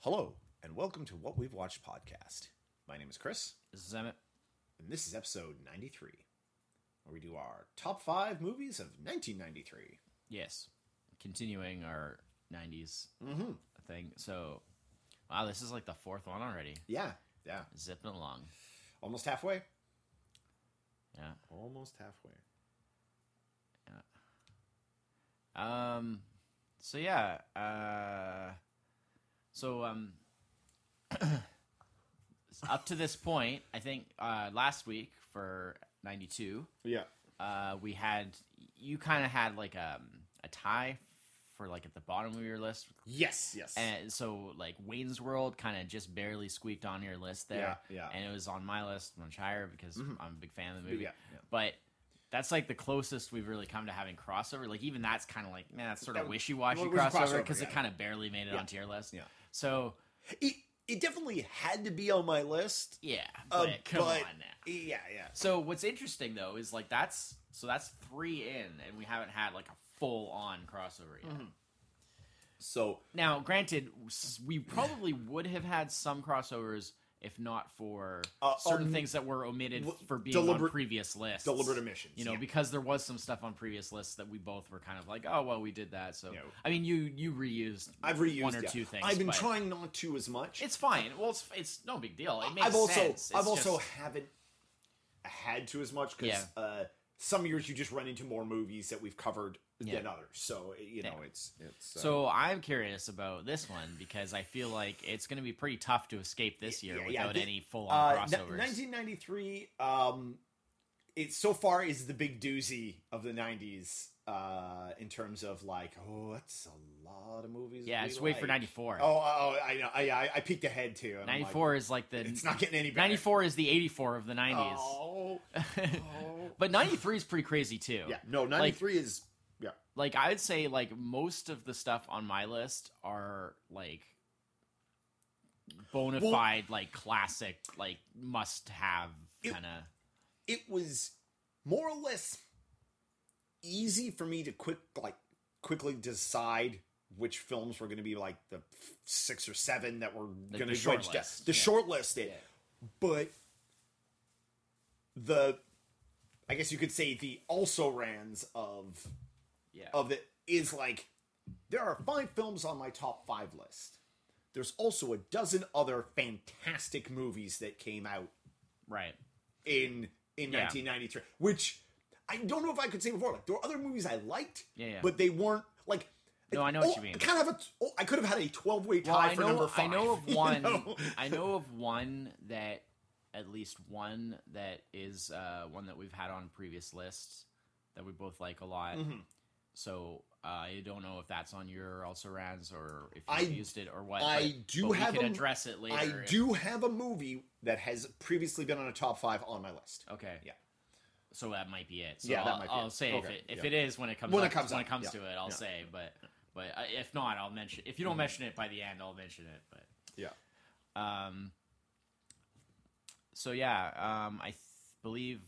Hello, and welcome to What We've Watched podcast. My name is Chris, This is Emmett. and this is episode 93, where we do our top five movies of 1993. Yes. Continuing our 90s Mm-hmm. thing. So, wow, this is like the fourth one already. Yeah, yeah. Zipping along. Almost halfway. Yeah. Almost halfway. Yeah. Um, so yeah, uh, so, um, up to this point, I think, uh, last week for 92, Yeah. uh, we had, you kind of had like, um, a tie for like at the bottom of your list Yes, yes. And so, like Wayne's World, kind of just barely squeaked on your list there. Yeah, yeah. And it was on my list much higher because Mhm. I'm a big fan of the movie. yeah, yeah. But that's like the closest we've really come to having crossover. Like even that's kind of like, man, that's sort That of wishy washy well, it was a crossover because yeah. it kind of barely made it onto your list. Yeah. So It, it definitely had to be on my list. yeah, Uh, come but- on now. Yeah, yeah. So what's interesting though is like that's so that's three in, and we haven't had like a full on crossover yet. Mhm. So, Now, granted, we probably would have had some crossovers if not for Uh, certain um, things that were omitted w- for being on previous lists. deliberate omissions. You know, yeah. because there was some stuff on previous lists that we both were kind of like, oh well, we did that. So Yeah. I mean, you you reused I've reused one or yeah. two things. I've been trying not to as much. It's fine. Well, it's it's no big deal. It makes I've also sense. I've It's also just- haven't had to as much because uh, some years you just run into more movies that we've covered Yeah. than others. So you know Yeah. it's it's uh, So I'm curious about this one because I feel like it's going to be pretty tough to escape this year Yeah, without the- any full uh, on n- crossovers. 1993. Um, it so far is the big doozy of the 90s uh, in terms of like oh that's a lot of movies. yeah, just wait for 94. Oh, oh, I know. I, I, I peeked ahead too. and I'm like, 94 is like the it's not getting any better. 94 is the 84 of the 90s. Oh, oh. but 93 is pretty crazy too. yeah. No, 93 is yeah. Like I would say like most of the stuff on my list are like bona Well- fide like classic like must have kind of it was more or less easy for me to quick like quickly decide which films were going to be like the six or seven that were The- going to short wedge list, down. The yeah. short Yeah. but the I guess you could say the also rans of yeah. of it is like there are five films on my top five list. There's also a dozen other fantastic movies that came out right. in in Yeah. 1993 which i don't know if i could say before like there were other movies i liked Yeah, yeah. but they weren't like No, I know what oh, you mean. I kind of have a oh, i could have had a 12 way tie Well, I for know number I know of you one know? I know of one that at least one that is uh, one that we've had on previous lists that we both like a lot. Mhm. So uh, I don't know if that's on your also rans or if you I- used it or what. I but, do but we have can a- address it later. i if- do have a movie that has previously been on a top five on my list Okay. Yeah. So that might be it. So Yeah, that I'll, might be I'll it. say if it if yeah. it is when it comes When it comes when up, it comes yeah, to it, I'll yeah. say. But but uh, if not, I'll mention. If you don't mention it by the end, I'll mention it. But yeah um. So yeah, um, I th- believe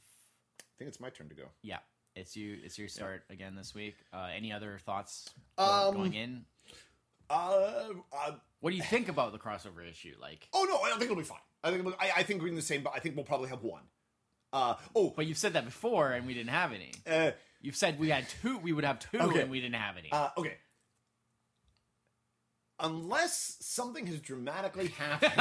i think it's my turn to go yeah, it's you. It's your start again this week. Uh, any other thoughts Um, going in? uh, uh What do you think about the crossover issue? Like, oh no i don't think it'll be fine i think I, I think we're in the same but i think we'll probably have one uh oh but you've said that before, and we didn't have any. uh You've said we had two. We would have two, Okay. and we didn't have any. Uh, okay. Unless something has dramatically happened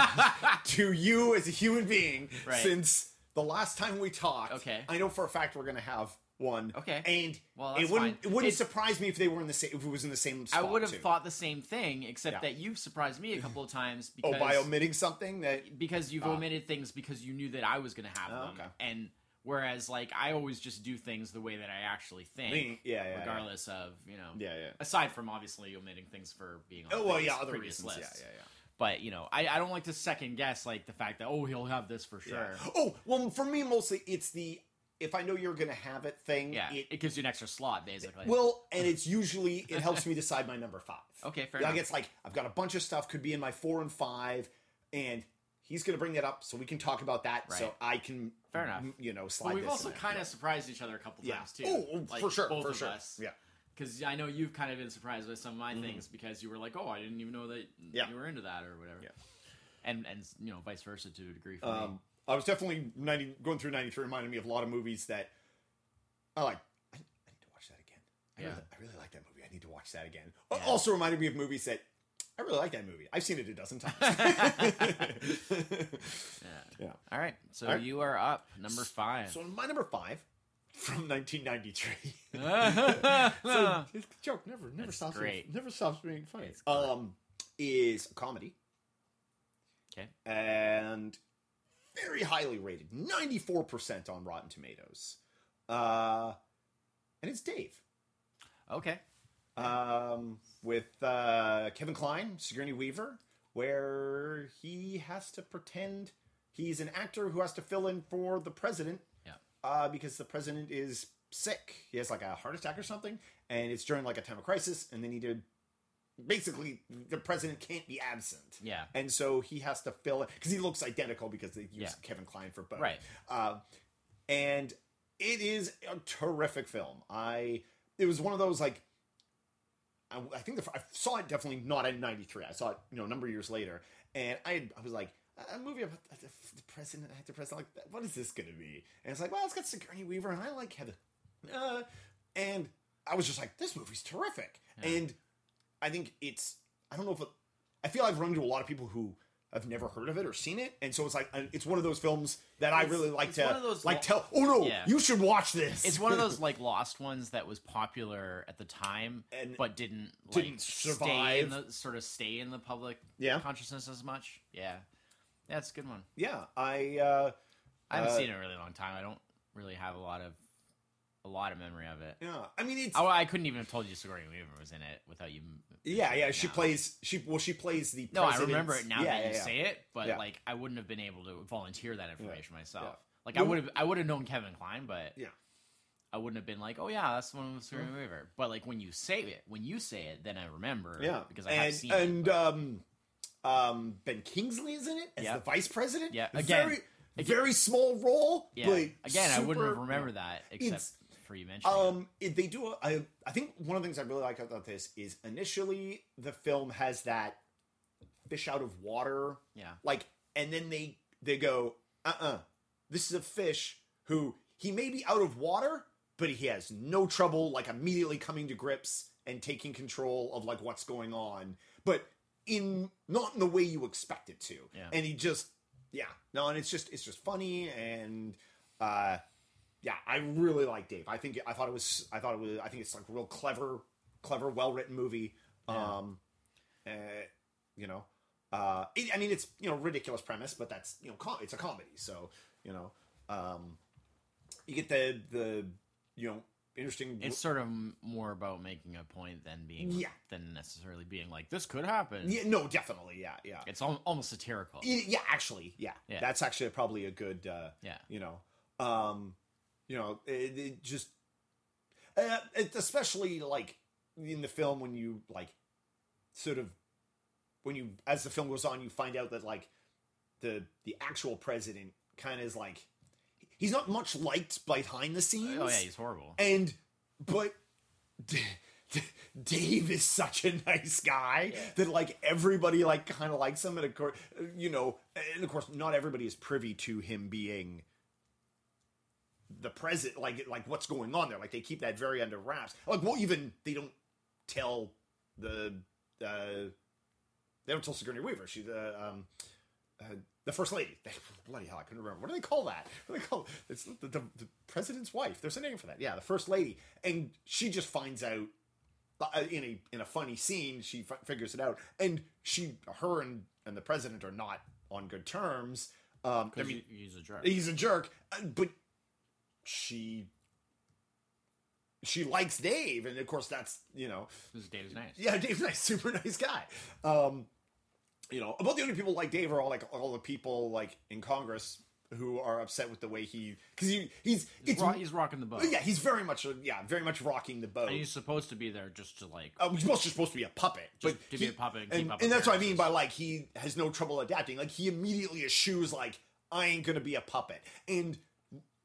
to you as a human being Right. since the last time we talked, Okay. I know for a fact we're going to have one. Okay. and Well, it wouldn't fine. it wouldn't It- surprise me if they were in the same if it was in the same I would have too. thought the same thing, except Yeah. that you've surprised me a couple of times Oh, because by omitting something that because you've Ah. omitted things because you knew that I was going to have Oh, them, okay. and whereas like I always just do things the way that I actually think, Me- yeah, yeah, yeah. regardless of you know, yeah, yeah. aside from obviously omitting things for being on Oh well, yeah, other previous reasons. lists. Yeah, yeah, yeah. But you know, I, I don't like to second guess like the fact that oh he'll have this for sure. Yeah. Oh well, for me mostly it's the if I know you're going to have it thing. Yeah, it, it, gives you an extra slot basically. Well, and it's usually it helps me decide my number five. okay, fair enough. like enough. it's like I've got a bunch of stuff could be in my four and five, and he's going to bring that up so we can talk about that. So I can Fair enough. m- You know, slide. But we've this also in there. kind Yeah. of surprised each other a couple yeah. times too. Oh, Like, for sure, both for of sure. us. Yeah. because I know you've kind of been surprised by some of my things because you were like, "Oh, I didn't even know that Mm-hmm. Yeah. you were into that or whatever." Yeah. and and you know, vice versa to a degree for me. I was definitely 90, going through 93 reminded me of a lot of movies that I like. I, I need to watch that again. I, Yeah. really, I really like that movie. I need to watch that again. Yeah. Also reminded me of movies that I really like that movie. I've seen it a dozen times. Yeah. yeah. All right, so All right. you are up number five. So my number five from 1993. so, so it's a joke never never That's stops great. Being, never stops being funny. Um, is a comedy okay, and very highly rated, 94% on Rotten Tomatoes. Uh, and it's Dave. okay, um, with uh, Kevin Kline, Sigourney Weaver, where he has to pretend he's an actor who has to fill in for the president. Yeah. Uh, because the president is sick. He has like a heart attack or something, and it's during like a time of crisis, and they need to. Basically, the president can't be absent. yeah, And so he has to fill it because he looks identical because they use Yeah. Kevin Kline for both. Right. Uh, and it is a terrific film. I it was one of those like I, I think the, I saw it definitely not in '93. I saw it you know a number of years later, and I I was like a movie about the, the president, actor president. Like what is this going to be? And it's like well, it's got Sigourney Weaver, and I like Kevin. Uh, and I was just like, this movie's terrific. Yeah. And I think it's I don't know if it, I feel I've run into a lot of people who have never heard of it or seen it, and so it's like uh, it's one of those films that I It's- really like it's to one of those like lo- tell. Oh no, Yeah. you should watch this. it's one of those like lost ones that was popular at the time, And but didn't didn't stay in survive. the sort of stay in the public Yeah. consciousness as much. Yeah, that's a good one. yeah. I uh, I haven't Uh, seen it in a really long time. I don't really have a lot of a lot of memory of it. yeah. I mean, it's I, I couldn't even have told you Sigourney Weaver was in it without you. yeah, yeah. She now. plays she well she plays the No, I remember it now yeah, that yeah, you yeah. say it, but like I wouldn't have been able to volunteer that information myself. Like I would have, I would have known Kevin Kline, but Yeah. I wouldn't have been like, oh yeah, that's the one with Sigourney Weaver. But like when you say it, when you say it, then I remember. Yeah, because I and have seen and it. um, um, Ben Kingsley is in it as Yeah. the vice president. Yeah, again- very again- very small role. Yeah, but again, I wouldn't have remembered that except for you mentioning. Um, it, they do. A, I I think one of the things I really like about this is initially the film has that fish out of water, Yeah, like, and then they they go, uh, uh this is a fish who he may be out of water, but he has no trouble like immediately coming to grips and taking control of like what's going on, but in not in the way you expect it to, Yeah. and he just yeah no, and it's just it's just funny and uh yeah, I really like Dave. I think I thought it was I thought it was I think it's like a real clever, clever, well written movie. Yeah. Um, uh, you know, uh, it, I mean it's you know ridiculous premise, but that's you know com- it's a comedy, so you know, um, you get the the you know interesting. it's sort of more about making a point than being Yeah. than necessarily being like this could happen. yeah, no, definitely, yeah, yeah. It's al- almost satirical. Y- Yeah, actually, yeah. Yeah. That's actually probably a good, uh, Yeah. you know, um, you know, it, it just, uh, it, especially like in the film when you like, sort of, when you as the film goes on, you find out that like the the actual president kind of is like, he's not much liked behind the scenes. Oh yeah, he's horrible. And but D- D- Dave is such a nice guy that like everybody like kind of likes him, and of course, you know, and of course, not everybody is privy to him being the president. Like like what's going on there? Like they keep that very under wraps. Like well, even they don't tell the uh, they don't tell Sigourney Weaver. She's the um, uh, the first lady. Bloody hell, I couldn't remember. What do they call that? What do they call it? it's the, the, the president's wife? There's a name for that. Yeah, the first lady, and she just finds out uh, in a in a funny scene. She f- figures it out, and she, her, and and the president are not on good terms. Um, I mean, he's a jerk. he's a jerk, uh, but she she likes Dave, and of course that's you know Because Dave's nice. yeah, Dave's nice, super nice guy. Um, you know, about the only people like Dave are all like all the people like in Congress who are upset with the way he because he he's He's, it's ro- he's rocking the boat. yeah he's very much yeah very much rocking the boat. And he's supposed to be there just to like. Uh, he's supposed, supposed to be a puppet, Just but to be a puppet and and, and that's what I mean by like he has no trouble adapting. Like he immediately eschews like I ain't gonna be a puppet, and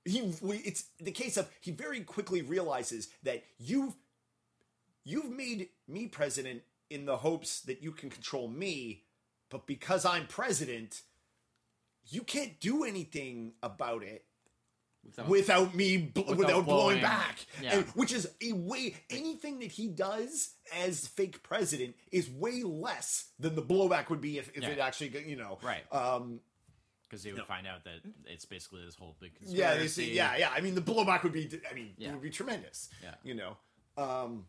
he it's the case of he very quickly realizes that you've you've made me president in the hopes that you can control me, but because I'm president, you can't do anything about it Without- without me bl- without, Without blowing, blowing- back yeah. And- which is a way anything that he does as fake president is way less than the blowback would be if, if Yeah. it actually you know Right. um because they would find out that it's basically this whole big conspiracy. yeah they say, yeah yeah i mean the blowback would be i mean Yeah. it would be tremendous Yeah. you know um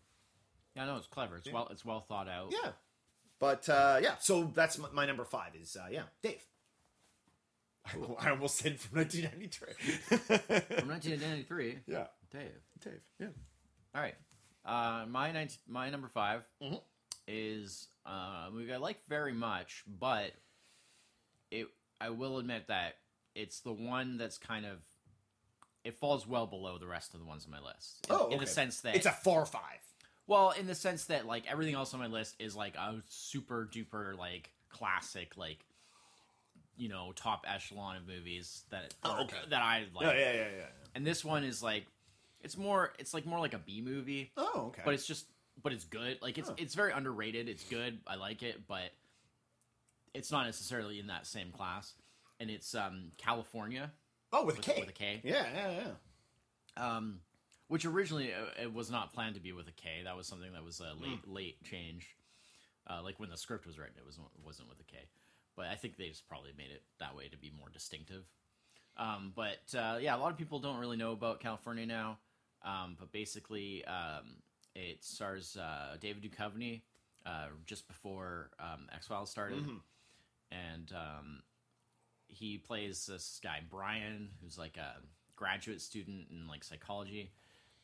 Yeah, no, it's clever. It's well, it's well thought out. yeah but uh yeah so that's my, my number five is uh yeah dave I almost said from 1993. From 1993, yeah, Dave. Dave. Yeah. All right. Uh, my 19, my number 5 Mhm. is uh, a movie I like very much, but it I will admit that it's the one that's kind of it falls well below the rest of the ones on my list. In, Oh, in the sense that It's a four or five. well, in the sense that like everything else on my list is like a super duper like classic like you know top echelon of movies that Oh, okay. that I like. Yeah, yeah, yeah, yeah. And this one is like it's more it's like more like a B movie, Oh, okay. but it's just but it's good. Like it's Huh. it's very underrated. It's good. I like it, but it's not necessarily in that same class. And it's um Kalifornia, oh, with, with- K. with a K. Yeah, yeah, yeah. um which originally uh, it was not planned to be with a K. That was something that was a late Hmm. late change. Uh, like when the script was written, it was wasn't with a K. But I think they just probably made it that way to be more distinctive. Um, but uh, yeah, a lot of people don't really know about Kalifornia now. Um, but basically, um, it stars uh, David Duchovny uh, just before um, X Files started, Mhm. And um, he plays this guy Brian, who's like a graduate student in like psychology,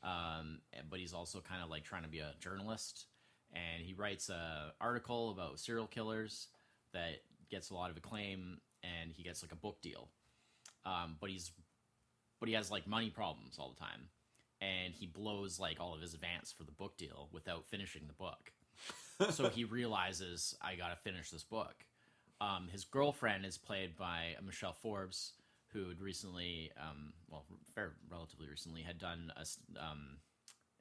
um, but he's also kind of like trying to be a journalist, and he writes a article about serial killers that gets a lot of acclaim, and he gets like a book deal, um, but he's but he has like money problems all the time, and he blows like all of his advance for the book deal without finishing the book. so he realizes I gotta finish this book. Um, his girlfriend is played by Michelle Forbes, who had recently, um, well, very relatively recently, had done a, um,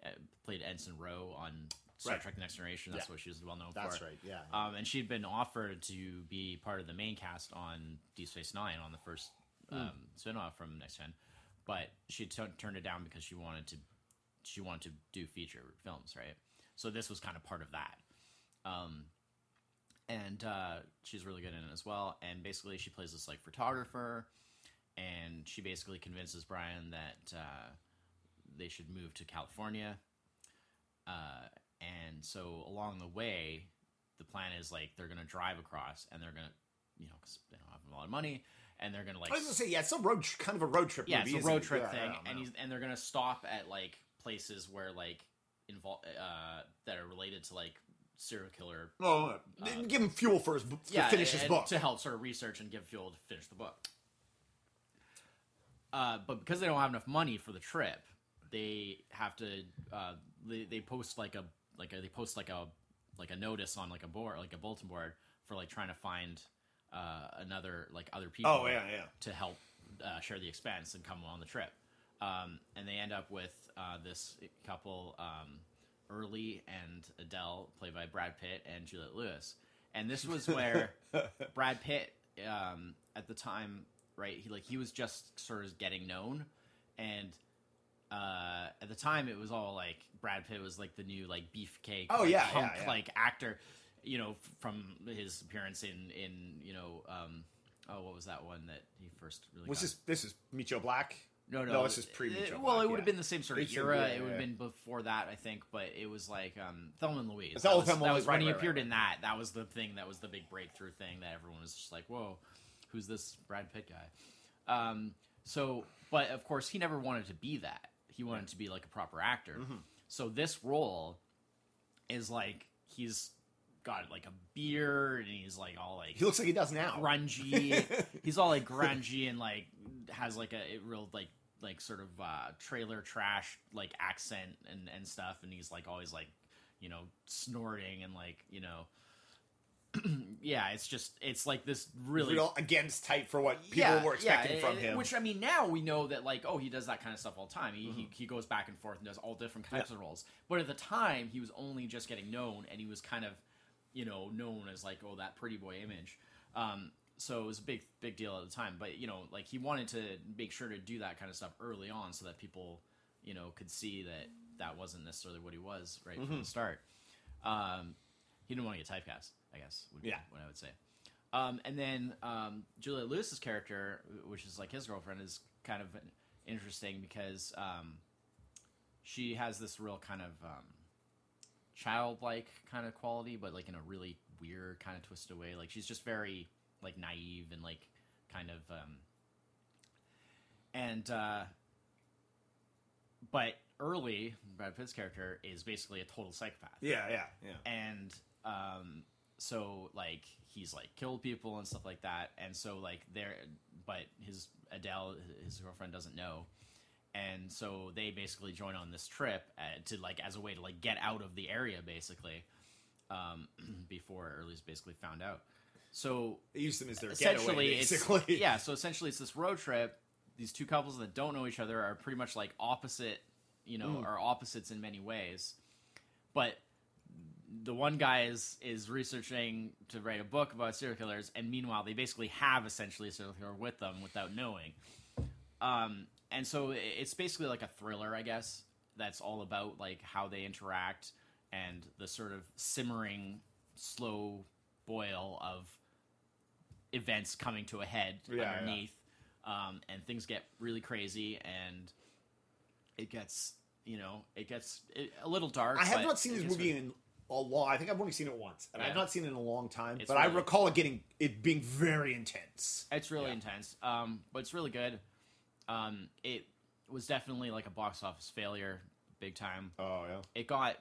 uh, played Ensign Ro on Star Right. Trek: The Next Generation. That's Yeah. what she was well known That's for. That's right. Yeah. Um, and she'd been offered to be part of the main cast on Deep Space Nine on the first um, spinoff from Next Gen, but she t- turned it down because she wanted to she wanted to do feature films, right? So this was kind of part of that. Um, and uh, she's really good in it as well. And basically, she plays this like photographer, and she basically convinces Brian that uh, they should move to California. Uh, and so along the way, the plan is like they're gonna drive across, and they're gonna, you know, because they don't have a lot of money, and they're gonna like I was gonna say, yeah, it's a road, tr- kind of a road trip. yeah, movie, it's a road trip Yeah, thing, yeah, and he's and they're gonna stop at like places where like involve uh, that are related to like serial killer. Oh, give him fuel for his to Yeah, finish his book. to help sort of research and give fuel to finish the book. Uh, but because they don't have enough money for the trip, they have to uh, they, they post like a like a, they post like a like a notice on like a board like a bulletin board for like trying to find uh, another like other people oh yeah, yeah. to help uh, share the expense and come on the trip. Um, and they end up with uh, this couple, um, Early and Adele, played by Brad Pitt and Juliette Lewis. And this was where Brad Pitt, um, at the time, right, he like he was just sort of getting known, and uh, at the time it was all like Brad Pitt was like the new like beefcake, Oh, like, yeah, hunk, yeah, yeah. like actor, you know, from his appearance in in you know. Um, Oh, what was that one that he first really? Was got? this this is Meet Joe Black? No, no, No, this is pre- uh, Well, Black, it would have yeah. been the same sort of It's- era. yeah, it would have yeah. been before that, I think. But it was like um, Thelma and Louise. That all was, Thelma that and was Louise, when right, he right, appeared right, in that. That was the thing. That was the big breakthrough thing that everyone was just like, "Whoa, who's this Brad Pitt guy?" Um, so, but of course, he never wanted to be that. He wanted to be like a proper actor. Mm-hmm. So this role is like he's got like a beard and he's like all like He looks like he does now. grungy. He's all like grungy and like has like a real like like sort of uh trailer trash like accent and and stuff and he's like always like you know snorting and like you know yeah, it's just it's like this really real against type for what people yeah, were expecting yeah, from him. Which I mean, now we know that like, oh, he does that kind of stuff all the time. He, Mm-hmm. he, he goes back and forth and does all different types of roles. But at the time, he was only just getting known, and he was kind of, you know, known as like, oh, that pretty boy image. Um, so it was a big big deal at the time. But you know, like he wanted to make sure to do that kind of stuff early on, so that people, you know, could see that that wasn't necessarily what he was right Mm-hmm. from the start. Um, he didn't want to get typecast, I guess. Would be Yeah. what I would say. Um, and then um, Julia Lewis's character, which is like his girlfriend, is kind of interesting because um, she has this real kind of um, childlike kind of quality, but like in a really weird kind of twisted way. Like she's just very like naive and like kind of um, and uh, but early Brad Pitt's character is basically a total psychopath. Yeah, yeah, yeah. and um so like he's like killed people and stuff like that. And so like there but his adele his girlfriend doesn't know. And so they basically join on this trip uh, to like as a way to like get out of the area basically um before Early's basically found out so They used them as their essentially getaway, it's basically. yeah so essentially it's this road trip these two couples that don't know each other are pretty much like opposite you know Mm. are opposites in many ways but the one guy is is researching to write a book about serial killers and meanwhile they basically have essentially a serial killer with them without knowing um and so it's basically like a thriller i guess that's all about like how they interact and the sort of simmering slow boil of events coming to a head Yeah, yeah. underneath Um, and things get really crazy and it gets you know it gets a little dark I have not seen this movie really- in a long. I think I've only seen it once, and Yeah. I've not seen it in a long time. It's but I recall it getting it being very intense. It's really Yeah. intense, um, but it's really good. Um, it was definitely like a box office failure, big time. Oh yeah. It got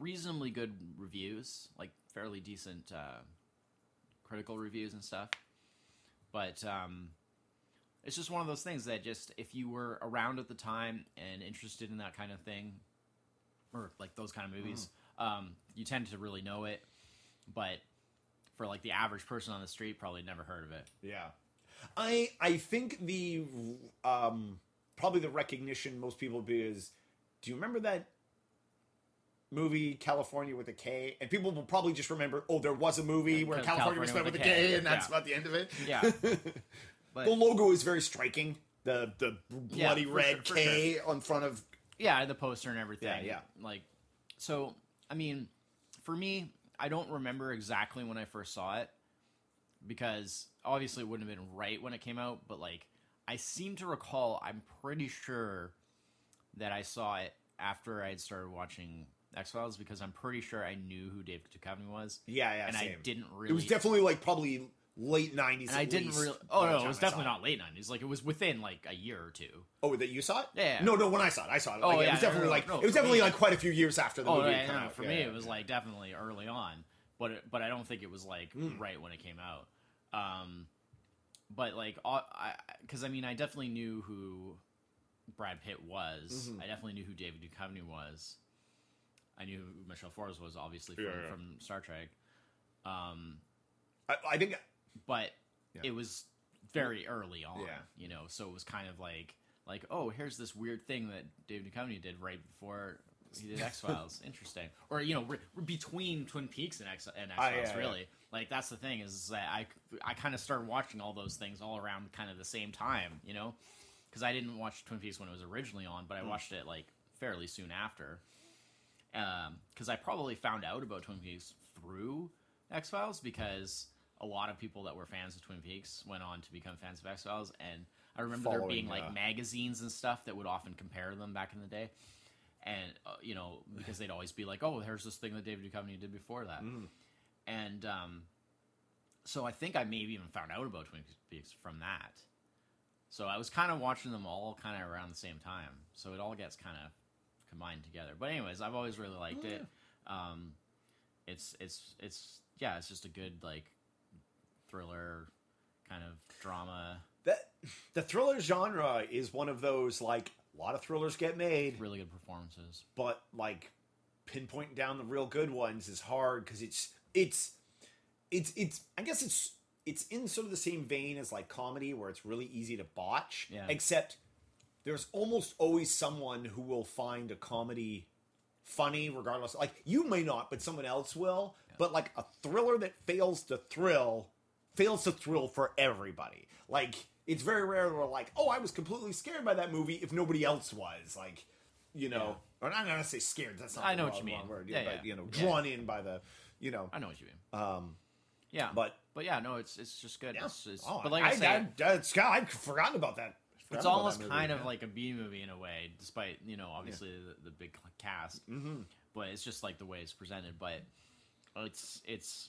reasonably good reviews, like fairly decent uh, critical reviews and stuff. But um, it's just one of those things that just if you were around at the time and interested in that kind of thing, or like those kind of movies, um, you tend to really know it. But for like the average person on the street, probably never heard of it. Yeah. I I think the um probably the recognition most people be is do you remember that movie Kalifornia with a K? And people will probably just remember, oh, there was a movie Yeah, where Cal- California, was spelled with a with a K, K, and that's yeah. about the end of it. Yeah. But the logo is very striking. The the bloody for red sure, K on front of yeah, the poster and everything. Yeah, yeah. Like, so I mean, for me, I don't remember exactly when I first saw it because obviously it wouldn't have been right when it came out. But like, I seem to recall. I'm pretty sure that I saw it after I had started watching X Files because I'm pretty sure I knew who David Duchovny was. yeah yeah and I didn't really. It was definitely like probably late nineties. And I didn't really. Oh no, it was definitely not late nineties. Like it was within like a year or two. Oh, that you saw it? Yeah. No, no. When I saw it, I saw it. Oh, Like, it was definitely no, like no, it was definitely me- like quite a few years after the Oh, movie. yeah, no, out. for Yeah, me yeah, it was like definitely early on, but it, but I don't think it was like right when it came out. Um, but like I because I, mean I definitely knew who Brad Pitt was. Mm-hmm. I definitely knew who David Duchovny was. I knew who Michelle Forbes was obviously from, Yeah, yeah. from Star Trek. Um, I, I think but Yeah. it was very early on. Yeah. You know, so it was kind of like like oh here's this weird thing that David Duchovny did right before he did X Files. Interesting. Or you know re- between Twin Peaks and X and X Ah, Files yeah, yeah. really. Like that's the thing is that I I kind of started watching all those things all around kind of the same time. You know, because I didn't watch Twin Peaks when it was originally on, but I watched it like fairly soon after. Because I probably found out about Twin Peaks through X Files because a lot of people that were fans of Twin Peaks went on to become fans of X Files, and I remember there Following, being like uh, magazines and stuff that would often compare them back in the day, and uh, you know because they'd always be like, "Oh, here's this thing that David Duchovny did before that," Mm. and um, so I think I maybe even found out about Twin Peaks from that. So I was kind of watching them all kind of around the same time. So it all gets kind of combined together. But anyways, I've always really liked it. Um, it's it's it's yeah, it's just a good like thriller kind of drama. that the thriller genre is one of those like a lot of thrillers get made, Really good performances. but like pinpointing down the real good ones is hard because it's it's it's it's I guess it's it's in sort of the same vein as like comedy where it's really easy to botch. Yeah. Except there's almost always someone who will find a comedy funny regardless like you may not but someone else will but like a thriller that fails to thrill fails to thrill for everybody like it's very rare that we're like oh i was completely scared by that movie if nobody else was like you know or i'm not gonna say scared that's not I know what you mean. word, Yeah, but, yeah. you know Yeah. drawn in by the you know I know what you mean. um Yeah, but but yeah, no, it's it's just good. yeah. It's, it's, Oh, but like I, I, I, that's- God, I'd forgotten about that. It's almost kind of yeah. like a B movie in a way, despite you know obviously the, the big cast. Mhm. But it's just like the way it's presented. But it's it's.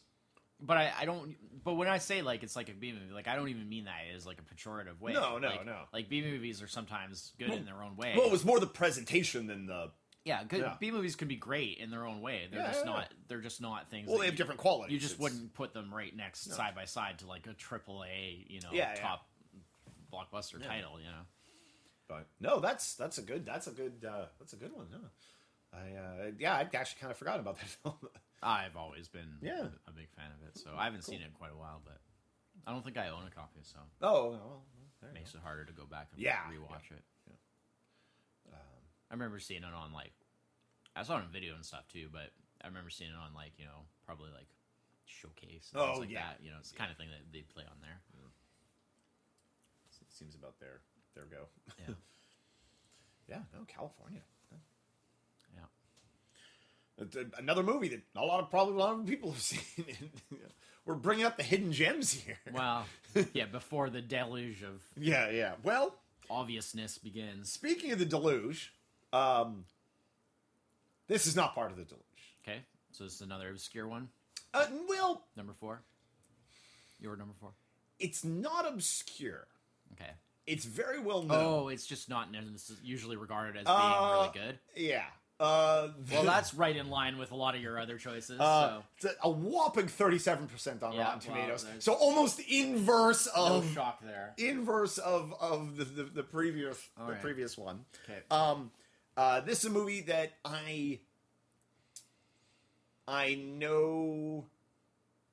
But I, I don't. But when I say like it's like a B movie, like I don't even mean that as like a pejorative way. No, no, like, no. Like B movies are sometimes good in their own way. Well, it was more the presentation than the. yeah, good. yeah. B movies can be great in their own way. They're Yeah, just yeah, not. They're just not things. Well, they have you- different qualities. You just It's- wouldn't put them right next side by side to like a triple A, you know, Yeah, yeah. top blockbuster Yeah. title. You know. But no, that's that's a good that's a good uh, that's a good one. No, I uh, yeah, I actually kind of forgot about that film. I've always been Yeah. a, big fan of it, so I haven't seen it in quite a while, but I don't think I own a copy, so oh, well, there it you makes it harder to go back and Yeah, rewatch it. Um, I remember seeing it on like I saw it on video and stuff too, but I remember seeing it on like you know probably like showcase and Oh, things like yeah. that. You know, it's the kind of thing that they play on there. Seems about their their go. Yeah, Yeah, no, Kalifornia. yeah. Another movie that a lot of probably a lot of people have seen. We're bringing up the hidden gems here. Well, yeah. Before the deluge of Yeah, yeah. Well, obviousness begins. speaking of the deluge, um, this is not part of the deluge. Okay, so this is another obscure one. Uh, well, Number four. Your number four. it's not obscure. Okay. It's very well known. Oh, it's just not necess- usually regarded as being Uh, really good. Yeah. Uh, Well, that's right in line with a lot of your other choices. uh, so it's a- a whopping thirty-seven percent on Yeah, Rotten Tomatoes. there's- so almost inverse no of shock there. inverse of of the the, the previous All the right. previous one. Okay. Um, uh, this is a movie that I I know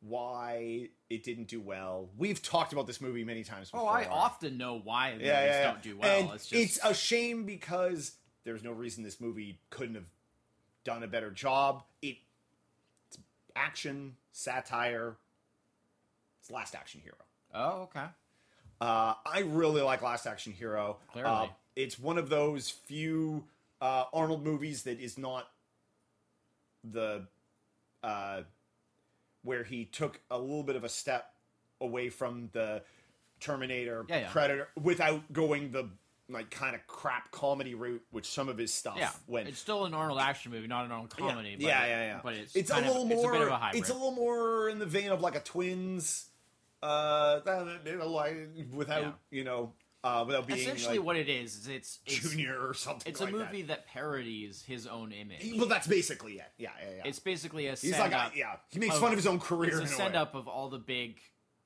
why it didn't do well. We've talked about this movie many times oh, before. I often know why movies yeah, yeah, yeah. don't do well. And it's just it's a shame because there's no reason this movie couldn't have done a better job. It, it's action, satire. It's Last Action Hero. oh, okay. Uh, I really like Last Action Hero. Clearly. Uh, it's one of those few uh, Arnold movies that is not the uh, where he took a little bit of a step away from the Terminator, Yeah, yeah. Predator, without going the like kind of crap comedy route, which some of his stuff Yeah, went. it's still an Arnold action movie, not an Arnold Yeah. comedy. But yeah, it- yeah, yeah. But it's it's a of- little more. It's a bit of a hybrid. It's a little more in the vein of like a twins, uh, you know, like without Yeah. you know, uh, without being Essentially, like, what it is is it's, it's junior or something. It's a like movie that. parodies his own image. That. Well, that's basically it. Yeah, yeah, yeah. It's basically a He's like, a, yeah, he makes of- fun of his own career. It's a in a send up of all the big,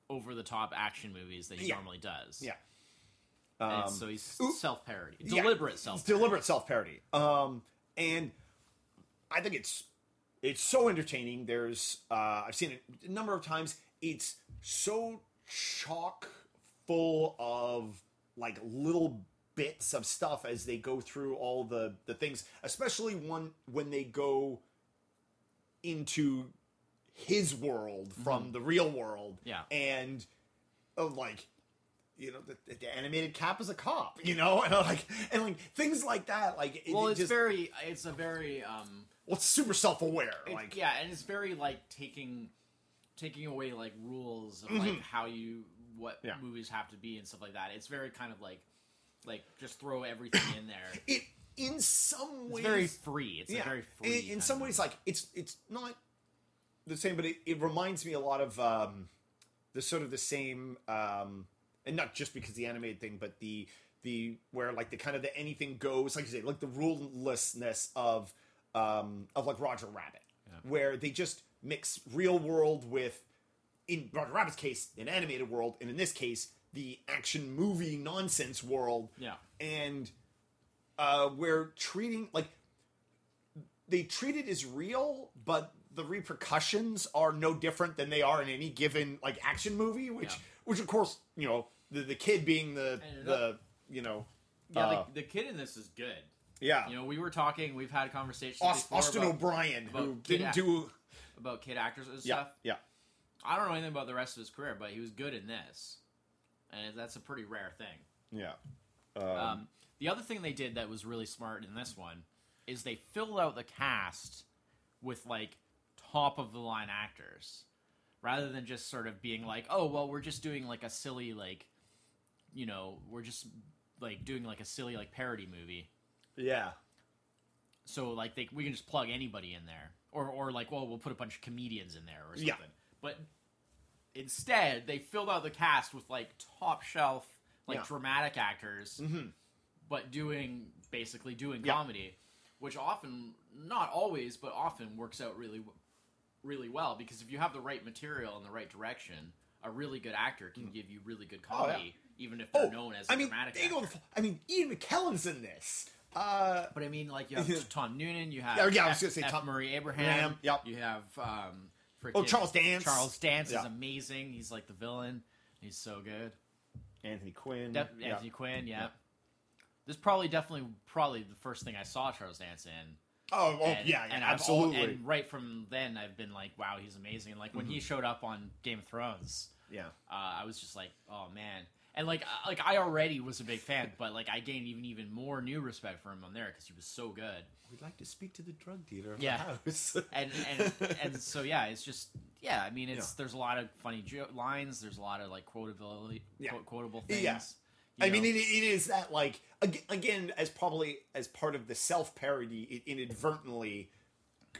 over the top action movies that he Yeah. normally does. Yeah. Um, so he's self parody, deliberate it's self. deliberate self parody. Um, and I think it's it's so entertaining. There's uh, I've seen it a number of times. It's so chock full of like little bits of stuff as they go through all the the things, especially one when they go into his world from the real world. Yeah. and of like you know the, the animated cap is a cop you know and like and like things like that like it, Well, it it's just very, it's a very, um, well, it's super self-aware it- like yeah, and it's very like taking, taking away like rules of like how you what. Yeah. movies have to be and stuff like that. It's very kind of like, like just throw everything in there. it in some It's ways very free. It's a very free. in, in some ways like it's it's not the same but it, it reminds me a lot of um the sort of the same um and not just because the animated thing but the the where like the kind of the anything goes like you say like the rulelessness of um of like roger rabbit where they just mix real world with in roger rabbit's case an animated world and in this case the action movie nonsense world yeah, and uh, we're treating like they treat it as real, but the repercussions are no different than they are in any given like action movie, which Yeah. which of course you know the the kid being the the you know Yeah, uh, the, the kid in this is good. yeah You know, we were talking. We've had conversations Aus- Austin about, O'Brien who about kid didn't act- do about kid actors and yeah stuff. yeah I don't know anything about the rest of his career, but he was good in this, and that's a pretty rare thing. yeah Um, the other thing they did that was really smart in this one is they filled out the cast with like top of the line actors rather than just sort of being like, oh well, we're just doing like a silly like, you know, we're just like doing like a silly like parody movie. yeah So like they we can just plug anybody in there, or or like well we'll put a bunch of comedians in there or something. Yeah. But instead they filled out the cast with like top shelf like Yeah. dramatic actors, Mhm. but doing basically doing Yeah. comedy, which often not always but often works out really really well because if you have the right material and the right direction, a really good actor can give you really good Mm. Oh, yeah. comedy even if they're oh known as a I mean dramatic they go the I mean Ian McKellen's in this uh But I mean, like you have Tom Noonan, you have Yeah, yeah, I F, was gonna say F. Tom- Murray Abraham, Abraham, yep. you have um, frickin' Oh, Charles Dance. Charles Dance Yeah. is amazing. He's like the villain. He's so good. Anthony Quinn Def- yeah. Anthony Quinn, yeah. This is probably definitely probably the first thing I saw Charles Dance in. oh, oh yeah, yeah and I've al- absolutely Mm-hmm. and right from then, I've been like, wow, he's amazing. And like when he showed up on Game of Thrones, yeah uh, I was just like, oh man. And like, like I already was a big fan, but like I gained even even more new respect for him on there because he was so good. we'd like to speak to the drug dealer of Yeah. the house and and and so yeah, it's just yeah. I mean, it's Yeah. there's a lot of funny jo- lines. There's a lot of like quotability, Yeah. quote, quotable things. Yeah. you I mean, it, it is that like again, as probably as part of the self parody, it inadvertently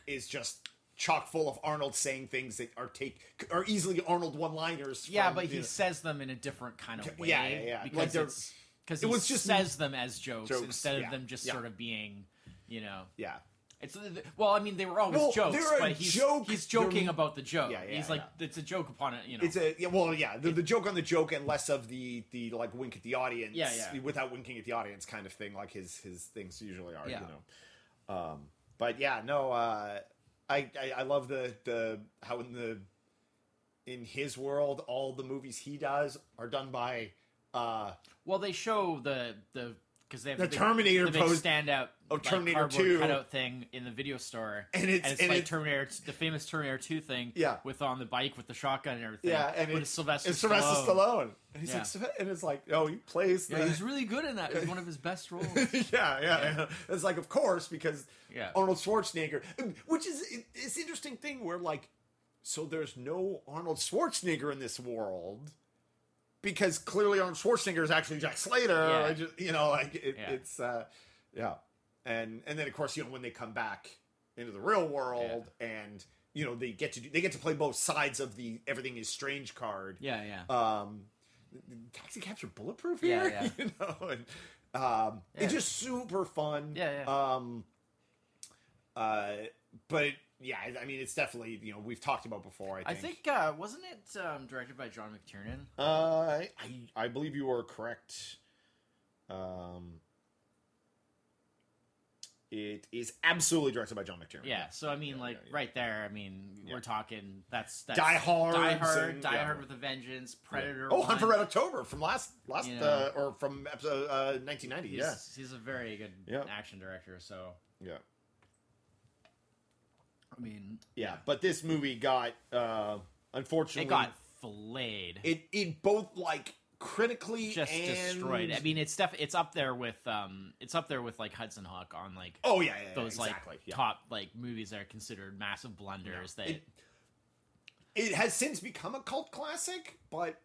is just chock full of Arnold saying things that are take are easily Arnold one liners. yeah, but he says them in a different kind of way. Yeah, yeah, yeah. Because Like it's because it he was just- says them as jokes, Jokes, instead yeah, of them just yeah. sort of being, you know. yeah, It's well, I mean, they were always Well, jokes, but he's joke- he's joking about the joke. Yeah, yeah, he's like yeah. it's a joke upon it, you know. it's a yeah, well, yeah, the, the joke on the joke and less of the the like wink at the audience, Yeah, yeah. without winking at the audience kind of thing, like his his things usually are, you know. Um, but yeah, no, uh, I, I I love the the how in the in his world all the movies he does are done by uh Well, they show the the because they have The big- Terminator the big pose standout of like, Terminator 2. cutout thing in the video store, And it's- and like it's- Terminator, the famous Terminator Two thing, Yeah. with on the bike with the shotgun and everything, yeah, and it's it's Sylvester, it's Sylvester Stallone. Stallone. And he's Yeah. like, and it's like, oh, he plays. Yeah, the- he's really good in that. It's one of his best roles. yeah, yeah, yeah. It's like, of course, because Yeah. Arnold Schwarzenegger, which is it's interesting thing where like, so there's no Arnold Schwarzenegger in this world because clearly Arnold Schwarzenegger is actually Jack Slater. Yeah. I just- you know, like it, Yeah. it's uh, yeah, and and then of course you know when they come back into the real world and you know they get to do, they get to play both sides of the everything is strange card Yeah, yeah. um taxi capture bulletproof Yeah, here yeah. you know and um Yeah. it's just super fun Yeah, yeah. um uh but yeah I- mean it's definitely you know we've talked about before i I think, think uh, wasn't it um, directed by John McTiernan? uh i i believe you are correct um it is absolutely directed by john mctiernan Yeah, so I mean, Yeah, like yeah, yeah. right there. I mean, we're talking that's, that's Die Hard Die Hard, and- Die. Hard with a Vengeance, Predator. oh hunt for 1. red october from last last You uh, or from episode uh 1990 He's, yeah he's a very good action director. So yeah I mean, yeah but this movie got uh unfortunately it got flayed. it it both like critically just and... destroyed. I mean, it's def- it's up there with um, it's up there with like Hudson Hawk on like oh yeah, yeah, yeah those exactly. like yeah. top like movies that are considered massive blunders. That It- It has since become a cult classic, but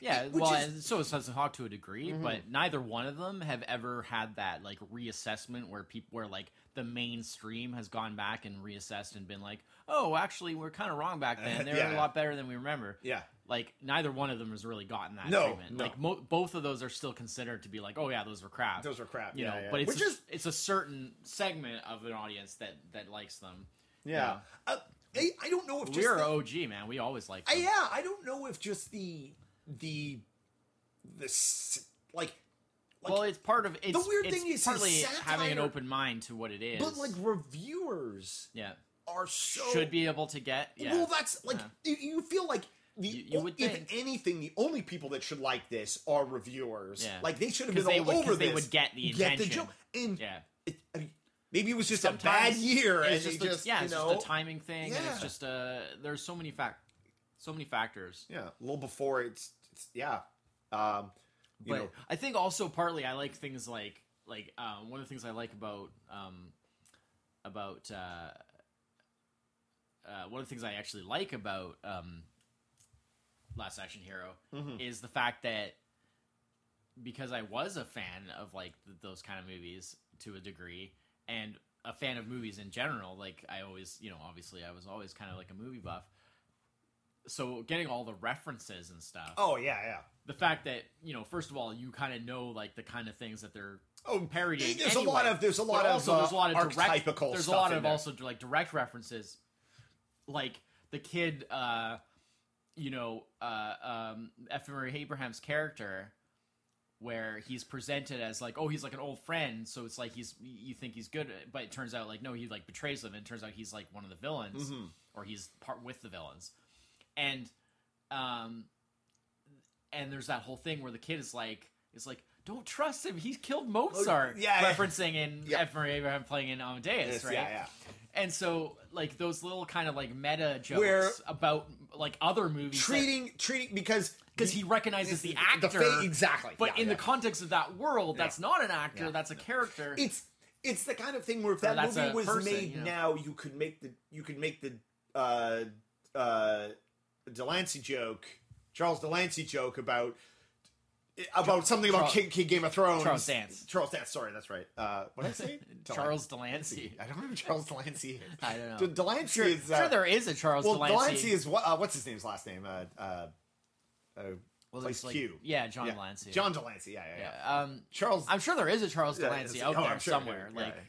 Yeah, Which well, is- so is Hudson Hawk to a degree, Mhm. but neither one of them have ever had that like reassessment where people where like the mainstream has gone back and reassessed and been like, oh, actually, we're kind of wrong back then. They were Yeah. a lot better than we remember. yeah, Like neither one of them has really gotten that No, treatment. no. Like mo- both of those are still considered to be like, oh yeah, those were crap. those were crap. you yeah, know, yeah. but it's which a, is it's a certain segment of an audience that that likes them. yeah. Uh, I, I don't know if just We're the- OG man. We always like. Them. yeah, I don't know if just the the the like like well, it's part of it's, weird it's thing is partly having an open mind to what it is. but like reviewers yeah, are so should be able to get. Yeah. Well, that's like Yeah. you, you feel like the You- you would if anything, the only people that should like this are reviewers. Yeah. Like they should have been all would- over they would get the Get the joke. And yeah. it, I mean, maybe it was just Sometimes a bad year, and It's just, just yeah, you it's know, just a timing thing, and it's just uh there's so many fact, so many factors. yeah, a little before it's, it's yeah. Um, but know, I think also partly I like things like like um, one of the things I like about um, about uh, uh, one of the things I actually like about um, Last Action Hero Mhm. is the fact that because I was a fan of like th- those kind of movies to a degree and a fan of movies in general like I always you know obviously I was always kind of like a movie buff so getting all the references and stuff oh yeah, yeah. the fact that you know first of all you kind of know like the kind of things that they're Oh, parodying There's anyway. a lot of there's a lot But of also uh, there's a lot of direct archetypical there's a lot of there. also like direct references like the kid uh you know uh um F. Murray Abraham's character where he's presented as like oh he's like an old friend so it's like he's you think he's good but it turns out like no he like betrays them and it turns out he's like one of the villains Mhm. or he's part with the villains and um and there's that whole thing where the kid is like is like don't trust him he's killed Mozart Oh, yeah, yeah. referencing in Yeah. F. Murray Abraham playing in Amadeus Yes, right Yeah, yeah. and so like those little kind of like meta jokes Where- about like other movies Treating treating because because he recognizes the the actor fa- exactly. but yeah, in yeah. the context of that world that's not an actor Yeah. that's a character it's it's the kind of thing where if that movie was person, made you know. now, you could make the you could make the uh, uh, Delancey joke, Charles Delancey joke about about something about Charles- King, King Game of Thrones. Charles Dance. Charles Dance. Sorry, that's right. Uh, what did I say? Charles Delancey I don't know who Charles Delancey is. I don't know. D- Delancey sure, is. Uh, sure there is a Charles well, Delancey, Delancey is what? Uh, what's his name's last name? Uh, uh, uh, well, plays like, Q. yeah John yeah. Delancey John de Lancie. Yeah, yeah, yeah. yeah um Charles. I'm sure there is a Charles Delancey it's- out oh, there sure, somewhere yeah, like yeah.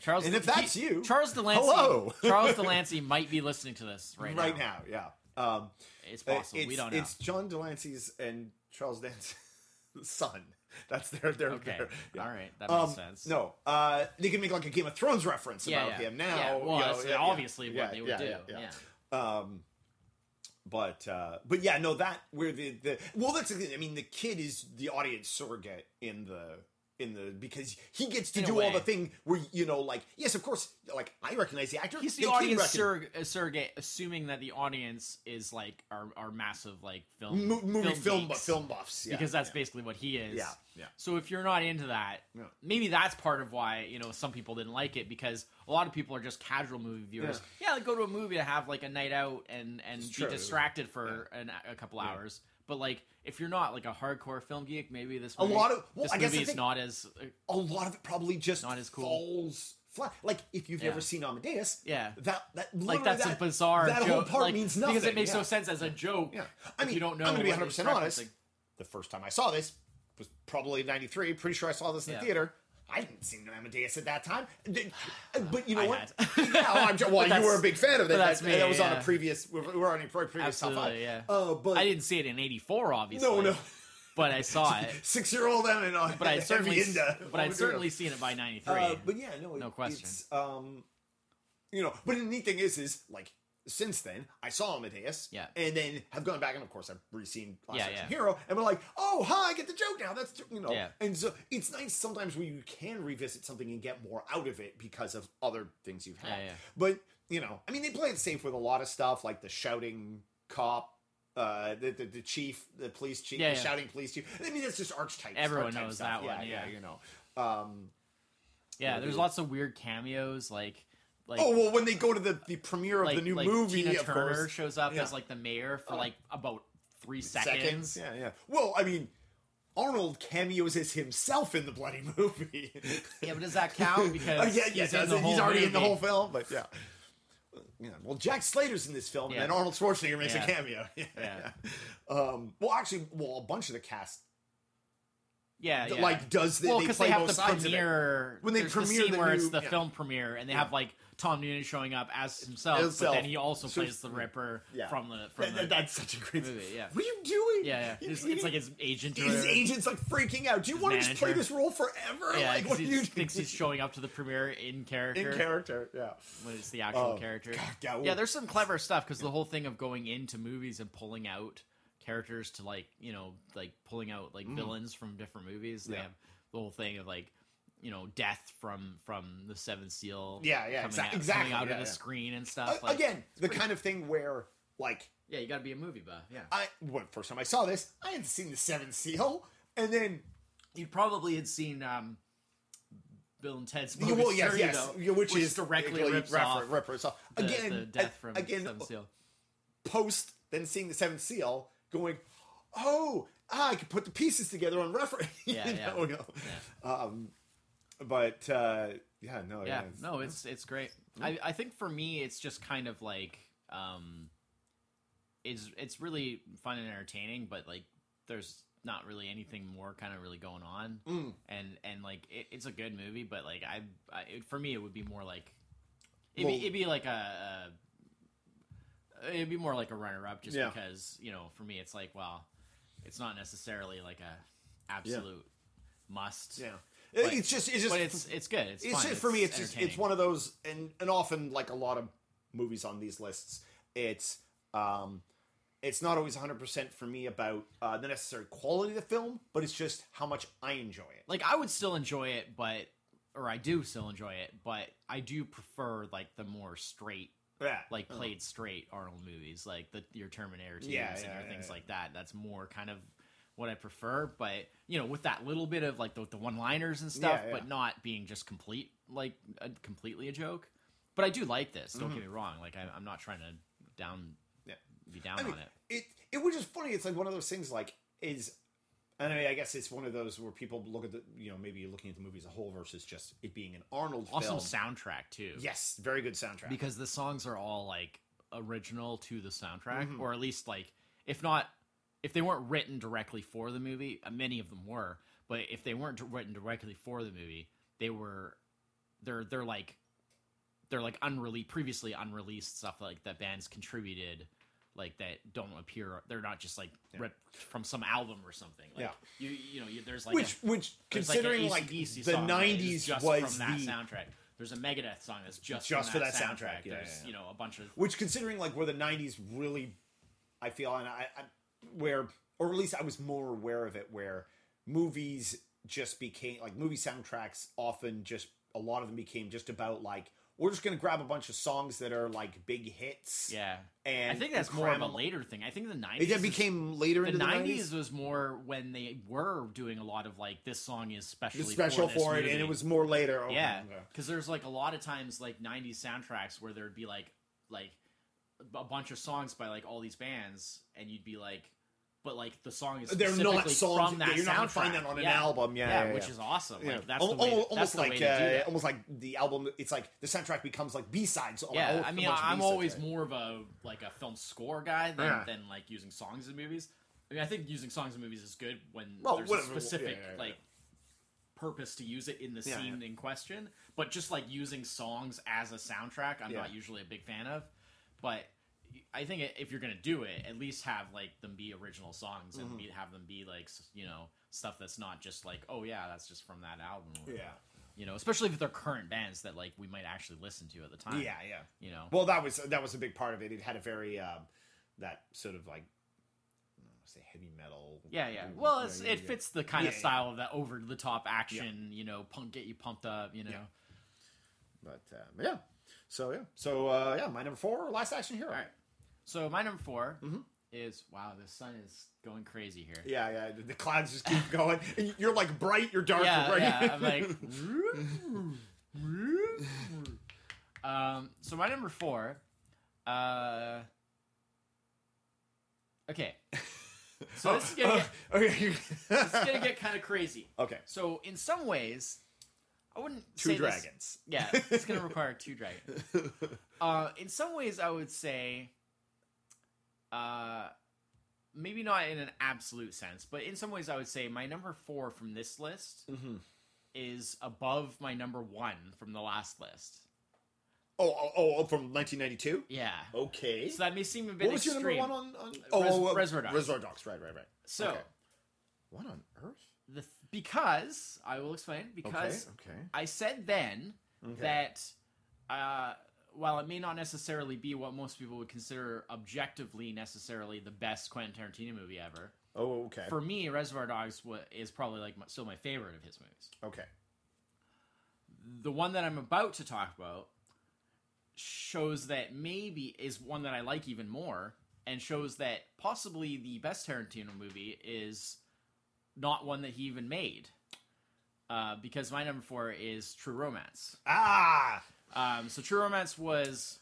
Charles And if that's you, Charles Delancey hello. Charles Delancey might be listening to this right, right now. now. Yeah. Um, it's Uh, possible It's, we don't know It's John de Lancie's and Charles Dance's son. That's their their. okay their- yeah. all right that makes Um, sense No, uh, they can make like a Game of Thrones reference yeah, about yeah. him now. yeah, well you know, that's yeah, obviously what they would do yeah. Um, but uh, but yeah, no, that where the the well, that's. I mean, the kid is the audience surrogate in the in the because he gets to In do all the thing where you know, like yes, of course, like I recognize the actor. He's the audience recognize- surrog- uh, surrogate, assuming that the audience is like our, our massive like film Mo- movie film, geeks, film buffs yeah, because that's yeah. basically what he is. Yeah, yeah. So if you're not into that, Yeah. maybe that's part of why you know some people didn't like it because a lot of people are just casual movie viewers. Yeah, like go to a movie to have like a night out and and It's be true. distracted for an, a couple hours. But like if you're not like a hardcore film geek, maybe this movie, A lot of- well, this I guess movie is not as uh, a lot of it probably just Not as cool. falls flat. Like if you've Yeah. never seen Amadeus, yeah. that that Like that's that, a bizarre that joke. whole part like, means nothing because it makes yeah. no sense as a joke. Yeah, I if mean, you don't know. I'm gonna be 100 percent honest. The first time I saw this was probably '93. Pretty sure I saw this in Yeah. the theater. I didn't see Amadeus at that time, but you know I what? yeah, well, well you were a big fan of that. that's that, me, that was on a previous. We were we were on a previous top five. Absolutely, yeah. Uh, but I didn't see it in '84, obviously. no, no. but I saw it. Six year old Emma, and But I'd certainly, into, but I'd certainly seen it by '93. Uh, but yeah, no, No it- question. It's, um, you know, but the neat thing is, is like since then I saw Amadeus, Yeah. and then have gone back and of course I've re-seen Last Yeah, Action yeah. Hero, and we're like, oh, hi, I get the joke now. That's you know, Yeah. and so it's nice sometimes when you can revisit something and get more out of it because of other things you've had. Yeah. But you know, I mean, they play it safe with a lot of stuff like the shouting cop. Uh, the, the the chief, the police chief, Yeah, the shouting police chief. I mean, that's just archetype. Everyone archetype knows stuff. that one, yeah. yeah, you know. Um, yeah, yeah, there's lots of weird cameos, like like oh well, when they go to the, the premiere of like, the new like movie, Tina Turner course, shows up Yeah. as like the mayor for Oh. like about three seconds. Yeah, yeah. Well, I mean, Arnold cameos as himself in the bloody movie. Yeah, but does that count? Because Uh, yeah, yeah, he's, in the whole he's already in the whole film, but yeah. Yeah, well, Jack Slater's in this film, Yeah. and then Arnold Schwarzenegger makes Yeah. a cameo. Yeah. Yeah. Um, well, actually, well, a bunch of the cast Yeah, yeah. like does the, well, they because play they have both the sides premiere When they premiere the where it's the yeah. film premiere, and they Yeah. have like Tom Noonan showing up as himself, Himself. but then he also So- plays the Ripper from the from That- the that- that's such a great movie, yeah. What are you doing? yeah, yeah. It's, it's like his agent. his agent's like freaking out. Do you want to just play this role forever? Yeah, like, what he do you thinks he's showing up to the premiere in character. in character? Yeah. when it's the actual Oh, character. God, yeah, well- yeah, there's some clever stuff because the whole thing of going into movies and pulling out characters to like you know like pulling out like villains from different movies. They. Yeah. have the whole thing of like you know death from from the Seventh Seal. Yeah, yeah, coming exa- out, exactly, coming out yeah, of the yeah. screen and Uh, stuff. Like, again, the kind of thing where like yeah, you got to be a movie buff. Yeah, I when first time I saw this, I hadn't seen the Seventh Seal, and then you probably had seen. um Bill and Ted's movie well, yes, yes, yeah, which, is directly rips refer- off the, again, the death from again, Seventh Seal. post then seeing the Seventh Seal, going, oh, ah, I could put the pieces together on reference. Yeah, you yeah. know, know. Um, but uh, yeah, no, yeah it's- no it's it's great I, I think for me it's just kind of like um it's it's really fun and entertaining but like there's not really anything more kind of really going on Mm. and and like it, it's a good movie but like i, I it, for me it would be more like it'd, Well- be, it'd be like a, a it'd be more like a runner-up just Yeah. because you know for me it's like well it's not necessarily like a absolute must yeah. But- it's just, it's just, but it's it's good it's, it's just, for me. It's just, it's one of those, and and often like a lot of movies on these lists, it's um, it's not always 100 percent for me about uh, the necessary quality of the film, but it's just how much I enjoy it. like I would still enjoy it, but or I do still enjoy it, but I do prefer like the more straight, Yeah, like played straight Arnold movies, like the your Terminator 2s Yeah, and yeah, your yeah, things like that. That's more kind of what I prefer, but you know, with that little bit of like the, the one-liners and stuff, but not being just complete like a, completely a joke. But I do like this. Don't get me wrong. Like I, I'm not trying to down Mm-hmm. Yeah. be down I mean, on it. it it was just funny. It's like one of those things. Like is, and I, mean, I guess it's one of those where people look at the you know maybe looking at the movie as a whole versus just it being an Arnold Awesome film. soundtrack too. Yes, very good soundtrack. because the songs are all like original to the soundtrack Mm-hmm. or at least like if not if they weren't written directly for the movie uh, many of them were but if they weren't written directly for the movie they were they're they're like they're like unreleased previously unreleased stuff like that bands contributed like that don't appear they're not just like ripped from some album or something like Yeah. you you know you, there's like which a, which considering like, like, the song that is '90s just was from that the soundtrack there's a Megadeth song that's just, Just for that, soundtrack. soundtrack, yeah, There's yeah, yeah. you know a bunch of which considering like where the 90s really i feel and I, I where or at least i was more aware of it where movies just became like movie soundtracks often just a lot of them became just about like we're just gonna grab a bunch of songs that are like big hits yeah. and I think that's more of a later thing. I think the nineties then became later the 90s, was more when they were doing a lot of like this song is specially special for, this for it movie. and it was more later Okay, yeah because there's like a lot of times like 90s soundtracks where there'd be like like a bunch of songs by like all these bands and you'd be like but like the song is They're not songs from that yeah, you're not gonna find that on an Yeah. album. Yeah, yeah, yeah, which is awesome. Yeah. like that's Al- the way almost the like way to do uh, almost like the album it's like the soundtrack becomes like b-sides yeah i mean i'm always right? more of a like a film score guy than, than like using songs in movies. I mean i think using songs in movies is good when Well, there's whatever, a specific like purpose to use it in the scene in question. But just like using songs as a soundtrack i'm not usually a big fan of. But I think if you're gonna do it, at least have like them be original songs and Mm-hmm. be, have them be like you know stuff that's not just like oh yeah that's just from that album. or yeah you know, especially if they're current bands that like we might actually listen to at the time. yeah yeah you know. Well, that was that was a big part of it. It had a very um, that sort of like I don't wanna say heavy metal. Yeah, yeah. Well, it's, yeah, it yeah. fits the kind of style of that over the top action. You know, punk get you pumped up. You know. Yeah. But uh, but yeah, so yeah, so uh, yeah, my number four, last action hero. All right. So my number 4 Mm-hmm. is wow, the sun is going crazy here. Yeah, yeah. The, the clouds just keep going, and you're like bright, you're dark, yeah, you're bright. yeah. I'm like. um. So my number four. Uh. Okay. So this is gonna get okay. this is gonna get kind of crazy. okay. So in some ways, I wouldn't Two say this- dragons. Yeah, it's gonna require two dragons. Uh, in some ways, I would say, uh, maybe not in an absolute sense, but in some ways, I would say my number four from this list Mm-hmm. is above my number one from the last list. Oh, oh, oh, from 1992. Yeah. Okay. So that may seem a bit what was your number one on? on oh, uh, Reservoir Dogs. Reservoir Dogs. Right, right, right. So Okay. What on earth? the th- because I will explain because okay. I said then Okay. that uh, while it may not necessarily be what most people would consider objectively necessarily the best Quentin Tarantino movie ever, Oh, okay. for me, Reservoir Dogs is probably like my, still my favorite of his movies. okay. The one that I'm about to talk about shows that maybe is one that I like even more, and shows that possibly the best Tarantino movie is not one that he even made. Uh, because my number four is True Romance. Ah. Um, so True Romance was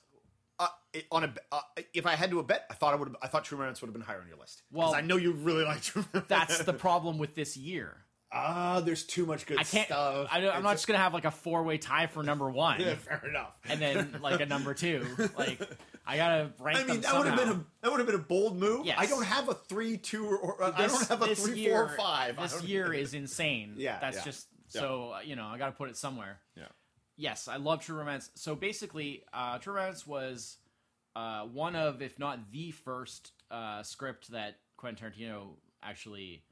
Uh, it, on a uh, if I had to a bet, I thought I would. I thought True Romance would have been higher on your list. Well, Well, I know you really like True Romance. that's the problem with this year. ah. There's too much good I can't. stuff. I, I'm not It's- just gonna have like a four way tie for number one, Yeah, fair enough. and then like a number two. Like I gotta rank I mean, them that would have been a that would have been a bold move. Yes. I don't have a three, two, or, or I don't have a this three, year, four, five. This year is insane. Yeah, that's yeah, just yeah. so uh, you know I got to put it somewhere. Yeah. Yes, I love True Romance. So basically, uh, True Romance was uh, one of, if not the first uh, script that Quentin Tarantino actually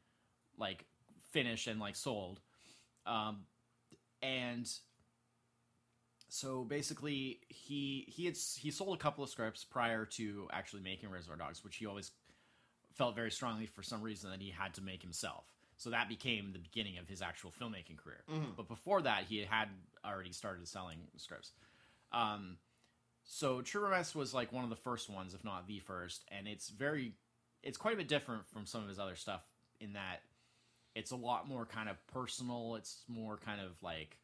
like finished and like sold. Um, and so basically, he he had he sold a couple of scripts prior to actually making Reservoir Dogs, which he always felt very strongly for some reason that he had to make himself. So that became the beginning of his actual filmmaking career. But before that, he had already started selling scripts. Um, so True Romance was like one of the first ones, if not the first, and it's very, it's quite a bit different from some of his other stuff in that it's a lot more kind of personal. It's more kind of like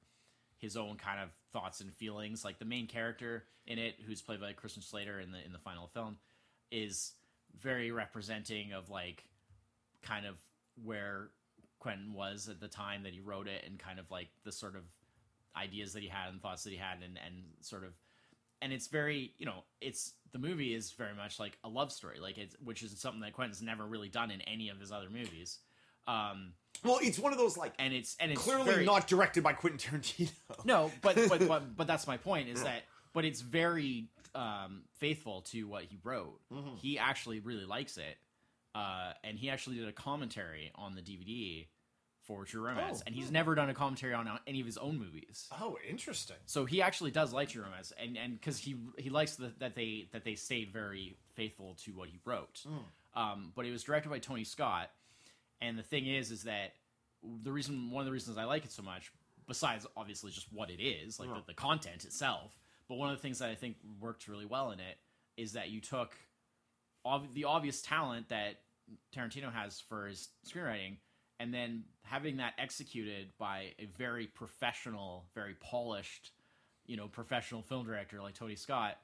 his own kind of thoughts and feelings. Like the main character in it, who's played by Christian Slater in the in the final film, is very representing of like kind of where Quentin was at the time that he wrote it, and kind of like the sort of ideas that he had and thoughts that he had, and and sort of and it's very you know it's the movie is very much like a love story like it's which is something that quentin's never really done in any of his other movies um Well, it's one of those like and it's and it's clearly very, not directed by Quentin Tarantino. no but but but, but that's my point is that but it's very um faithful to what he wrote Mm-hmm. he actually really likes it uh and he actually did a commentary on the dvd for true romance. Oh, and he's never done a commentary on any of his own movies. Oh, interesting. so he actually does like True Romance, and and because he he likes the, that they that they stayed very faithful to what he wrote. Um, but it was directed by Tony Scott, and the thing is, is that the reason one of the reasons I like it so much, besides obviously just what it is, like the, the content itself, but one of the things that I think worked really well in it is that you took ob- the obvious talent that Tarantino has for his screenwriting, and then having that executed by a very professional, very polished, you know, professional film director like Tony Scott,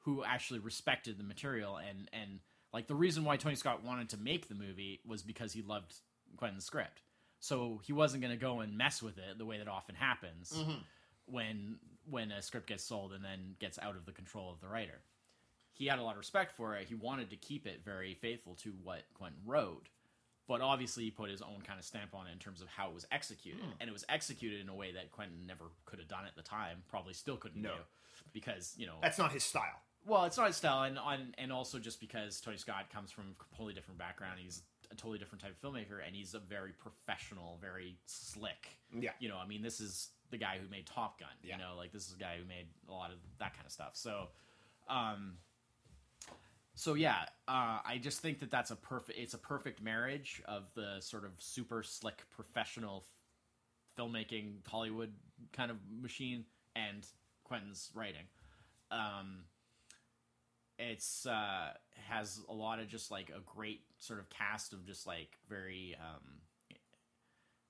who actually respected the material and and like the reason why Tony Scott wanted to make the movie was because he loved Quentin's script. So he wasn't going to go and mess with it the way that often happens mm-hmm. when when a script gets sold and then gets out of the control of the writer. He had a lot of respect for it. He wanted to keep it very faithful to what Quentin wrote, but obviously he put his own kind of stamp on it in terms of how it was executed, and it was executed in a way that Quentin never could have done at the time. Probably still couldn't No. do because you know That's not his style. well, it's not his style, and on and also just because Tony Scott comes from a completely different background, he's a totally different type of filmmaker, and he's a very professional, very slick. Yeah. You know, I mean, this is the guy who made Top Gun. Yeah. You know, like this is the guy who made a lot of that kind of stuff. So, um, so yeah, uh, I just think that that's a perfect. It's a perfect marriage of the sort of super slick professional f- filmmaking Hollywood kind of machine and Quentin's writing. Um, it's uh, has a lot of just like a great sort of cast of just like very um,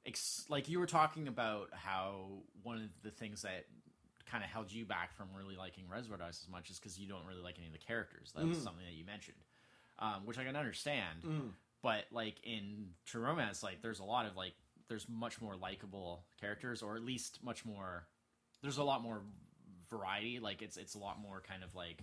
ex- like you were talking about how one of the things that kind of held you back from really liking Reservoir Dogs as much is because you don't really like any of the characters. That was something that you mentioned, um, which I can understand. But like in True Romance, like there's a lot of like there's much more likable characters, or at least much more. There's a lot more variety. Like it's it's a lot more kind of like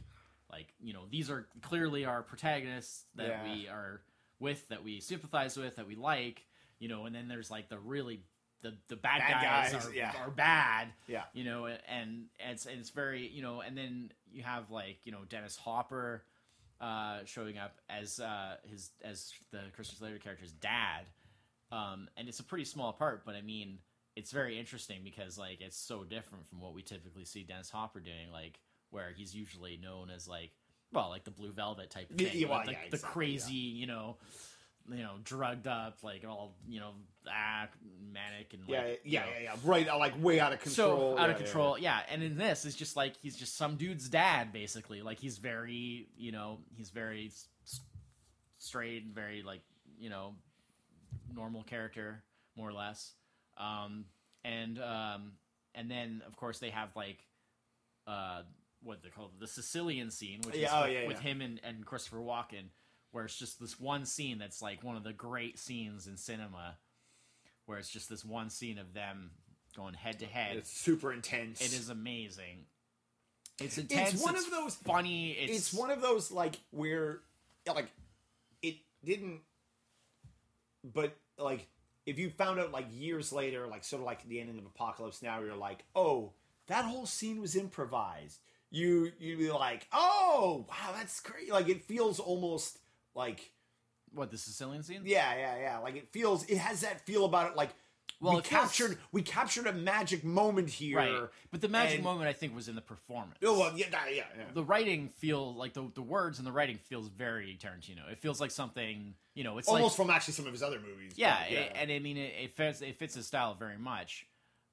like you know these are clearly our protagonists that Yeah. we are with that we sympathize with that we like you know and then there's like the really the the bad, Bad guys, guys, are, yeah. are bad Yeah. you know and it's it's very you know and then you have like you know dennis hopper uh showing up as uh his as the christian slater character's dad um and it's a pretty small part but i mean it's very interesting because like it's so different from what we typically see dennis hopper doing like where he's usually known as like well like the blue velvet type of thing yeah, well, like, the, yeah, the exactly, crazy you know you know drugged up like all you know ah, manic and Yeah, like, you yeah, know, yeah, yeah. Right, uh, like way out of control. so out Yeah, of yeah, control yeah, and in this it's just like he's just some dude's dad basically. Like he's very you know he's very straight and very like you know normal character more or less. Um and um and then of course they have like uh what they call the Sicilian scene which Yeah, is oh, with, yeah, with him and, and Christopher Walken where it's just this one scene that's like one of the great scenes in cinema where it's just this one scene of them going head to head It's super intense. it is amazing. It's intense. It's one of those- funny. It's, It's one of those like where, like, it didn't. But like, if you found out like years later, like sort of like the ending of Apocalypse Now, you're like, oh, that whole scene was improvised. You you'd be like, oh, wow, that's crazy. Like it feels almost like what the Sicilian scene. Yeah, yeah, yeah. Like it feels, it has that feel about it. Like Well, we it feels- captured, we captured a magic moment here. right. But the magic and- moment I think was in the performance. Oh well, yeah, yeah, yeah. yeah. the writing feel like the the words and the writing feels very Tarantino. It feels like something you know. It's Almost like from actually some of his other movies. but yeah, it- and I mean it, it fits it fits his style very much.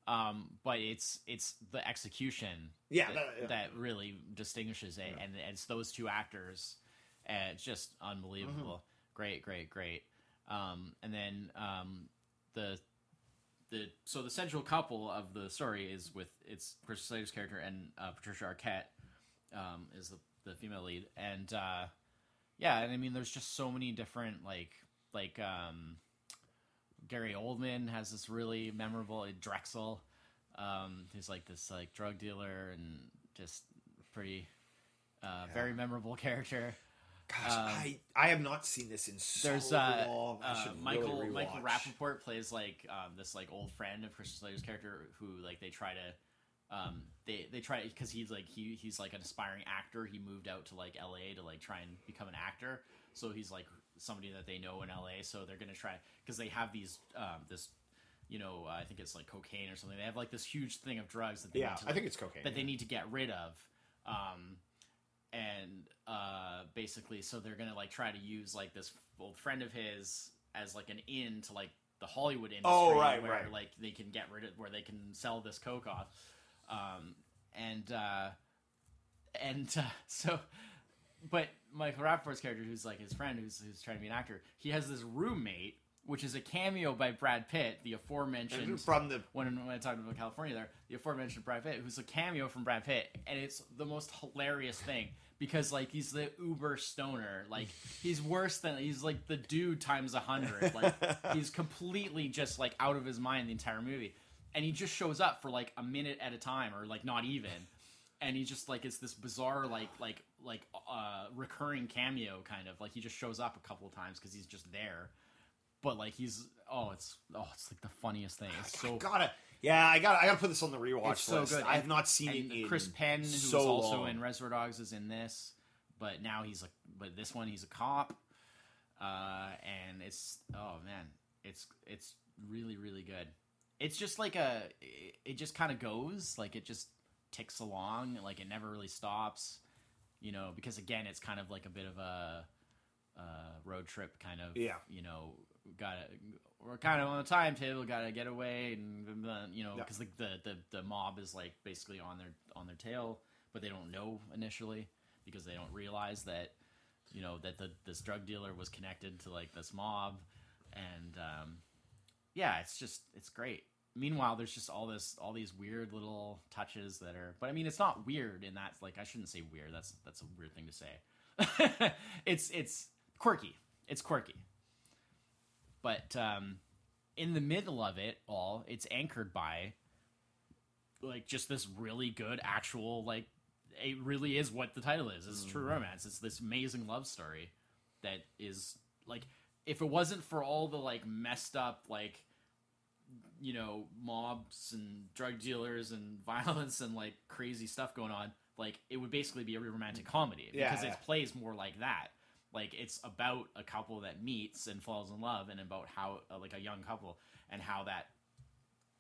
Um, but it's it's the execution Yeah, that, that- yeah. that really distinguishes it, and it's those two actors, and it's just unbelievable. Mm-hmm. Great, great, great. Um, and then um, the the so the central couple of the story is with it's Chris Slater's character and uh, Patricia Arquette um, is the, the female lead, and uh, yeah, and I mean there's just so many different like like um, Gary Oldman has this really memorable Drexl, um, who's like this like drug dealer and just pretty uh, very memorable character. Gosh, I I have not seen this in so Um, There's uh, long. Uh, Michael really Michael. Rapaport plays like um, this like old friend of Christian Slater's character who like they try to um, they they try because he's like he he's like an aspiring actor. He moved out to like L.A. to like try and become an actor. So he's like somebody that they know in L.A. So they're gonna try because they have these um, this you know uh, I think it's like cocaine or something. They have like this huge thing of drugs that they Yeah, need to, I think it's cocaine. that they need to get rid of. Um, and uh, basically, so they're gonna like try to use like this old friend of his as like an in to like the Hollywood industry, Oh, right, where right. like they can get rid of where they can sell this coke off, um, and uh, and uh, so, but Michael Rapaport's character, who's like his friend, who's who's trying to be an actor, he has this roommate, which is a cameo by Brad Pitt, the aforementioned from the when, when I talked about Kalifornia there, the aforementioned Brad Pitt, who's a cameo from Brad Pitt, and it's the most hilarious thing because like he's the uber stoner, like he's worse than he's like the dude times a hundred, like he's completely just like out of his mind the entire movie, and he just shows up for like a minute at a time or like not even, and he just like it's this bizarre like like like uh recurring cameo kind of. Like he just shows up a couple of times because he's just there but like he's oh it's oh it's like the funniest thing it's so I gotta yeah I gotta I gotta put this on the rewatch it's so list. good I have not seen and it in chris penn who's so also long. in reservoir dogs is in this but now he's like but this one he's a cop uh and it's oh man it's it's really really good it's just like a it, it just kind of goes like it just ticks along like it never really stops you know because again it's kind of like a bit of a uh, road trip kind of Yeah. you know gotta we're kind of on a timetable gotta get away and you know Yeah. because the, the the the mob is like basically on their on their tail but they don't know initially because they don't realize that you know that the this drug dealer was connected to like this mob. And um yeah it's just it's great. Meanwhile there's just all this all these weird little touches that are but i mean it's not weird in that like i shouldn't say weird that's that's a weird thing to say. It's it's quirky. It's quirky but um in the middle of it all it's anchored by like just this really good actual like it really is what the title is. It's true romance. It's this amazing love story that is like if it wasn't for all the like messed up like you know mobs and drug dealers and violence and like crazy stuff going on like it would basically be a romantic comedy because yeah. it plays more like that like it's about a couple that meets and falls in love and about how uh, like a young couple and how that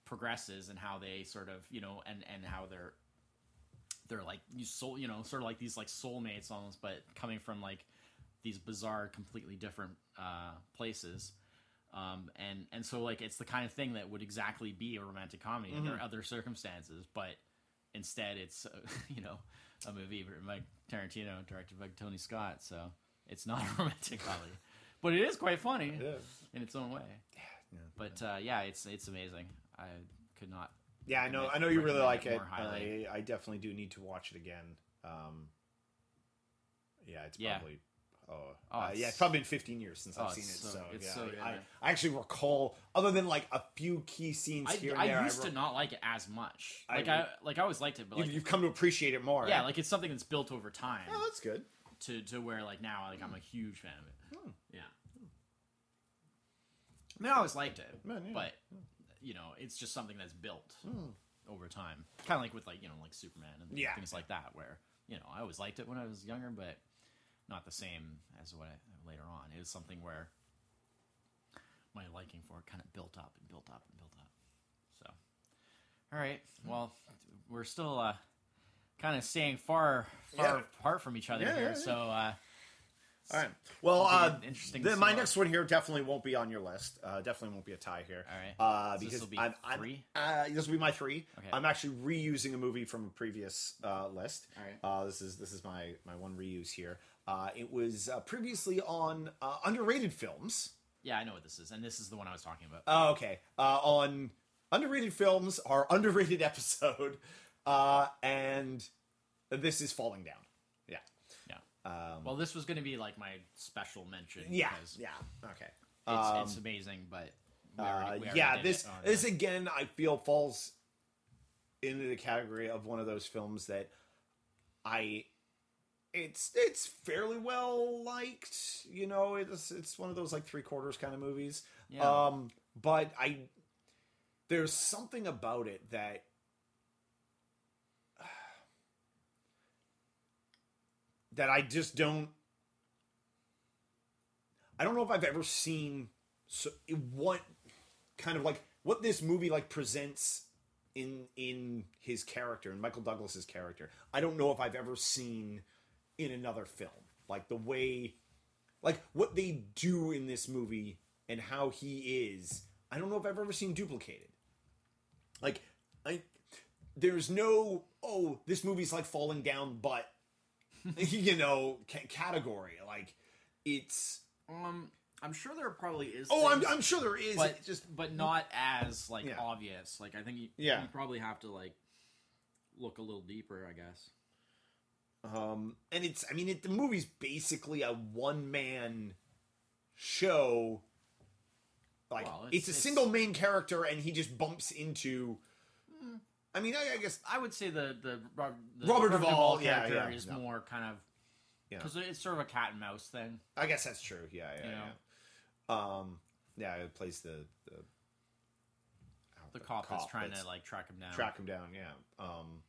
progresses and how they sort of you know and and how they're they're like you soul you know sort of like these like soulmates almost but coming from like these bizarre completely different uh places. Um and and so like it's the kind of thing that would exactly be a romantic comedy under other circumstances but instead it's uh, you know a movie written by Tarantino directed by Tony Scott so it's not a romantic comedy but it is quite funny Yeah. in its own way yeah. but uh yeah it's it's amazing I could not Yeah, I know. I know you really like it. I, I definitely do need to watch it again. Um, yeah, it's probably. Oh, Oh, uh, yeah, it's- probably been 15 years since Oh, I've seen it. so- So, yeah, so I. I actually recall, other than like a few key scenes I, here and I there, used re- to not like it as much. Like I, like I always liked it, but you've, like you've come to appreciate it more. yeah, eh? like it's something that's built over time oh, that's good. To to where like now like I'm a huge fan of it. Hmm. Yeah. I mean, I always liked it, Man, yeah. but you know, it's just something that's built Hmm. over time. Kind of like with like you know like Superman and Yeah. things like that, where you know I always liked it when I was younger, but not the same as what I, later on. It was something where my liking for it kind of built up and built up and built up. So, all right, well, we're still uh, kind of staying far far Yeah. apart from each other Yeah, here. yeah. So, uh, All right. Well, uh, interesting the, my next one here definitely won't be on your list. Uh, definitely won't be a tie here. All right. Uh, So this will be I'm, I'm- three? uh, this will be my three. Okay. I'm actually reusing a movie from a previous uh, list. All right. Uh, this is this is my my one reuse here. Uh, it was uh, previously on uh, underrated films. yeah, I know what this is, and this is the one I was talking about. Oh, okay. Uh, on underrated films, our underrated episode, uh, and this is falling down. Yeah. yeah. Um, Well, this was going to be like my special mention. yeah. Yeah. Okay. It's, Um, it's amazing, but Uh, already, already yeah, this this uh, again I feel falls into the category of one of those films that I it's it's fairly well liked, you know, it's it's one of those like three quarters kind of movies. Yeah. Um but I there's something about it that that I just don't I don't know if I've ever seen so what kind of like what this movie like presents in in his character and Michael Douglas's character. I don't know if I've ever seen in another film like the way like what they do in this movie and how he is. I don't know if I've ever seen duplicated. Like I there's no oh this movie's like falling down but you know ca- category like it's Um, I'm sure there probably is. oh I'm, I'm sure there is but just but not as like Yeah. obvious. Like I think you, Yeah. you probably have to like look a little deeper. I guess. Um, and it's, I mean, it, the movie's basically a one man show. Like, Well, it's, it's- a it's- single main character, and he just bumps into. I mean, I, I guess. I would say the the, Rob- the Robert Duvall, yeah, character yeah, is yeah. more kind of Yeah. because it's sort of a cat and mouse thing. I guess that's true. Yeah, yeah, You yeah. Um, yeah, it plays the the, The cop, that's trying that's to like track him down. track him down. Yeah. Um,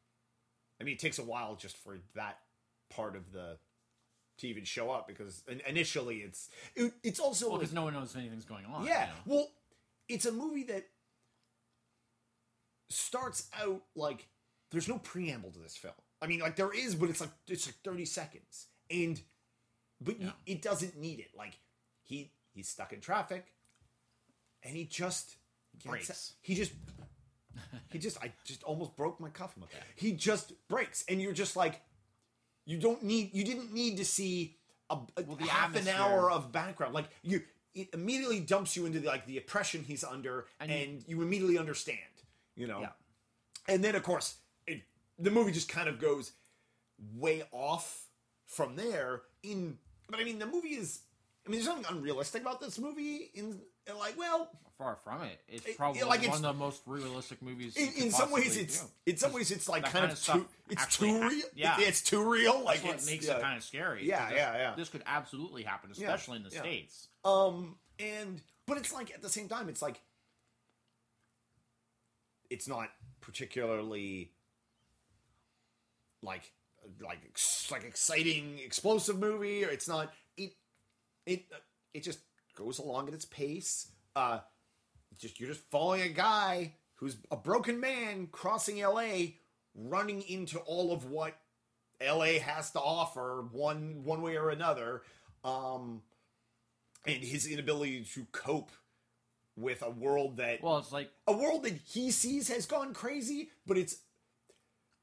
I mean, it takes a while just for that part of the to even show up because initially it's it, it's also Well, because no one knows anything's going on. Yeah. you know? Well, it's a movie that starts out like there's no preamble to this film. I mean, like there is, but it's like it's like 30 seconds, and but Yeah. it doesn't need it. Like he he's stuck in traffic, and he just Breaks. He just he just I just almost broke my cuff. He just breaks, and you're just like you don't need you didn't need to see a, a Well, the half an hour of background like you it immediately dumps you into the, like the oppression he's under and, And you, you- immediately understand you know Yeah. And then of course it, the movie just kind of goes way off from there in but i mean the movie is i mean there's nothing unrealistic about this movie in like well Far from it. It's probably yeah, like, one it's- of the most realistic movies. in, in some ways it's do. in some ways it's like kind kind of too it's too real yeah. it's too real like That's it's makes yeah. it kind of scary. Yeah, yeah, yeah. This could absolutely happen, especially in the yeah. states. Um, and but it's like at the same time, it's like it's not particularly like like like exciting explosive movie or it's not it it it just goes along at its pace. Uh just you're just following a guy who's a broken man crossing LA running into all of what LA has to offer one one way or another um and his inability to cope with a world that Well, it's like a world that he sees has gone crazy, but it's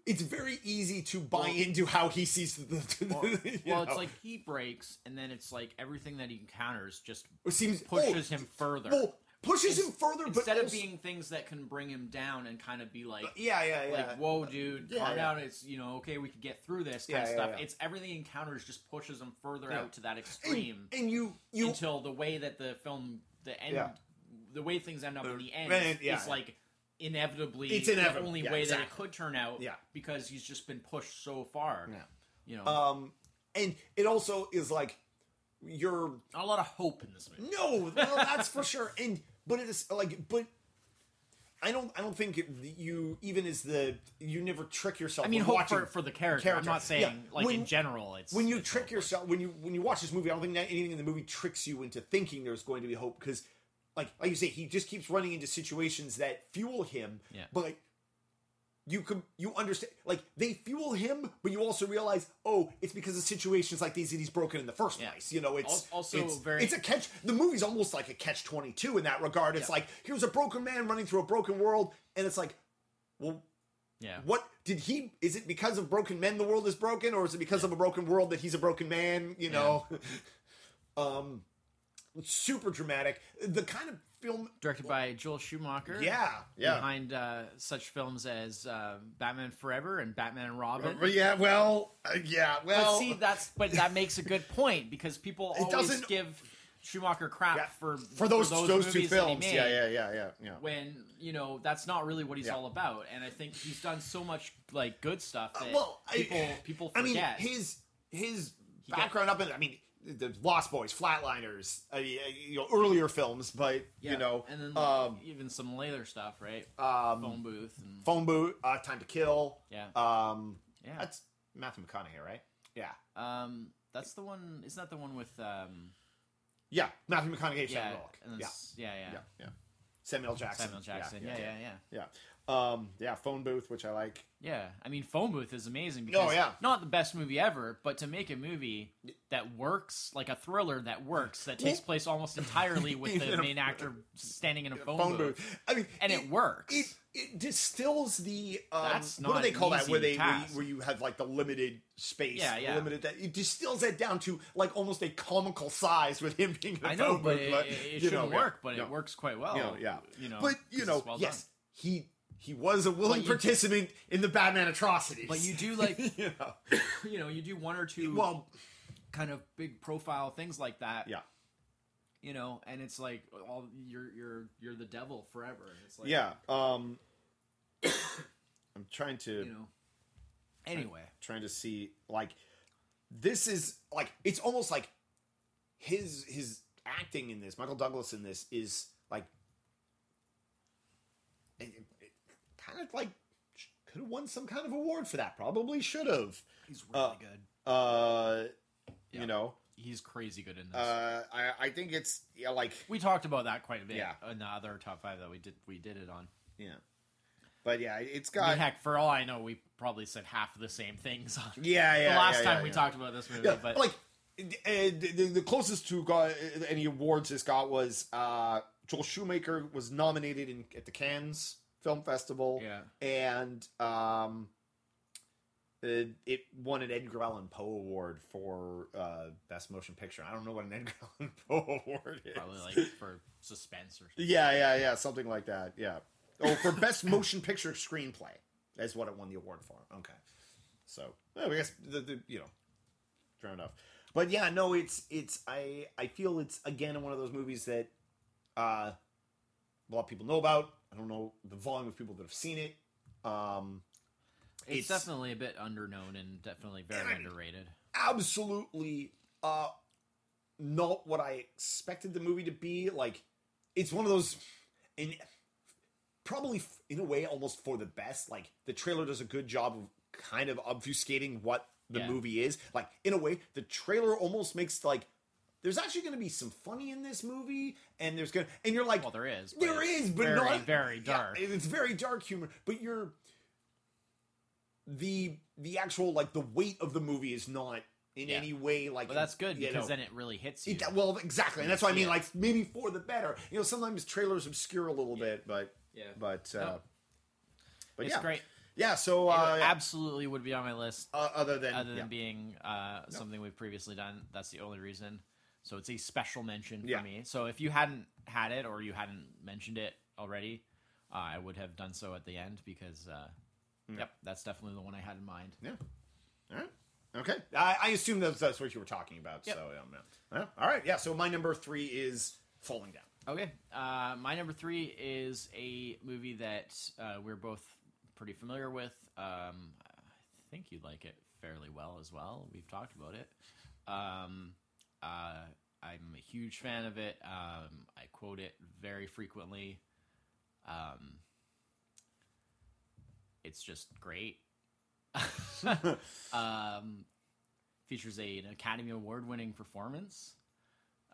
it's very easy to buy Well- into how he sees the. the well, well, it's like he breaks, and then it's like everything that he encounters just seems pushes oh, him further. Well, pushes him further, but Instead of being things that can bring him down and kind of be like, yeah, yeah, yeah. like, whoa, uh, dude, Yeah, calm yeah. down. It's you know, okay, we can get through this kind Yeah, of stuff. It's everything he encounters just pushes him further out to that and, extreme and you you until the way that the film, the end. The way things end up in the end man, yeah. is like inevitably It's the only Yeah, way that it could turn out. Yeah. because he's just been pushed so far. Yeah. you know, um, and it also is like you're not a lot of hope in this movie. No, no, that's for sure. And but it is like, but I don't, I don't think it, you even as the you never trick yourself. I mean, when hope watching for, for the character. character. I'm not saying Yeah, like when- in general. It's when you it's trick yourself when you when you watch this movie. I don't think anything in the movie tricks you into thinking there's going to be hope because, like, like you say, he just keeps running into situations that fuel him. Yeah. but. Like, you can you understand like they fuel him, but you also realize, oh, it's because of situations like these that he's broken in the first Yeah. place. You know, it's also it's, very- it's a catch. The movie's almost like a catch twenty two in that regard. It's Yeah. like here's a broken man running through a broken world, and it's like, well, Yeah. what did he? Is it because of broken men the world is broken, or is it because of a broken world that he's a broken man? You know, um, super dramatic. The kind of film, Directed by Joel Schumacher. yeah, yeah, Behind uh, such films as uh, Batman Forever and Batman and Robin. yeah. Well, uh, yeah, well, but see, that's but that makes a good point because people It always give Schumacher crap yeah, for for those those, two movies that he films, made yeah, yeah, yeah, yeah, yeah. When you know that's not really what he's Yeah. all about, and I think he's done so much like good stuff that well, I- people people I mean, his his background up in. I mean, the Lost Boys, Flatliners, I mean, uh, you know, earlier films, but Yeah, you know, and then um, even some later stuff, right? um, Phone booth and phone boot, uh, Time to Kill. yeah, Um, yeah. that's Matthew McConaughey, right? Yeah, Um, that's the one. Isn't that the one with um? yeah, Matthew McConaughey, Yeah, Samuel Bullock. and then yeah. yeah, yeah, yeah, yeah. Samuel Jackson. Samuel Jackson. Yeah, yeah, yeah. yeah. Um, yeah, phone booth, which I like. Yeah, I mean, Phone Booth is amazing because Oh, yeah. not the best movie ever, but to make a movie that works, like a thriller that works, that takes place almost entirely with the main actor standing in a phone, Phone booth, booth. I mean, and it, works. It it distills the um, That's what do they call that where they where you, where you have like the limited space, Yeah, yeah. limited that it distills that down to like almost a comical size with him being in a I know, phone but booth, it, but, it, it shouldn't know, yeah, work, but it works quite well. You know, yeah. you know, but you know, well yes, done. he he was a willing participant in the Batman atrocities. But you do like, you know, you know, you do one or two well, kind of big profile things like that. yeah, you know, and it's like all you're you're you're the devil forever. It's like, yeah. Um, I'm trying to you know. Anyway, trying to see like this is like it's almost like his his acting in this michael douglas in this is like it, it, it kind of like could have won some kind of award for that probably should have he's really Uh, good. uh Yeah. you know He's crazy good in this. uh i i think it's yeah like we talked about that quite a bit Yeah. in the other top five that we did we did it on. yeah but yeah it's got mean, heck, for all I know, we probably said half of the same things on yeah yeah the last yeah, time we talked about this movie. But like uh, the, the, the closest to got any awards this got was uh, Joel Schumacher was nominated in at the Cannes Film Festival, yeah, and um, it, it won an Edgar Allan Poe Award for uh, best motion picture. I don't know what an Edgar Allan Poe Award is. probably like for suspense or something. yeah, yeah, yeah, something like that. Yeah. Oh, for best motion picture screenplay. That's what it won the award for. Okay. So, well, I guess the, the you know, fair enough. But yeah, no, it's it's I I feel it's again one of those movies that uh a lot of people know about. I don't know the volume of people that have seen it. Um It's, It's- definitely a bit underknown and definitely very And underrated. absolutely uh not what I expected the movie to be. Like, it's one of those, in probably in a way almost for the best. Like, the trailer does a good job of kind of obfuscating what the Yeah. movie is. Like, in a way, the trailer almost makes like there's actually going to be some funny in this movie, and there's gonna and you're like, Well, there is. but there it's is, but very, not very yeah, dark. it's very dark humor, but you're the the actual like the weight of the movie is not in Yeah. any way like. but that's good because know, then it really hits you. it- well, exactly, and that's what I mean. it. Like maybe for the better. You know, sometimes trailers obscure a little bit, but yeah, but uh, No. but it's yeah, great. yeah. So It uh, absolutely would be on my list. uh, other than other than yeah. being uh, something we've previously done. That's the only reason. So it's a special mention for Yeah. me. So if you hadn't had it or you hadn't mentioned it already, uh, I would have done so at the end because, uh, yep, that's definitely the one I had in mind. Yeah. All right. Okay. I, I assume that's, that's what you were talking about. Yep. So, um, yeah. Yeah. all right. Yeah. So my number three is Falling Down. Okay, uh, my number three is a movie that uh, we're both pretty familiar with. Um, I think you'd like it fairly well as well. We've talked about it. Um, uh, I'm a huge fan of it. Um, I quote it very frequently. Um, it's just great. um, features a, an Academy Award winning performance.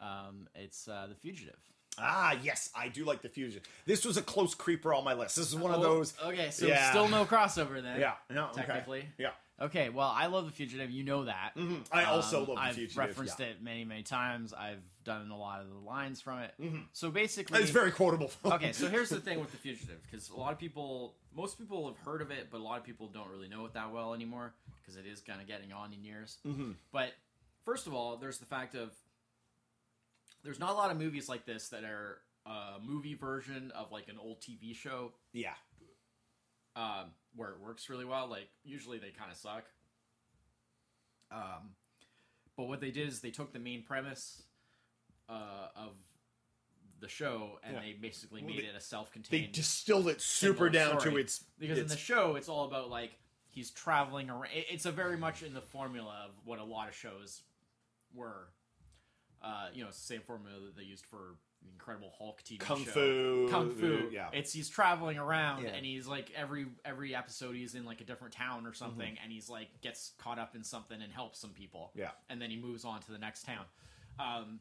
Um, it's uh, The Fugitive. Ah, yes, I do like the fusion. This was a close creeper on my list. This is one of Oh, those. Okay, so Yeah. still no crossover then. Yeah. No. okay. Technically. Yeah. Okay, well, I love The Fugitive. You know that. Mhm. I also Um, love the I've fugitive. referenced yeah. it many, many times. I've done a lot of the lines from it. Mhm. So basically, It's very quotable. okay. So here's the thing with The Fugitive, because a lot of people, most people have heard of it, but a lot of people don't really know it that well anymore, because it is kind of getting on in years. Mhm. But first of all, there's the fact of there's not a lot of movies like this that are a movie version of like an old TV show Yeah. Um, where it works really well. Like usually they kind of suck. Um, but what they did is they took the main premise uh, of the show and Yeah. they basically Well, made they- it a self-contained. They distilled it super down to its. because in the show it's all about like he's traveling around. It's a very much in the formula of what a lot of shows were. Uh, you know, same formula that they used for Incredible Hulk TV kung show. fu. Kung Fu. Yeah. It's he's traveling around Yeah. and he's like every every episode he's in like a different town or something and he's like gets caught up in something and helps some people. Yeah. And then he moves on to the next town. Um,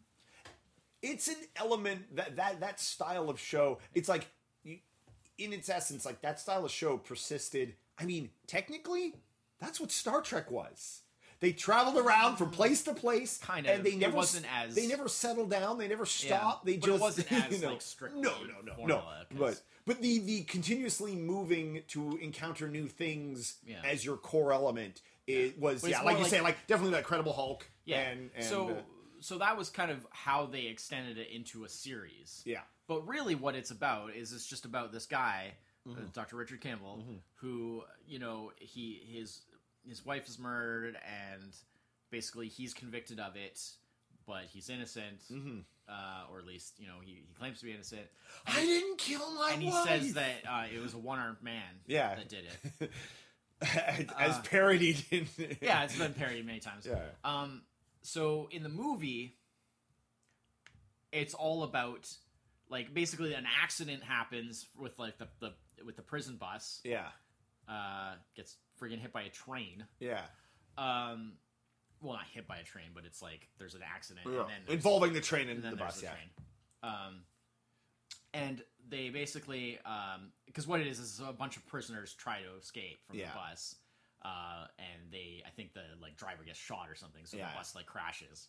it's an element that that that style of show it's like in its essence like that style of show persisted i mean technically that's what star trek was they traveled around from place to place Kind and of. they It never wasn't as- they never settled down they never stopped they but it just wasn't as, you know, like, strictly no no no no but but the the continuously moving to encounter new things Yeah. as your core element it was yeah more like you say like definitely that credible hulk yeah. and, and so uh, so that was kind of how they extended it into a series. yeah But really, what it's about is it's just about this guy, Mm-hmm. uh, Dr. Richard Kimball, who you know he his his wife is murdered, and basically he's convicted of it, but he's innocent, Mm-hmm. uh, or at least you know he, he claims to be innocent, i didn't kill my and he says that uh, it was a one armed man, Yeah. that did it. as, as Uh, parodied in Yeah, it's been parodied many times. yeah Um, so in the movie, it's all about like basically an accident happens with like the, the with the prison bus yeah uh gets friggin' hit by a train. yeah Um, well, not hit by a train, but it's like there's an accident and then involving the train and, and then the bus the yeah train. Um, and they basically because what it is is a bunch of prisoners try to escape from Yeah. the bus. Uh, and they, I think the like driver gets shot or something, so Yeah. the bus like crashes.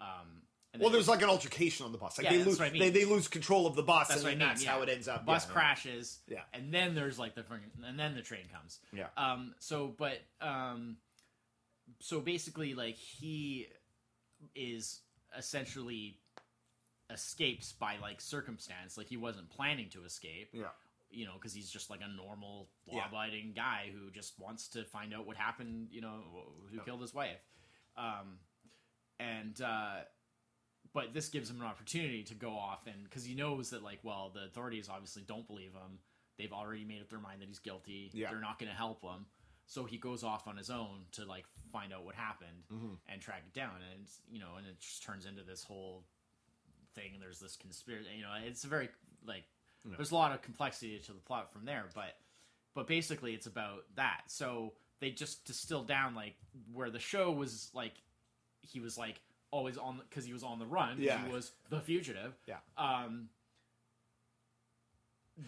Um, and well there's like an altercation on the bus like Yeah, they that's lose what I mean. they, they lose control of the bus That's and what I then mean, that's yeah. how it ends up bus yeah, crashes. Yeah. and then there's like the and then the train comes. yeah Um, so but um, so basically, like he is essentially escapes by like circumstance. Like he wasn't planning to escape. yeah you know, because he's just like a normal, law-abiding guy who just wants to find out what happened. You know, who killed his wife, um, and uh, but this gives him an opportunity to go off and because he knows that like, well, the authorities obviously don't believe him. They've already made up their mind that he's guilty. Yeah. They're not going to help him. So he goes off on his own to like find out what happened Mm-hmm. and track it down, and you know, and it just turns into this whole thing. And there's this conspiracy. You know, it's a very like there's a lot of complexity to the plot from there, but but basically it's about that. So they just distilled down like where the show was like he was like always on because he was on the run. 'cause Yeah. he was the fugitive. Yeah. Um.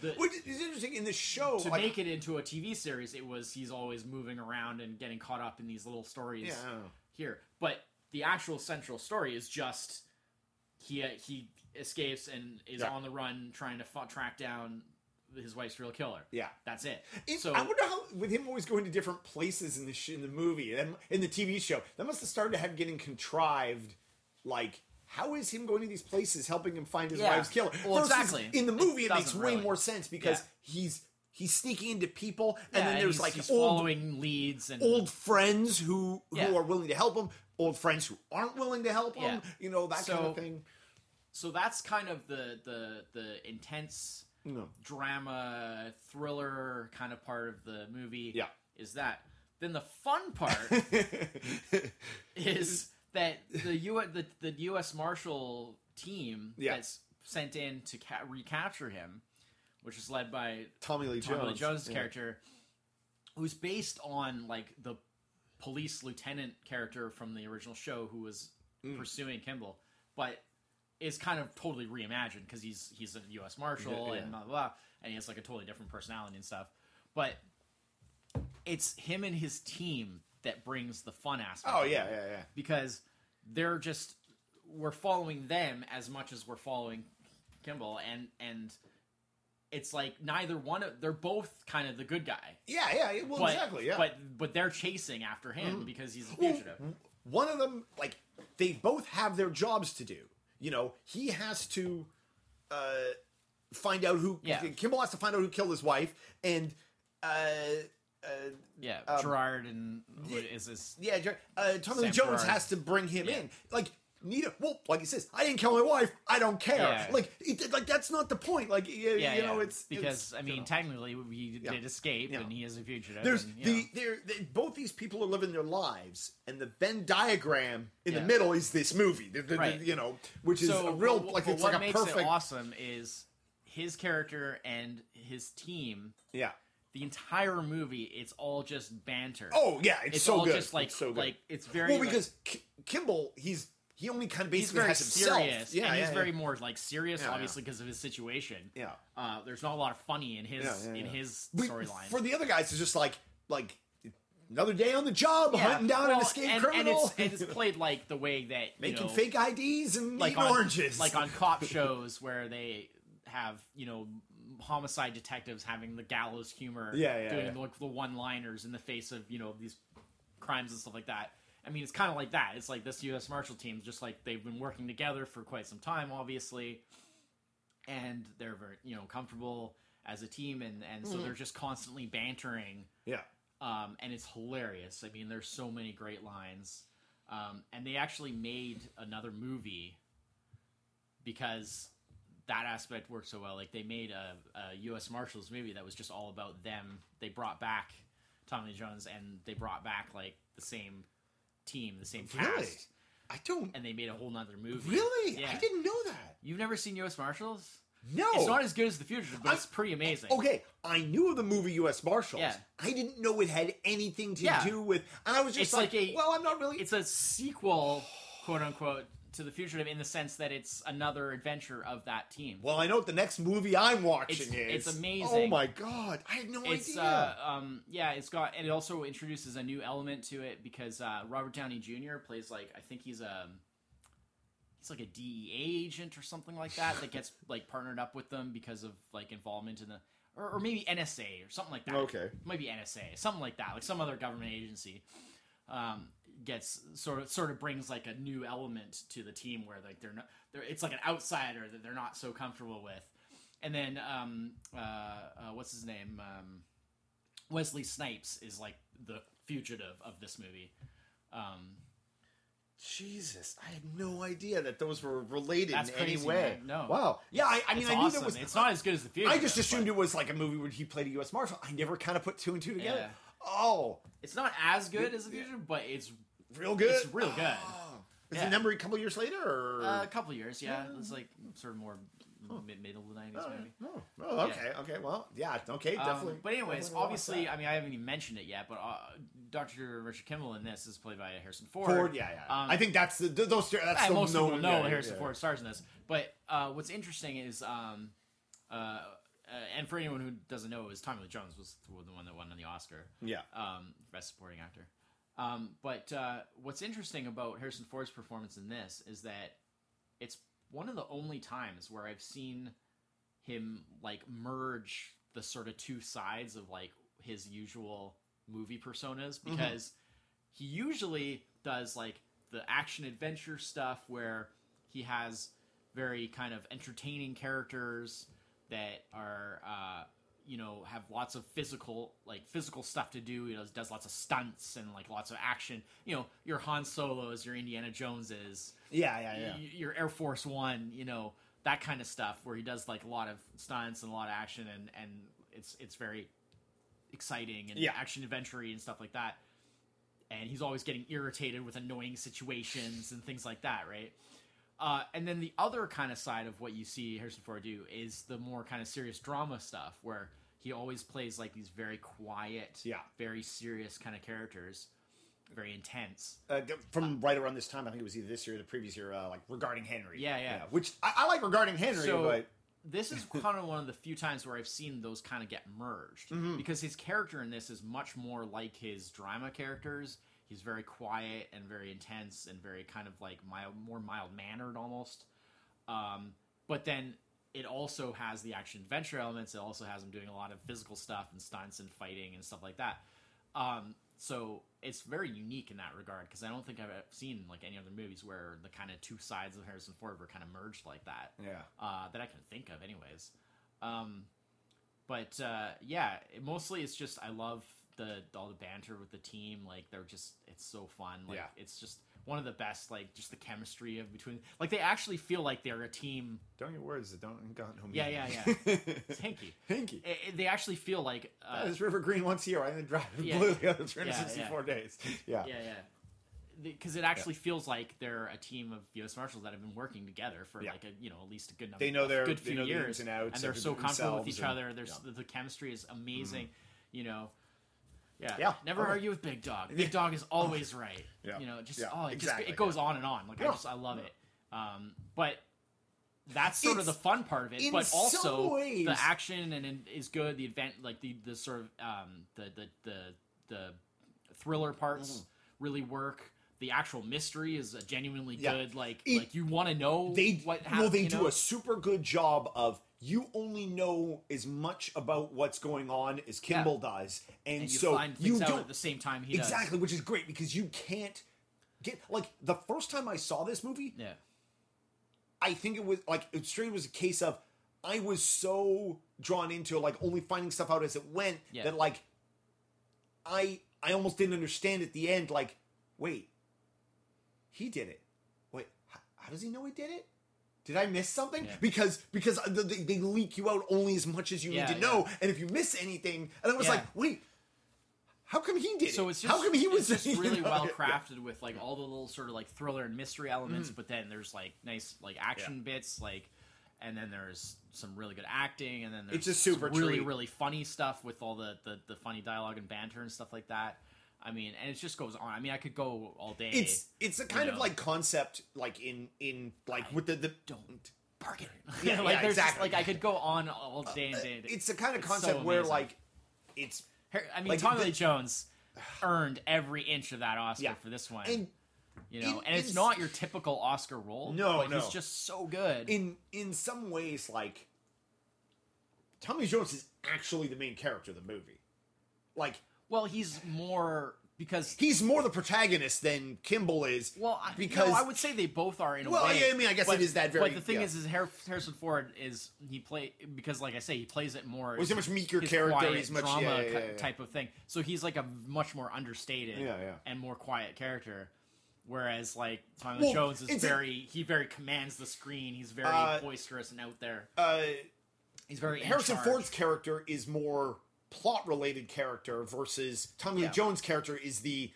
The, Which is interesting in the show. to like, make it into a TV series, it was he's always moving around and getting caught up in these little stories yeah, here. But the actual central story is just he he escapes and is Yeah. on the run trying to fa- track down his wife's real killer. yeah. That's it. It- so I wonder how, with him always going to different places in the sh- in the movie and in the TV show, that must have started to have getting contrived. Like, how is him going to these places helping him find his Yeah. wife's killer? Well, Versus exactly. In the movie, it, makes doesn't way really. more sense because Yeah. he's he's sneaking into people, and yeah, then there's he's, like he's old following leads and old friends who who are willing to help him, old friends who aren't willing to help him. You know that kind of thing. so that's kind of the the the intense No. drama thriller kind of part of the movie Yeah. is that then the fun part is that the U the, the U.S. Marshal team Yeah. that's sent in to ca- recapture him, which is led by Tommy Lee Tommy Jones. Lee Jones' Yeah. character, who's based on like the police lieutenant character from the original show who was Mm. pursuing Kimball, but is kind of totally reimagined because he's he's a U.S. Marshal Yeah, and blah, blah blah, and he has like a totally different personality and stuff. But it's him and his team that brings the fun aspect. Oh yeah, yeah, yeah. because they're just we're following them as much as we're following Kimball, and and it's like neither one of they're both kind of the good guy. Yeah, yeah. Well, But, exactly. Yeah. But but they're chasing after him mm-hmm. because he's a Well, fugitive. one of them like they both have their jobs to do you know he has to uh find out who Yeah. kimball has to find out who killed his wife and uh uh yeah, um, Gerard and what is this? yeah uh tommy lee jones Gerard. has to bring him Yeah. in like neither well like he says i didn't kill my wife i don't care Yeah. like it, like that's not the point like you, Yeah, you know yeah. it's because it's, I you mean know. technically he Yeah. did escape and he is a fugitive. There's and, the there they, both these people are living their lives, and the Venn diagram in the middle is this movie. The- the- the- Right. you know, which is a real like it's what like a makes perfect. it awesome is his character and his team. Yeah. The entire movie, it's all just banter. Oh yeah, it's, it's so all good. just like it's so good. like it's very well like- because K- Kimball, he's he only kind of he's basically very has himself. serious. Yeah, and yeah, he's yeah. very more like serious, Yeah, obviously, because of his situation. Yeah. Uh, there's not a lot of funny in his in his storyline. For the other guys, it's just like like another day on the job, hunting down an escaped and, criminal, and it's, it's played like the way that making know, fake IDs and like eating on, oranges, like on cop shows where they have you know homicide detectives having the gallows humor, Yeah, yeah, doing like the one-liners in the face of you know these crimes and stuff like that. I mean, it's kind of like that. It's like this U.S. Marshal team, just like they've been working together for quite some time, obviously, and they're very you know comfortable as a team, and and so they're just constantly bantering yeah. um, and it's hilarious. I mean, there's so many great lines, um, and they actually made another movie because that aspect worked so well. Like they made a, a U.S. Marshals movie that was just all about them. They brought back Tommy Jones, and they brought back like the same team, the same cast, I don't and they made a whole nother movie. really. Yeah. I didn't know that. You've never seen U.S. Marshals? No, It's not as good as The Fugitive, but I'm- it's pretty amazing. Okay, I knew of the movie U.S. Marshals. Yeah. I didn't know it had anything to Yeah. do with. And I was just It's like, like a- well, I'm not really. it's a sequel, quote unquote, to the fugitive in the sense that it's another adventure of that team. well, I know what the next movie I'm watching It's- is. it's amazing. Oh my god, I had no It's idea. uh, um, yeah, it's got and it also introduces a new element to it because uh, Robert Downey Jr. plays like I think he's a he's like a DEA agent or something like that that gets like partnered up with them because of like involvement in the or, or maybe NSA or something like that. Okay. It might be NSA, something like that, like some other government agency. Um, gets sort of sort of brings like a new element to the team where like they're not they're it's like an outsider that they're not so comfortable with and then um uh, uh what's his name um wesley snipes is like the fugitive of this movie um Jesus, I had no idea that those were related That's in crazy, any way. man. No. Wow. Yeah, I, I mean, it's I knew awesome. that was. it's not as good as the fugitive I just assumed but- it was like a movie where he played a U.S. Marshal. I never kind of put two and two together. Yeah. Oh, It's not as good as the future, but it's real good. It's real good. Oh. Is Yeah. it number a couple years later, or uh, a couple years. Yeah, it's like sort of more mid middle of the nineties Oh, maybe. oh, oh, okay, okay. Well, yeah, okay, Um, definitely. but anyways, definitely obviously. I mean, I haven't even mentioned it yet, but uh, Dr. Richard Kimball in this is played by Harrison Ford. Ford, yeah, yeah. Um, I think that's the those. That's Yeah, the most known, people know yeah, Harrison yeah. Ford stars in this. But uh, what's interesting is, um, uh, uh, and for anyone who doesn't know, is Tommy Lee Jones was the one that won the Oscar, Yeah, um, best supporting actor. Um, but uh, what's interesting about Harrison Ford's performance in this is that it's one of the only times where I've seen him like merge the sort of two sides of like his usual movie personas because he usually does like the action adventure stuff where he has very kind of entertaining characters that are uh, you know have lots of physical like physical stuff to do. He does, does lots of stunts and like lots of action. You know, your Han Solos, your Indiana Joneses, yeah, yeah, yeah. y- your Air Force One. You know that kind of stuff where he does like a lot of stunts and a lot of action and and it's it's very exciting and Yeah. action adventure and stuff like that. And he's always getting irritated with annoying situations and things like that, right? Uh, and then the other kind of side of what you see Harrison Ford do is the more kind of serious drama stuff, where he always plays like these very quiet, Yeah. very serious kind of characters, very intense. Uh, from right around this time, I think it was either this year or the previous year, uh, like regarding Henry. Yeah, yeah. which I, I like regarding Henry, So- but this is kind of one of the few times where I've seen those kind of get merged Mm-hmm. because his character in this is much more like his drama characters. He's very quiet and very intense and very kind of like mild, more mild mannered almost. Um, but then it also has the action adventure elements. It also has them doing a lot of physical stuff and stunts and fighting and stuff like that. Um, so it's very unique in that regard because I don't think I've seen like any other movies where the kind of two sides of Harrison Ford were kind of merged like that yeah, uh, that I can think of, anyways. Um, but uh, yeah, it, mostly it's just I love the all the banter with the team. Like they're just it's so fun. Like Yeah. it's just one of the best. Like just the chemistry of between. Like they actually feel like they're a team. don't get words that don't got no Yeah, meaning. yeah, yeah. It's hinky. Hinky. It- it- they actually feel like uh, That is River Green once a year. I didn't drive Yeah. blue the other 364 Yeah, days. Yeah. yeah, yeah. Because it actually feels like they're a team of U.S. Marshals that have been working together for Yeah. like a you know at least a good number. They know their- good few know the years, ins and outs they're so comfortable with each and- other. There's yeah. Mm-hmm. the, the chemistry is amazing. You know, yeah, Yeah. Never argue with Big Dog. Big Dog is always right. Yeah. You know, just Yeah, oh, it exactly, just it goes on and on. Like I just I love it. Um, but that's sort of the fun part of it. But also ways- the action and, and is good. The event, like the the sort of um, the the the the thriller parts really work. The actual mystery is uh, genuinely. Yeah. good. Like It- like you want to know They what no, happened. they do know? a super good job of you only know as much about what's going on as Kimball does, and, and you so find you don't at the same time he exactly, which is great because you can't get like the first time I saw this movie. Yeah. I think it was like it straight was a case of I was so drawn into like only finding stuff out as it went Yeah. that like I I almost didn't understand at the end like wait he did it wait how, how does he know he did it did I miss something Yeah. because because they, they leak you out only as much as you Yeah, need to know and if you miss anything and I was like wait how come he did So it's just how come he was it's just you really know? well crafted with like all the little sort of like thriller and mystery elements, mm. but then there's like nice like action bits like and then there's some really good acting and then there's It's a super really treat. really funny stuff with all the, the the funny dialogue and banter and stuff like that. I mean, and it just goes on. I mean, I could go all day. it's it's a kind of know. like concept like in in like with the the don't park it. Yeah, like yeah, there's just, exactly. like I could go on all uh, day and day. and day. it's a kind of It's so concept where amazing. like it's I mean, like, Tommy Lee Jones earned every inch of that Oscar Yeah. for this one. and you know, and it's in- not your typical Oscar role. No, but no. he's just so good. in in some ways like Tommy Jones is actually the main character of the movie. Like well, he's more because he's more the protagonist than Kimball is. well, I, because no, I would say they both are in a Well, way. yeah, I mean, I guess but, it is that very- But the thing yeah. is, is Harrison Ford is he play because, like I say, he plays it more. Well, he's a much meeker character, quiet he's much- drama yeah, yeah, type of thing. So he's like a much more understated and more quiet character. Whereas like Tommy Well, Jones is it's a- very he very commands the screen. He's very Uh, boisterous and out there. uh, He's very Harrison. Ford's character is more plot related character versus Tommy Yeah. Lee Jones' character is the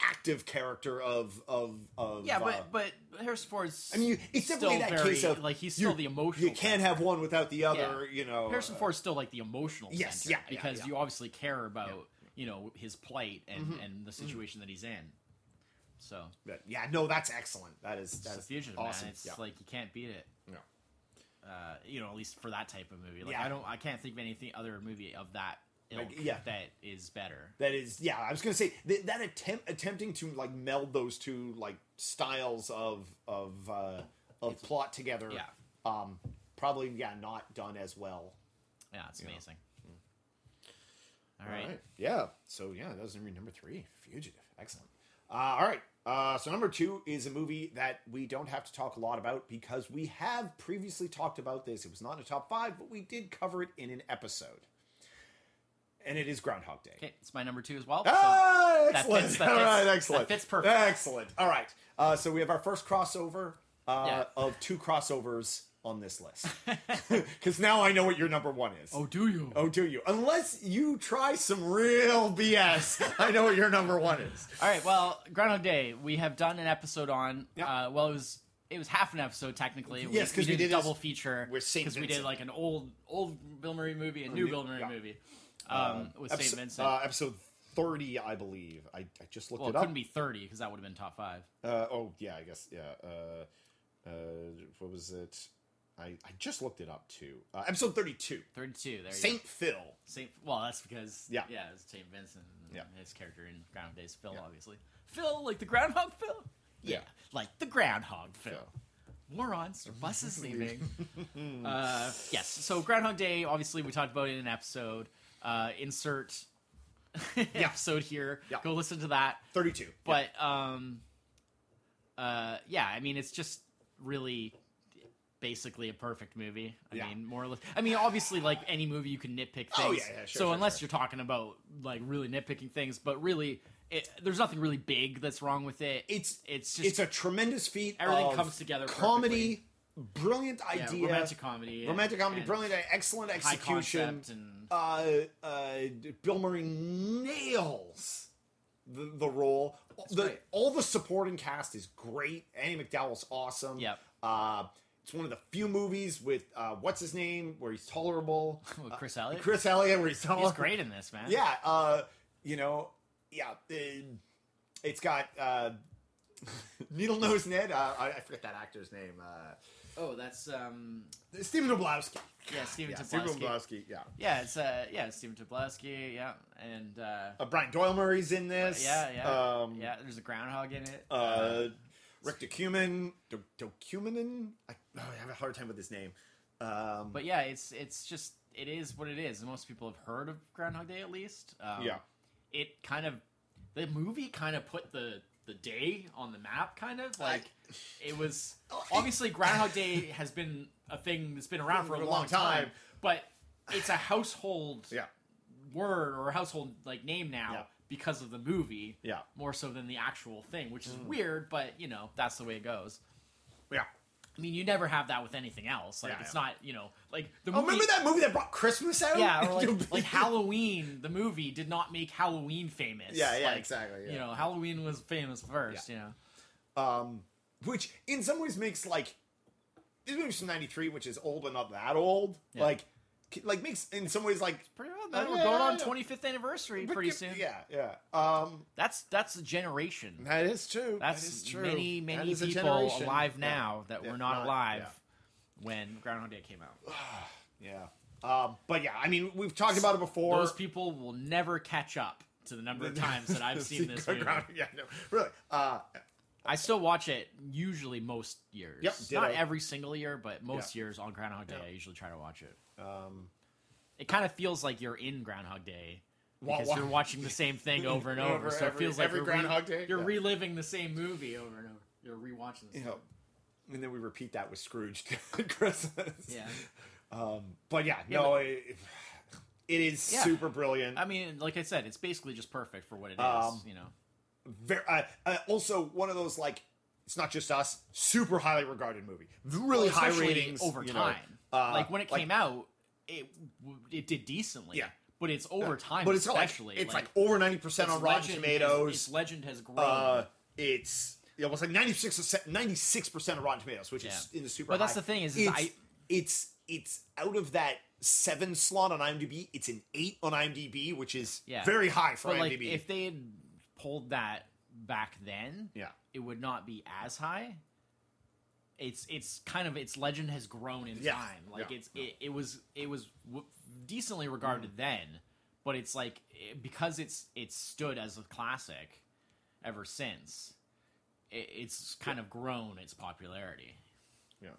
active character of of of Yeah, uh, but but Harrison Ford's. I mean, you, it's still definitely that very, case of like he's still the emotional. You can't center. have one without the other. You know, Harrison uh, Ford's still like the emotional Yes, yeah, yeah, because yeah. you obviously care about you know his plight and Mm-hmm. and the situation that he's in. So but yeah, no, that's excellent. That is that's fugitive awesome. man. It's yeah. like you can't beat it. No. Uh, you know, at least for that type of movie. Like Yeah. I don't, I can't think of anything other movie of that ilk Like, yeah. that is better. that is yeah i was gonna say that, that attempt attempting to like meld those two like styles of of uh of plot together Yeah. um probably yeah not done as well. Yeah, it's amazing. All right. yeah. So yeah that was number three. Fugitive. Excellent. Uh all right. Uh so number two is a movie that we don't have to talk a lot about because we have previously talked about this. It was not in the top five but we did cover it in an episode and it is groundhog day Okay, it's my number two as well. Ah, that excellent. fits- that All fits- right, that excellent. fits perfect. Excellent. All right. Uh, so we have our first crossover uh, Yeah. of two crossovers on this list. Because now I know what your number one is. oh, do you? Oh, do you? Unless you try some real BS, I know what your number one is. All right. Well, Groundhog Day. We have done an episode on. Yeah. Uh, well, it was it was half an episode technically. Yes, 'cause we did, did a double this feature because we did like an old old Bill Murray movie, and a new new- Bill Murray yeah. movie, um, with Saint Episode- Vincent. Uh, episode 30, I believe. I, I just looked well, it it up. couldn't be thirty because that would have been top five. Uh, oh, yeah, I guess. Yeah. Uh, uh, what was it? I, I just looked it up too. Uh, episode 32. Thirty-two. There you go. Saint Phil. Saint. Well, that's because Yeah. yeah, it's Saint Vincent. And Yeah. His character in Groundhog Day is Phil, Yeah. obviously. Phil, like the Groundhog Phil. Yeah. like the Groundhog Phil. Phil. Morons, buses leaving. uh, yes, so Groundhog Day, obviously, we talked about it in an episode. Uh, insert episode here. Yeah. Go listen to that. 32. But, um, uh, yeah, I mean, it's just really basically a perfect movie. I Yeah. mean, more or less. I mean, obviously, like any movie, you can nitpick things. Oh, yeah, yeah, sure, so sure, unless sure. you're talking about like really nitpicking things, but really, it, there's nothing really big that's wrong with it. it's it's just it's a tremendous feat. Everything comes together Comedy, brilliant yeah, idea, romantic comedy, romantic comedy, brilliant, excellent execution. and Uh, uh, Bill Murray nails the the role. The, great. all the supporting cast is great. Andie MacDowell's awesome. Yep. Uh, it's one of the few movies with uh, what's his name where he's tolerable. With Chris Elliott. Chris Elliott, where he's tolerable. He's great in this man. Yeah, uh, you know, yeah, uh, it's got uh, Needle Nose Ned. Uh, I, I forget that actor's name. Uh, Oh, that's um. Stephen Tobolowsky. Yeah, Stephen Yeah, Tobolowsky. Stephen Tobolowsky. Yeah, Yeah, it's uh yeah Stephen Tobolowsky. Yeah, and uh, uh, Brian Doyle Murray's in this. yeah, yeah, Um, yeah. There's a groundhog in it. Uh, Rick Ducommun. De- Decumanin. I, oh, I have a hard time with his name. Um, but yeah, it's it's just it is what it is. Most people have heard of Groundhog Day at least. Um, yeah, it kind of the movie kind of put the the day on the map. Kind of like it was obviously Groundhog Day has been a thing that's been around for a long time, but it's a household yeah, word or a household like name now Yeah. because of the movie yeah, more so than the actual thing, which is Mm. weird, but you know that's the way it goes. yeah. I mean, you never have that with anything else. Like Yeah, it's yeah. not you know like the Oh, movie. remember that movie that brought Christmas out? Yeah, or like, like Halloween, the movie did not make Halloween famous. Yeah, yeah, Like, exactly. Yeah. You know, Halloween was famous first. You know, um, which in some ways makes like this movie's from '93, which is old but not that old. Yeah. Like, like makes in some ways like pretty old. Man, we're yeah, going on yeah. 25th anniversary pretty soon. Yeah, yeah. Um, That's that's a generation. that is true. That's that is true. many many is people generation. alive Yeah. now that Yeah, were not, not- alive yeah. when Groundhog Day came out. Yeah. Um, but yeah, I mean, we've talked about it before. Those people will never catch up to the number of times that I've seen this movie. yeah, no, really. Uh, I still watch it usually most years. Yep, Not ditto. every single year, but most Yeah. years on Groundhog Day, Yeah. I usually try to watch it. um, It kind of feels like you're in Groundhog Day Wa- because wa- you're watching the same thing over and over. Over so it every- feels like every you're, Groundhog Day, you're yeah. reliving the same movie over and over. You're rewatching the you same. know, and then we repeat that with Scrooge at Christmas. Yeah. Um, but yeah, no, it, it is Yeah. super brilliant. I mean, like I said, it's basically just perfect for what it is. Um, you know. Very, uh, uh, also one of those like it's not just us. Super highly regarded movie. Really Well, high ratings over you know. time. Uh, like when it like- came out, it it did decently. Yeah. but it's over time, but it's not like, it's like, over ninety percent on Rotten Tomatoes. Has, its legend has grown. uh, it's almost like 96 percent of Rotten Tomatoes, which is in the super. But that's high. the thing is- is it's, I- it's it's out of that seven slot on IMDb. It's an eight on IMDb, which is Yeah. very high for but like, IMDb. if they had pulled that back then, yeah, it would not be as high. It's it's kind of its legend has grown in Yeah. time. Like Yeah. it's it, it was it was w- decently regarded Mm. then, but it's like it, because it's it's stood as a classic ever since. It, it's kind of grown its popularity. yeah,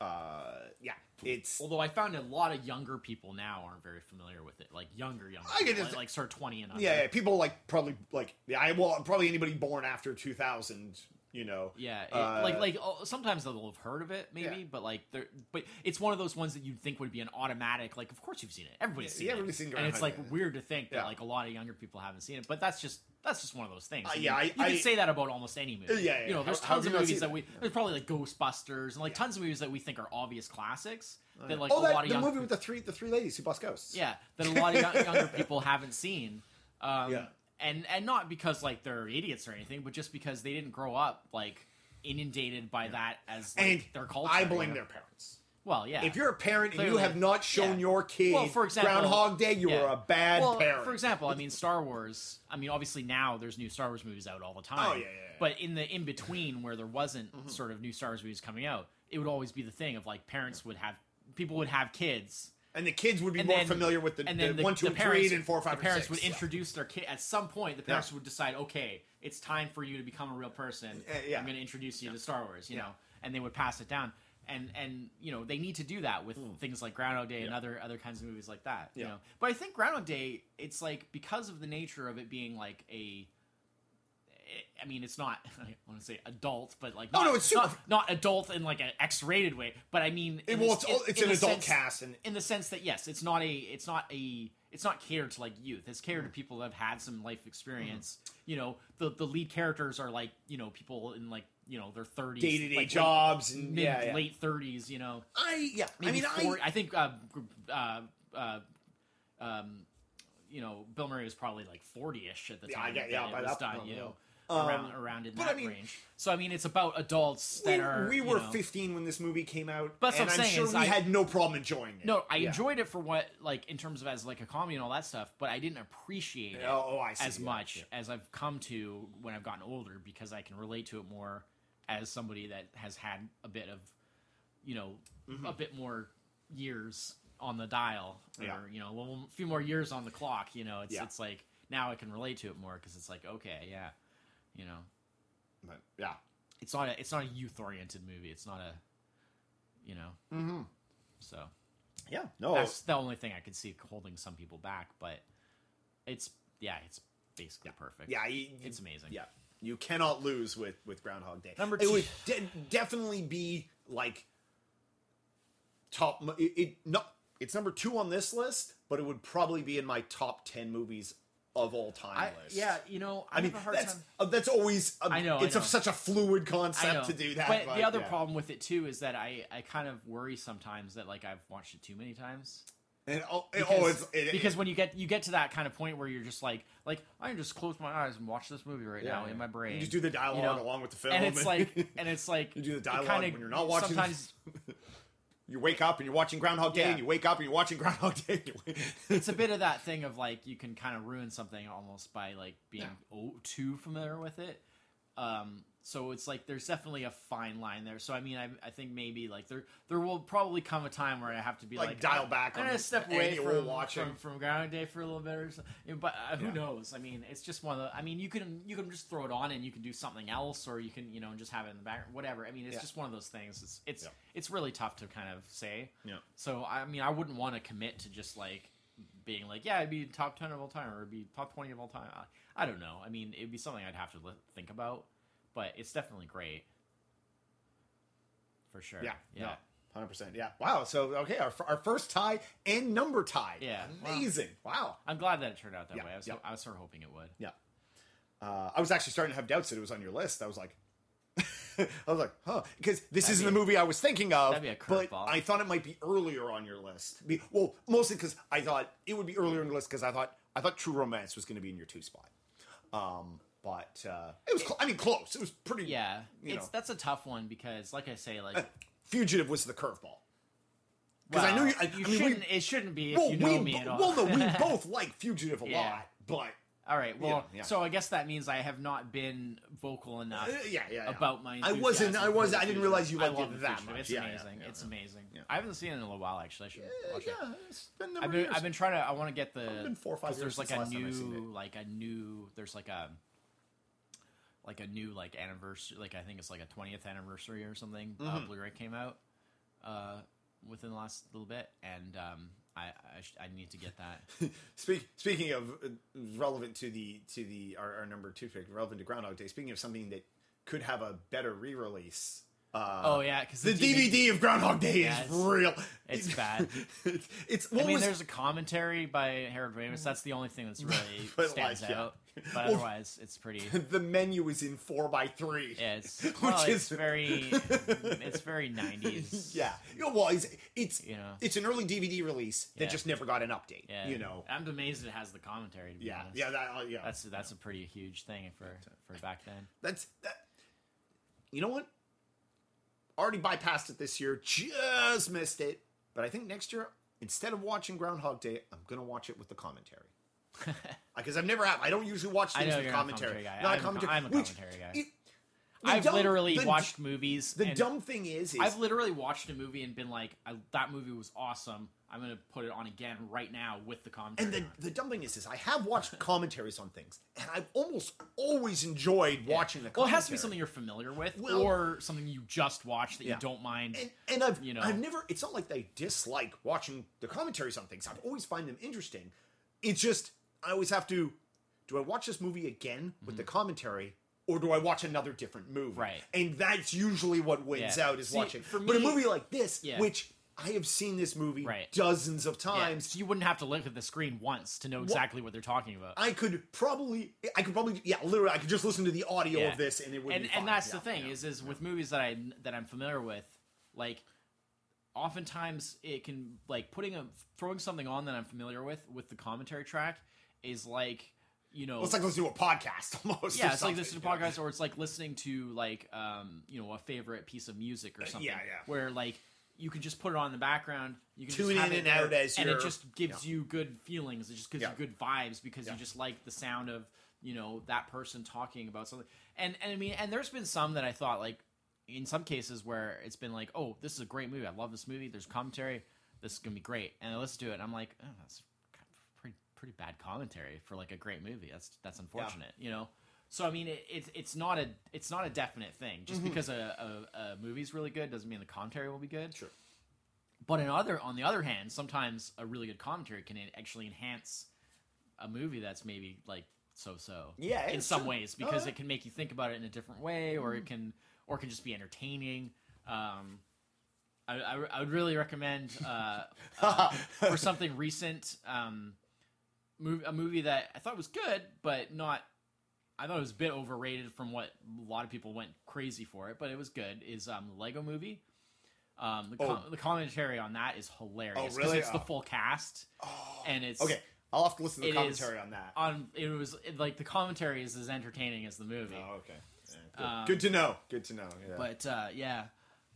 uh, yeah. It's Although I found a lot of younger people now aren't very familiar with it, like younger younger, I get people, it. like, like sort of twenty and under. yeah, yeah. People like probably like yeah. I well probably anybody born after two thousand. You know, Yeah, it, Uh, like like oh, sometimes they'll have heard of it, maybe, Yeah. but like they're but it's one of those ones that you'd think would be an automatic. Like, of course you've seen it, everybody's Yeah, seen yeah, it, everybody's seen and it's like weird to think that like a lot of younger people haven't seen it. But that's just that's just one of those things. Uh, I mean, yeah, I- you I- can say that about almost any movie. Yeah, yeah, you know, there's tons of movies that it? we there's probably like Ghostbusters and like tons of movies that we think are obvious classics that like oh, a that, lot of the young movie with the three the three ladies who bust ghosts. yeah, that a lot of young, younger people haven't seen. Um, Yeah. And and not because like they're idiots or anything, but just because they didn't grow up like inundated by that as like, and their culture. I you blame know? their parents. Well, yeah. If you're a parent and you have not shown Yeah. your kid Well, for example- Groundhog Day, you yeah. are a bad well, parent. for example, I mean Star Wars. I mean, obviously now there's new Star Wars movies out all the time. Oh, yeah, yeah, yeah. But in the in between where there wasn't mm-hmm. sort of new Star Wars movies coming out, it would always be the thing of like parents would have people would have kids. And the kids would be And more then, familiar with the, and then the, one, two, the parents, three, and four, five, the parents and would six. Yeah. introduce their kid at some point. The parents Yeah. would decide, okay, it's time for you to become a real person. Uh, yeah. I'm going to introduce you to Star Wars. You know, and they would pass it down. And and you know they need to do that with things like Groundhog Day and. Other other kinds of movies like that. You know, but I think Groundhog Day, it's like because of the nature of it being like a. I mean, it's not. I want to say adult, but like Oh, not, no, it's super- not, not adult in like an X-rated way. But I mean, It- well, it's, in- it's an adult sense- cast, and in the sense that yes, it's not a it's not a it's not catered to like youth. It's catered to people that have had some life experience. You know, the the lead characters are like you know people in like you know their thirties, day to day like, jobs, and mid yeah, yeah. late thirties. You know, I yeah. I maybe mean, four, I I think uh, uh, uh, um, you know Bill Murray was probably like forty ish at the Yeah, I time that yeah, it by was that done. point, You yeah. know. Um, around, around in that I mean- range, so I mean, it's about adults that we, are. we you were know- 15 when this movie came out, But and I'm I'm saying sure we I- had no problem enjoying it. No, I Yeah. enjoyed it for what like in terms of as like a comedy and all that stuff, but I didn't appreciate it Oh, oh, see, as yeah, much yeah. as I've come to when I've gotten older because I can relate to it more as somebody that has had a bit of you know Mm-hmm. a bit more years on the dial or you know a, a few more years on the clock. You know, it's it's like now I can relate to it more because it's like okay, yeah, you know, But, yeah. it's not a it's not a youth oriented movie. It's not a you know, Mm-hmm. so Yeah. No. that's the only thing I could see holding some people back, but it's yeah, it's basically perfect. yeah. You, it's amazing. Yeah, you cannot lose with with Groundhog Day. Number it would de- definitely be like top. It, it not. It's number two on this list, but it would probably be in my top ten movies of all time I, list. yeah, you know, I, I mean have a hard that's time. uh, that's always. A, I know, I it's know. A, such a fluid concept to do that. but, But, the other yeah. problem with it too is that I, I kind of worry sometimes that like I've watched it too many times. And, oh, Because, oh, it's it, because when you get you get to that kind of point where you're just like like I can just close my eyes and watch this movie right now yeah. in my brain. You just do the dialogue you know? along with the film, and it's like and it's like You do the it dialogue kinda- when you're not watching- Sometimes you wake up and you're watching Groundhog Day, Yeah. and you wake up and you're watching Groundhog Day. and you wake- it's a bit of that thing of like you can kind of ruin something almost by like being o- too familiar with it. Um, so it's like there's definitely a fine line there. So I mean, I, I think maybe like there there will probably come a time where I have to be Like, like, dial back I'm gonna step away from, watching. from from Groundhog Day for a little bit or something. But uh, who Yeah. knows? I mean, it's just one of the. I mean, you can you can just throw it on and you can do something else, or you can you know just have it in the background, whatever. I mean, it's Yeah. just one of those things. It's it's Yeah. it's really tough to kind of say. Yeah. So I mean, I wouldn't want to commit to just like being like, yeah, it'd be top ten of all time or it'd be top twenty of all time. I, I don't know. I mean, it'd be something I'd have to think about, but it's definitely great for sure. Yeah, yeah. hundred percent. Yeah. Wow. So okay, our, our first tie and number tie. Yeah. Amazing. Wow. I'm glad that it turned out that Yeah, way. I was, yeah. I was sort of hoping it would. Yeah. Uh, I was actually starting to have doubts that it was on your list. I was like, I was like, huh, because this That'd isn't be the movie I was thinking of. that'd be a but. I thought it might be earlier on your list. Be, well, mostly because I thought it would be earlier on the list because I thought I thought True Romance was going to be in your two spot. Um, but uh, it was, cl- I mean, close. It was pretty. Yeah, you it's know. that's a tough one because, like I say, like Fugitive was the curveball. Because I knew you. I, I mean, shouldn't. it shouldn't be if well, you know we, me bo- at all. well, no, we both like Fugitive a Yeah. lot, but all right. Well, Yeah, yeah. so I guess that means I have not been vocal enough. Uh, yeah, yeah, yeah. About my I wasn't- I was- the I didn't realize you I liked it the that Fugitive. much. It's Yeah, yeah, amazing. yeah, it's yeah. amazing. Yeah. I haven't seen it in a little while actually. I should watch it. yeah, it's been I've been years. I've been trying to. I want to get the. been four or five 'cause years There's like since a last time I seen new, like a new. There's like a. Like a new like anniversary, like I think it's like a 20th anniversary or something. Uh, Mm-hmm. Blu-ray came out uh, within the last little bit, and um, I I, sh- I need to get that. Speak, speaking of uh, relevant to the to the our, our number two pick, relevant to Groundhog Day. Speaking of something that could have a better re-release. Uh, Oh yeah, because the DVD of Groundhog Day Yeah, is it's- real. it's bad. it's, I mean, was there's a commentary by Harold Ramis. That's the only thing that's really stands like, yeah. But Well, otherwise, it's pretty. the menu is in four by three. Yeah, it's Which well, is- it's very, it's very nineties. Yeah. You know, well, it's it's You know. it's an early DVD release that just never got an update. Yeah, You know. I'm amazed it has the commentary. To be Yeah. honest. Yeah. That, uh, yeah. that's that's a pretty huge thing for for back then. That's that. You know what? Already bypassed it this year. Just missed it. But I think next year, instead of watching Groundhog Day, I'm gonna watch it with the commentary. Because I've never have. I don't usually watch things with not a commentary. commentary guy. Not I'm a commentary. I'm a which- commentary guy. it- I've dumb- literally the- watched movies. The dumb thing is, is I've literally watched a movie and been like, I, "That movie was awesome. I'm gonna put it on again right now with the commentary." And the, on." the dumb thing is, is I have watched commentaries on things, and I've almost always enjoyed watching the. well, it has to be something you're familiar with, Well- or something you just watched that Yeah. you don't mind. And, and I've, You know. I've never. It's not like I dislike watching the commentaries on things. I've always find them interesting. It's just I always have to. Do I watch this movie again with the mhm. commentary, or do I watch another different movie? Right. And that's usually what wins Yeah. out is See, watching. for but a me- movie like this, Yeah. which I have seen this movie Right. dozens of Yeah, times. so you wouldn't have to look at the screen once to know exactly what they're talking about. I could probably, I could probably, yeah, literally, I could just listen to the audio Yeah. of this and it would and be fine. and that's Yeah, the thing yeah. is is with movies that I that I'm familiar with, like oftentimes it can like putting a throwing something on that I'm familiar with with the commentary track is like you know Well, it's like listening to a podcast almost. yeah it's like listening to a podcast, or it's like listening to like um you know a favorite piece of music or something yeah, yeah. where like you can just put it on in the background you can Tune just in and there, out as and it just gives you good feelings it just gives Yeah. you good vibes because Yeah. you just like the sound of you know that person talking about something and and i mean and there's been some that i thought like in some cases where it's been like oh this is a great movie i love this movie there's commentary this is gonna be great and i listen to it and i'm like oh that's pretty bad commentary for like a great movie that's that's unfortunate you know so i mean it, it's it's not a it's not a definite thing just Mm-hmm. because a, a, a movie's really good doesn't mean the commentary will be good Sure. but in other on the other hand sometimes a really good commentary can actually enhance a movie that's maybe like so so Yeah, in some true. ways No, because yeah. it can make you think about it in a different way or it can or it can just be entertaining um I, I, I would really recommend uh, uh, for something recent um, mov- a movie that I thought was good, but not. I thought it was a bit overrated from what a lot of people went crazy for it, but it was good. Is um, the Lego Movie. Um, the, com- Oh. the commentary on that is hilarious because really? it's the Oh. full cast, oh. and it's Okay, I'll have to listen to the commentary on that. on. It was it, like the commentary is as entertaining as the movie. Oh, okay. Yeah, good. Um, good to know. Good to know. Yeah. But uh, yeah,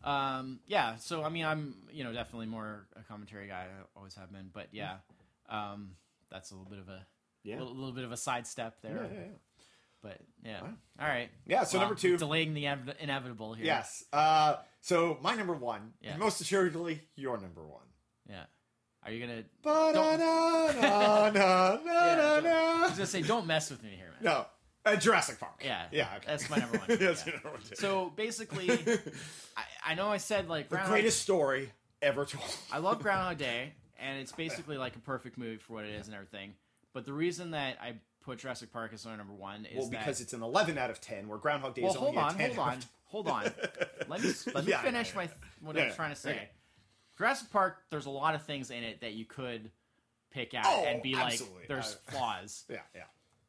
um, yeah. So I mean, I'm you know definitely more a commentary guy. I always have been. But yeah, um, that's a little bit of a Yeah. little, little bit of a sidestep there. yeah, yeah, yeah. But yeah, all right. Yeah, so number two- delaying the ev- inevitable here. Yes. Uh, so my number one, Yeah. and most assuredly your number one. Yeah. Are you gonna? Ba-da-da-da-da-da-da. I was gonna say, don't mess with me here, man. No, uh, Jurassic Park. Yeah, yeah. Okay. that's my number one. That's Yeah. number one too. So basically, I, I know I said like the Groundhog- greatest story ever told. I love Groundhog Day, and it's basically like a perfect movie for what it is and everything. But the reason that I put Jurassic Park as my number one is Well, that because it's an 11 out of 10, where Groundhog Day well, is only hold a on, 10 hold out on, hold on. Let me let me Yeah, finish yeah, my what Yeah, I was trying to say. Jurassic Park, there's a lot of things in it that you could pick out Oh, and be like, there's I- flaws. Yeah, yeah.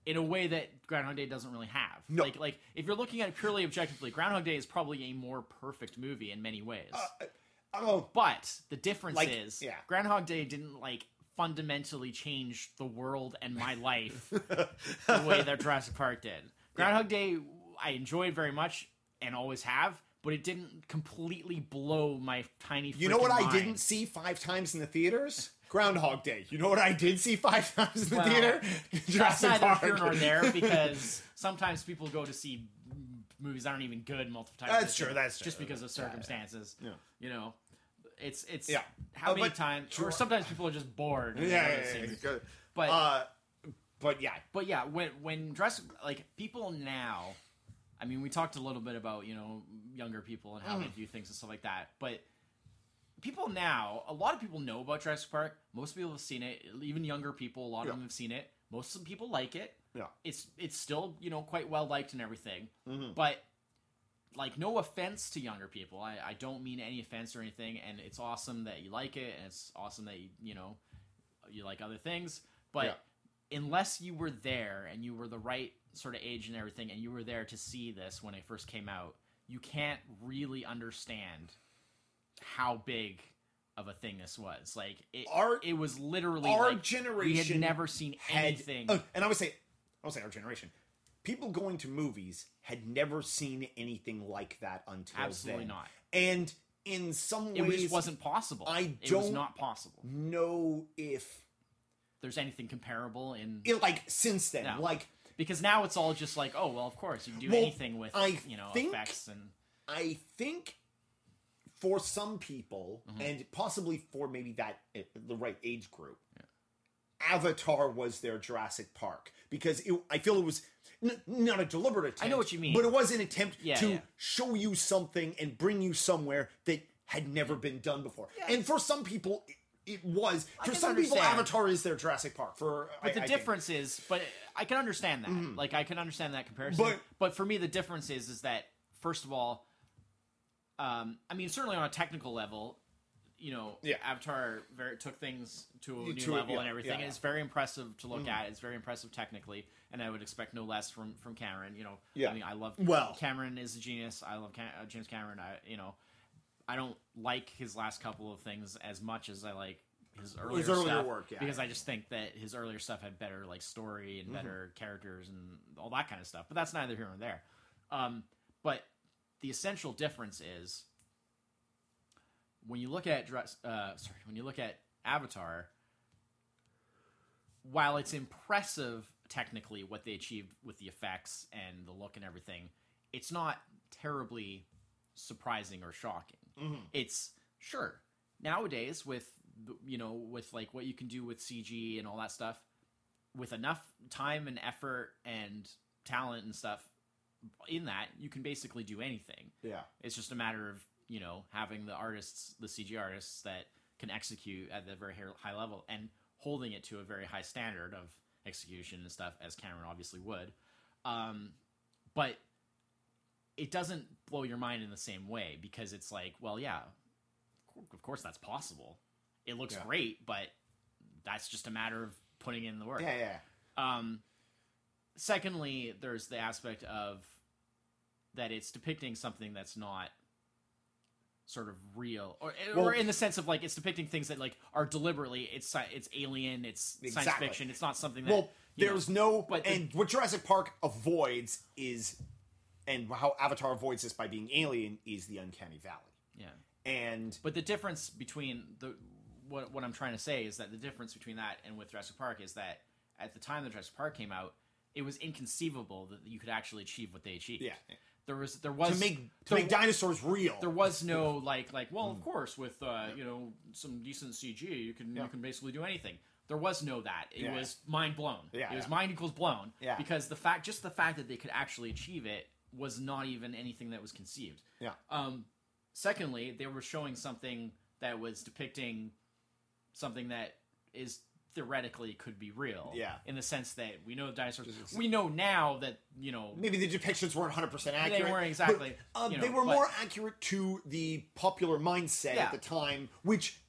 in a way that Groundhog Day doesn't really have. No. Like like if you're looking at it purely objectively, Groundhog Day is probably a more perfect movie in many ways. Uh, Oh, but the difference Like, is yeah. Groundhog Day didn't like fundamentally change the world and my life the way that Jurassic Park did. Groundhog Day I enjoyed very much and always have, but it didn't completely blow my tiny you know what freaking I didn't see five times in the theaters? Groundhog Day. You know what I did see five times in the Well, theater? That's Jurassic neither Park. here nor there because sometimes people go to see movies that aren't even good multiple times. That's true, that's true. just because of Yeah, yeah. circumstances. Yeah. You know, it's it's Yeah. how Uh, many times or sometimes people are just bored. Yeah, yeah, yeah, yeah, But Uh, but yeah, but yeah, when when Jurassic like people now, I mean, we talked a little bit about you know younger people and how Mm. they do things and stuff like that, but people now, a lot of people know about Jurassic Park. Most people have seen it. Even younger people, a lot of them have seen it. Most people like it. yeah. It's it's still you know quite well liked and everything, Mhm. but. Like no offense to younger people, I, I don't mean any offense or anything, and it's awesome that you like it, and it's awesome that you you know you like other things, but Yeah. unless you were there and you were the right sort of age and everything and you were there to see this when it first came out you can't really understand how big of a thing this was like it, Our- it was literally our like, we had never seen had- anything uh, and I would say, I would say our generation. People going to movies had never seen anything like that until absolutely then. not And in some ways, it just wasn't possible I it was don't- not possible know if there's anything comparable in it, like since then, No. like because now it's all just like oh well of course you can do Well, anything with I you know think- effects and I think for some people, Mm-hmm. and possibly for maybe that uh, the right age group, Avatar was their Jurassic Park because it, I feel it was n- not a deliberate attempt. I know what you mean. but it was an attempt Yeah, to yeah. show you something and bring you somewhere that had never been done before. And for some people. It, it was for can some people. Avatar is their Jurassic Park. For But I- the I think. difference is, but I can understand that. Like I can understand that comparison. But- But, for me, the difference is, is that first of all, um, I mean, certainly on a technical level, you know, Yeah. Avatar very, took things to a new To level yeah, and everything. yeah. It's very impressive to look at. It's very impressive technically, and I would expect no less from from Cameron. You know, Yeah. I mean, I love Well- Cameron is a genius. I love Cam- uh, James Cameron. I you know, I don't like his last couple of things as much as I like his earlier, earlier stuff work, yeah. because I just think that his earlier stuff had better like story Mm-hmm. and better characters and all that kind of stuff. But that's neither here nor there. Um, but the essential difference is when you look at Dres- uh, sorry when you look at Avatar. While it's impressive technically what they achieved with the effects and the look and everything, it's not terribly surprising or shocking. Mm-hmm. It's sure nowadays with you know with like what you can do with CG and all that stuff, with enough time and effort and talent and stuff in that, you can basically do anything. Yeah. It's just a matter of you know having the artists, the CG artists that can execute at the very high level and holding it to a very high standard of execution and stuff, as Cameron obviously would. Um, but it doesn't blow your mind in the same way because it's like, well, yeah, of course that's possible. It looks Yeah. great, but that's just a matter of putting in the work. Yeah. Yeah. Um, secondly, there's the aspect of that it's depicting something that's not sort of real, or Well- or in the sense of like it's depicting things that like are deliberately it's it's alien, it's science fiction. It's not something that Well, you know, there's no, but the- and what Jurassic Park avoids is, and how Avatar avoids this by being alien is the uncanny valley. yeah. And But the difference between the what what I'm trying to say is that the difference between that and with Jurassic Park is that at the time that Jurassic Park came out, it was inconceivable that you could actually achieve what they achieved. Yeah. There was there was to make to there make dinosaurs real, there was no like like well of course with uh, you know some decent CG you can Yeah. you can basically do anything. There was no that. It Yeah. was mind blown. Yeah, it was mind equals blown. Yeah. Because the fact just the fact that they could actually achieve it was not even anything that was conceived. yeah, Um, secondly, they were showing something that was depicting something that is theoretically could be real. Yeah. In the sense that we know dinosaurs. Just- We know now that you know maybe the depictions weren't 100 percent accurate. weren't exactly, but, uh, you they were but- more accurate to the popular mindset Yeah. at the time, which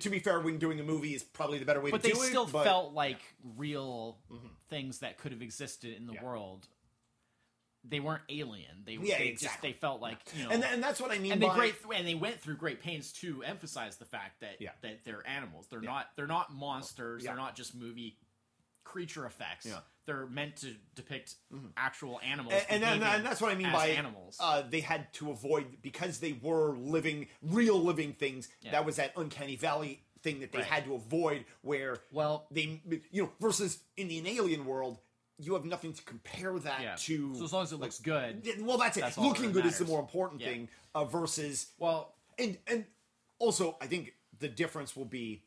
to be fair, when doing a movie is probably the better way but to they do still it. but- felt like real things that could have existed in the Yeah. world. They weren't alien. They, Yeah, they just exactly. they felt like you know, and, and that's what I mean and they by great and they went through great pains to emphasize the fact that Yeah. that they're animals. They're not they're not monsters. Yeah. They're not just movie creature effects. Yeah. They're meant to depict actual animals. and, and, and, that's what I mean by animals. Uh, they had to avoid because they were living, real living things. Yeah. That was that uncanny valley thing that they Right. had to avoid. Where Well- they, you know, versus in the alien world, you have nothing to compare that yeah. to. so as long as it looks good. Well, that's it. That's Looking good is the more important Yeah. thing uh, versus Well, and and also I think the difference will be.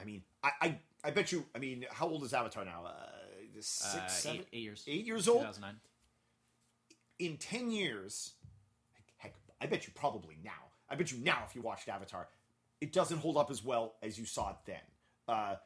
I mean, I I, I bet you. I mean, how old is Avatar now? Uh, six, uh, seven, eight, eight years. eight years old. 2009. in 10 years, heck, I bet you probably now, I bet you now if you watched Avatar, it doesn't hold up as well as you saw it then. Uh,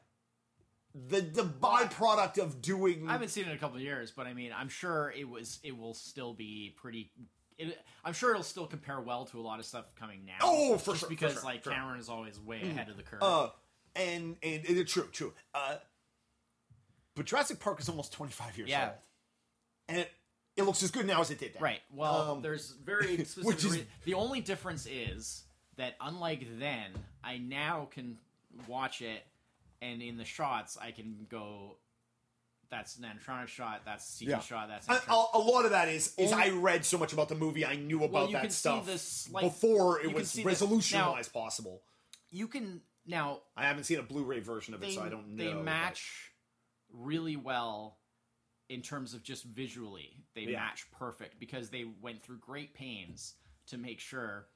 the the byproduct of doing I haven't seen it in a couple of years, but I mean, I'm sure it was. It will still be pretty. It, I'm sure it'll still compare well to a lot of stuff coming now. Oh, for just sure, for because sure, like. Cameron is always way ahead of the curve. uh and and it's true true uh but Jurassic Park is almost 25 years Yeah. old and it, it looks as good now as it did then. Right. Well, Um, there's very specific. which is- the only difference is that unlike then, I now can watch it, and in the shots, I can go. That's an animatronic shot. That's a CG Yeah. shot. That's A, animatronic." a, lot of that is is Only- I read so much about the movie I knew about you that can see stuff the slight- before you it can was see the- resolution wise possible. you can now. I haven't seen a Blu-ray version of it, They, so I don't know. they but- match really well in terms of just visually. They Yeah. match perfect because they went through great pains to make sure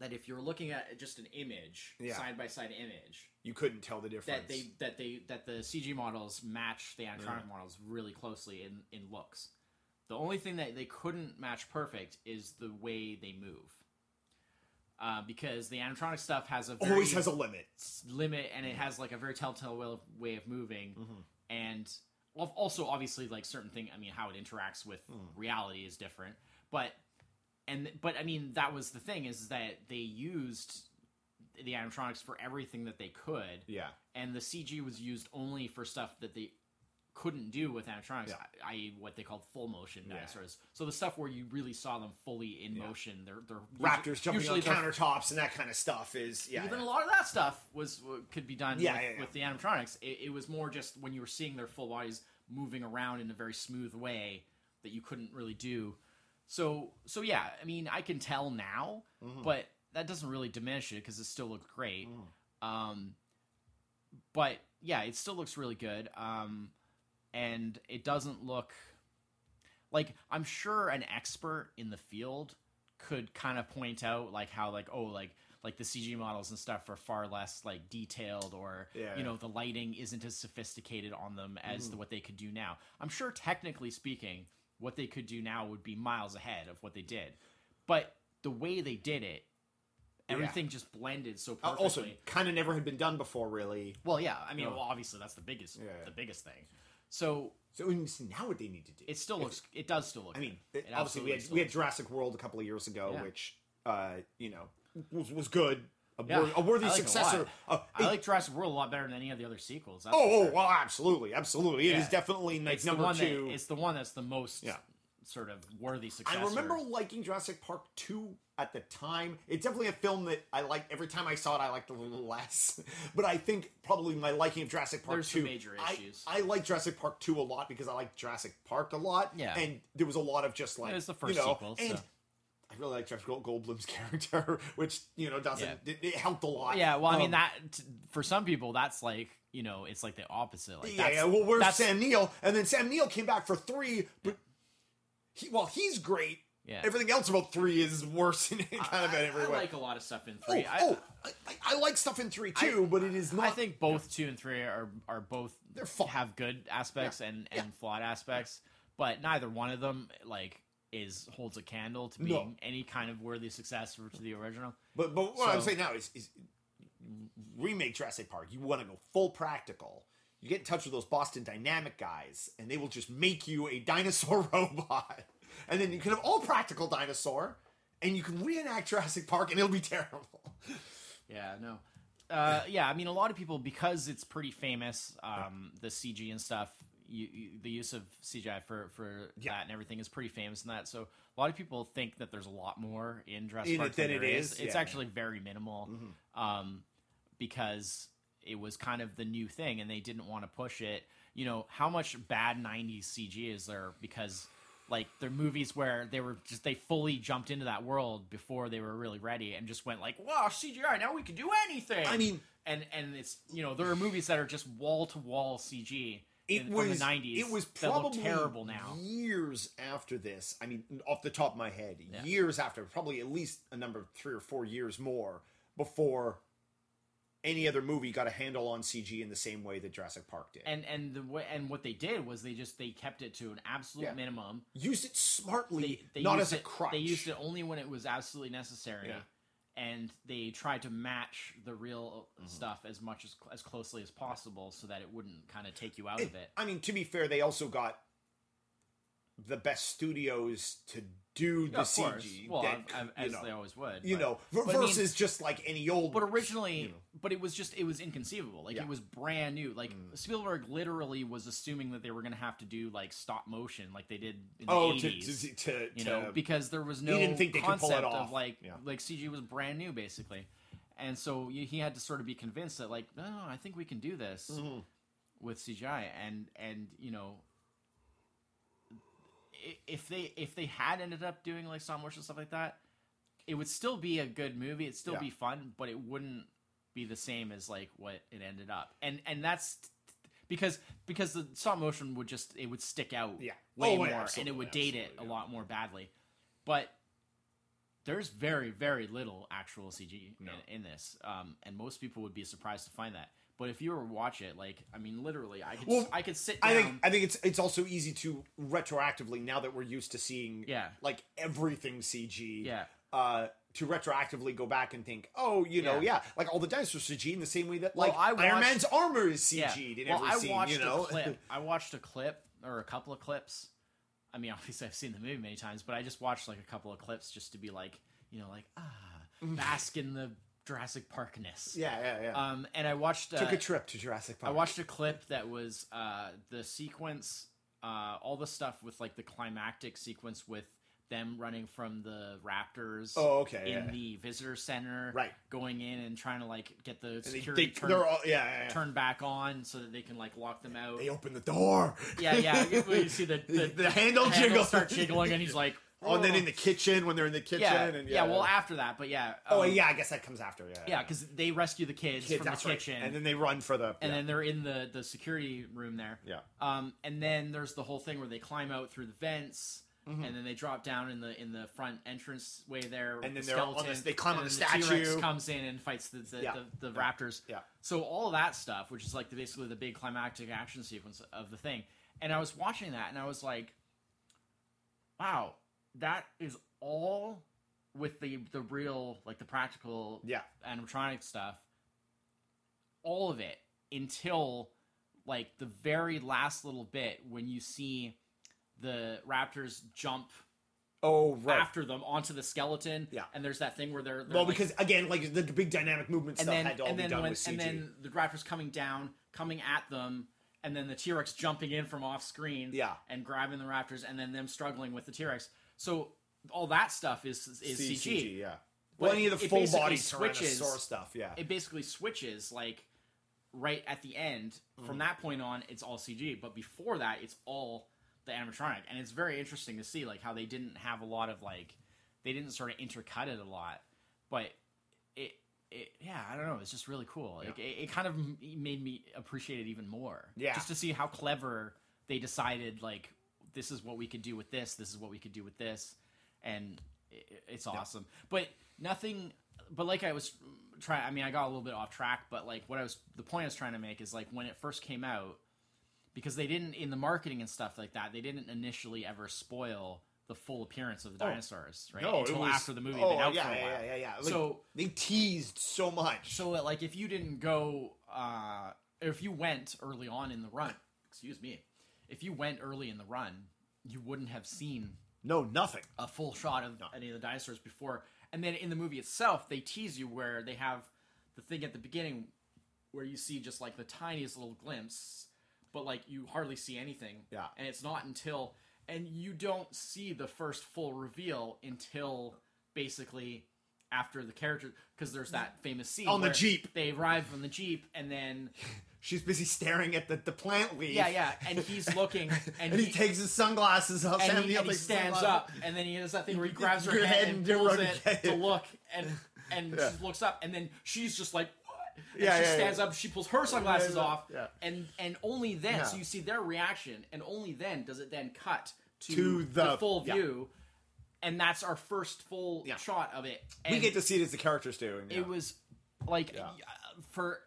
that if you're looking at just an image, Yeah. side by side image, you couldn't tell the difference. that they that they that the CG models match the animatronic models really closely in in looks. The only thing that they couldn't match perfect is the way they move. Uh, because the animatronic stuff has a very always has a limit. limit and it has like a very telltale way of, way of moving Mm-hmm. and al- also obviously like certain thing i mean how it interacts with Mm. reality is different but and but i mean that was the thing is that they used the animatronics for everything that they could Yeah. and the cg was used only for stuff that they couldn't do with animatronics Yeah. i.e what they called full motion Yeah. dinosaurs so the stuff where you really saw them fully in Yeah. motion they're, they're Raptors jumping usually on countertops and that kind of stuff is yeah. even yeah. a lot of that stuff was could be done Yeah, with, yeah, yeah. with the animatronics. It, it was more just when you were seeing their full bodies moving around in a very smooth way that you couldn't really do. So so yeah, I mean I can tell now, Mm-hmm. but that doesn't really diminish it because it still looked great. Mm. Um, but yeah, it still looks really good. Um, and it doesn't look like I'm sure an expert in the field could kind of point out like how like oh like like the CG models and stuff are far less like detailed or Yeah, you know the lighting isn't as sophisticated on them as the, what they could do now. I'm sure technically speaking what they could do now would be miles ahead of what they did. But the way they did it everything just blended so Uh, perfectly. also, kind of never had been done before, really. well, yeah, I mean, No. well, obviously that's the biggest Yeah, yeah. the biggest thing. So So now what they need to do. it still If- looks it does still look I mean, it- It obviously we had we had Jurassic World a couple of years ago, Yeah. which uh, you know was was good, a, Yeah, wor- a worthy I like a successor. lot. Uh, I it- like Jurassic World a lot better than any of the other sequels. Oh, oh, sure. well, absolutely, absolutely. It is Yeah. definitely like it's number two. that it's the one that's the most Yeah. sort of worthy successor. I remember liking Jurassic Park 2 at the time. It's definitely a film that I like. Every time I saw it, I liked it a little less. But I think probably my liking of Jurassic Park There's 2. some major issues. I, like Jurassic Park 2 a lot because I like Jurassic Park a lot. Yeah. And there was a lot of just like. It was the first you know, sequel, And so- I really like Jeff Goldblum's character, which, you know, doesn't. Yeah. It, it helped a lot. Yeah, well, I mean Um, that t- for some people that's like you know it's like the opposite. Like Yeah, yeah. Well, where's that's- Sam Neill? And then Sam Neill came back for three, but he, well, he's great. Yeah. Everything else about three is worse in kind of I, every I way. like a lot of stuff in oh, three. I, oh, I, I, I like stuff in three too, but it is not. I think both two and three are are both They're fine. have good aspects and and Yeah. flawed aspects, but neither one of them like is holds a candle to No. being any kind of worthy successor to the original. But but what I'm saying now is, is remake Jurassic Park. You want to go full practical. You get in touch with those Boston Dynamic guys, and they will just make you a dinosaur robot, and then you can have all practical dinosaur, and you can reenact Jurassic Park, and it'll be terrible. Yeah, no. Uh, yeah, I mean, a lot of people because it's pretty famous, um, the CG and stuff. You, you, the use of CGI for for Yeah. that and everything is pretty famous in that. So a lot of people think that there's a lot more in Jurassic In Park it than it is. is, It's yeah. actually very minimal, um, because it was kind of the new thing, and they didn't want to push it. You know, how much bad '90s CG is there? Because like they're movies where they were just they fully jumped into that world before they were really ready and just went like, "Wow, CGI! Now we can do anything." I mean- and and it's you know there are movies that are just wall to wall CG. It in, was the '90s. It was probably terrible now. Years after this, I mean, off the top of my head, Yeah. years after, probably at least a number of three or four years more before any other movie got a handle on CG in the same way that Jurassic Park did. And and the way, and what they did was they just they kept it to an absolute Yeah. minimum. Used it smartly, They, they not as a it, crutch. They used it only when it was absolutely necessary. Yeah. And they tried to match the real Mm-hmm. stuff as much as as closely as possible, so that it wouldn't kind of take you out It- of it. I mean, to be fair, they also got the best studios to do the Yeah, CG. Well, that, I've- I've- you as know, they always would. you but- know, but I mean- versus just like any old. But originally, you know. but it was just it was inconceivable. Like Yeah. Mm. it was brand new. Like Spielberg literally was assuming that they were going to have to do like stop motion, like they did in the oh, to, eighties. to, to, you know, because there was no he didn't think they could pull it concept off. of like Yeah. like CG was brand new basically, and so he had to sort of be convinced that like no, no I think we can do this Mhm. with CGI, and and you know. If they if they had ended up doing like stop motion stuff like that, it would still be a good movie. It'd still Yeah. be fun, but it wouldn't be the same as like what it ended up. And and that's because because the stop motion would just it would stick out Yeah. way Oh, more yeah, and it would date it a lot more badly. But there's very very little actual CG No. in, in this, um, and most people would be surprised to find that. But if you were to watch it, like I mean, literally, I could Well, I could sit down. I think I think it's it's also easy to retroactively now that we're used to seeing Yeah. like everything CG. Yeah. Uh, to retroactively go back and think, oh, you know, Yeah. yeah, like all the dinosaurs CG in the same way that Well, like I Iron watched- Man's armor is. CG'd in well, every I scene. watched you know, a clip. I watched a clip or a couple of clips. I mean, obviously, I've seen the movie many times, but I just watched like a couple of clips just to be like, you know, like ah, bask in the Jurassic Parkness. yeah, yeah, yeah. Um, and I watched. Uh, Took a trip to Jurassic Park. I watched a clip that was uh, the sequence, uh, all the stuff with like the climactic sequence with them running from the raptors. Oh, okay, In yeah. the visitor center, Right. Going in and trying to like get the they, security they, turned, they're all yeah, yeah, yeah. turned back on so that they can like lock them out. They open the door. Yeah, yeah. You, see the the, The handle jiggle. start jiggling, and he's like, Oh, and then in the kitchen when they're in the kitchen yeah, and yeah, yeah. Well, after that, but yeah. oh um, yeah, I guess that comes after. Yeah, yeah, because they rescue the kids, Kids, from the that's right. kitchen, and then they run for the and yeah. then they're in the the security room there. yeah. Um, and then there's the whole thing where they climb out through the vents. Mm-hmm. And then they drop down in the in the front entrance way there, with And then the they're on skeleton, this- they climb on and the then T-Rex statue. comes in and fights the the, Yeah. the, the raptors. Yeah. So all of that stuff, which is like the, basically the big climactic action sequence of the thing, and I was watching that and I was like, "Wow, that is all with the the real like the practical Yeah. animatronic stuff, all of it until like the very last little bit when you see the raptors jump Oh right. after them onto the skeleton. Yeah. and there's that thing where they're, they're well, like- because again, like the big dynamic movement and stuff then had to all and be done when with CG. and then the raptors coming down, coming at them. And then the T Rex jumping in from off screen, Yeah. and grabbing the raptors, and then them struggling with the T Rex. So all that stuff is is C- CG. yeah. But Well, any of the full body switches- stuff, yeah. it basically switches like right at the end. Mm-hmm. From that point on, it's all CG. But before that, it's all the animatronic, and it's very interesting to see like how they didn't have a lot of like they didn't sort of intercut it a lot, but it. It, yeah, I don't know. It's just really cool. Like, it, it kind of made me appreciate it even more. Yeah. just to see how clever they decided. Like, this is what we could do with this. This is what we could do with this, and it, it's awesome. But nothing. But like I was trying. I mean, I got a little bit off track. But like what I was, the point I was trying to make is like when it first came out, because they didn't in the marketing and stuff like that. They didn't initially ever spoil the full appearance of the Oh. dinosaurs, right? No, it Until was- after the movie oh, had been out yeah, yeah, while. yeah, yeah. Like, So they teased so much. so like if you didn't go uh if you went early on in the run excuse me if you went early in the run you wouldn't have seen no, nothing. a full shot of any of the dinosaurs before and then in the movie itself they tease you where they have the thing at the beginning where you see just like the tiniest little glimpse, but like you hardly see anything. Yeah. And it's not until and you don't see the first full reveal until basically after the character because there's that famous scene On the Jeep. They arrive on the jeep and then She's busy staring at the, the plant leaf. yeah yeah and he's looking and, And, he, takes his sunglasses off. and he, and he stands up, and then he does that thing where he grabs her head, and pulls it to look, and and Yeah. she looks up, and then she's just like, "What?" And Yeah, she yeah, stands yeah. up, she pulls her sunglasses yeah, off, yeah. and and only then, so you see their reaction, and only then does it then cut to, To the- full yeah. view, and that's our first full Yeah. shot of it. And we get to see it as the characters do. yeah. it was like Yeah. uh, for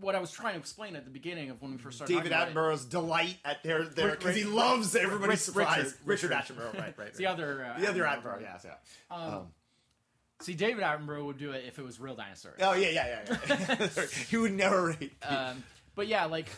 what I was trying to explain at the beginning of when we first started. David about it. Attenborough's delight at their their because he loves everybody's surprise. Richard- Richard. Attenborough, right, right. It's the other, uh, the other Attenborough. Yes, yeah. Um, See, David Attenborough would do it if it was real dinosaurs. oh yeah, yeah, yeah. yeah. he would narrate. um, but yeah, like,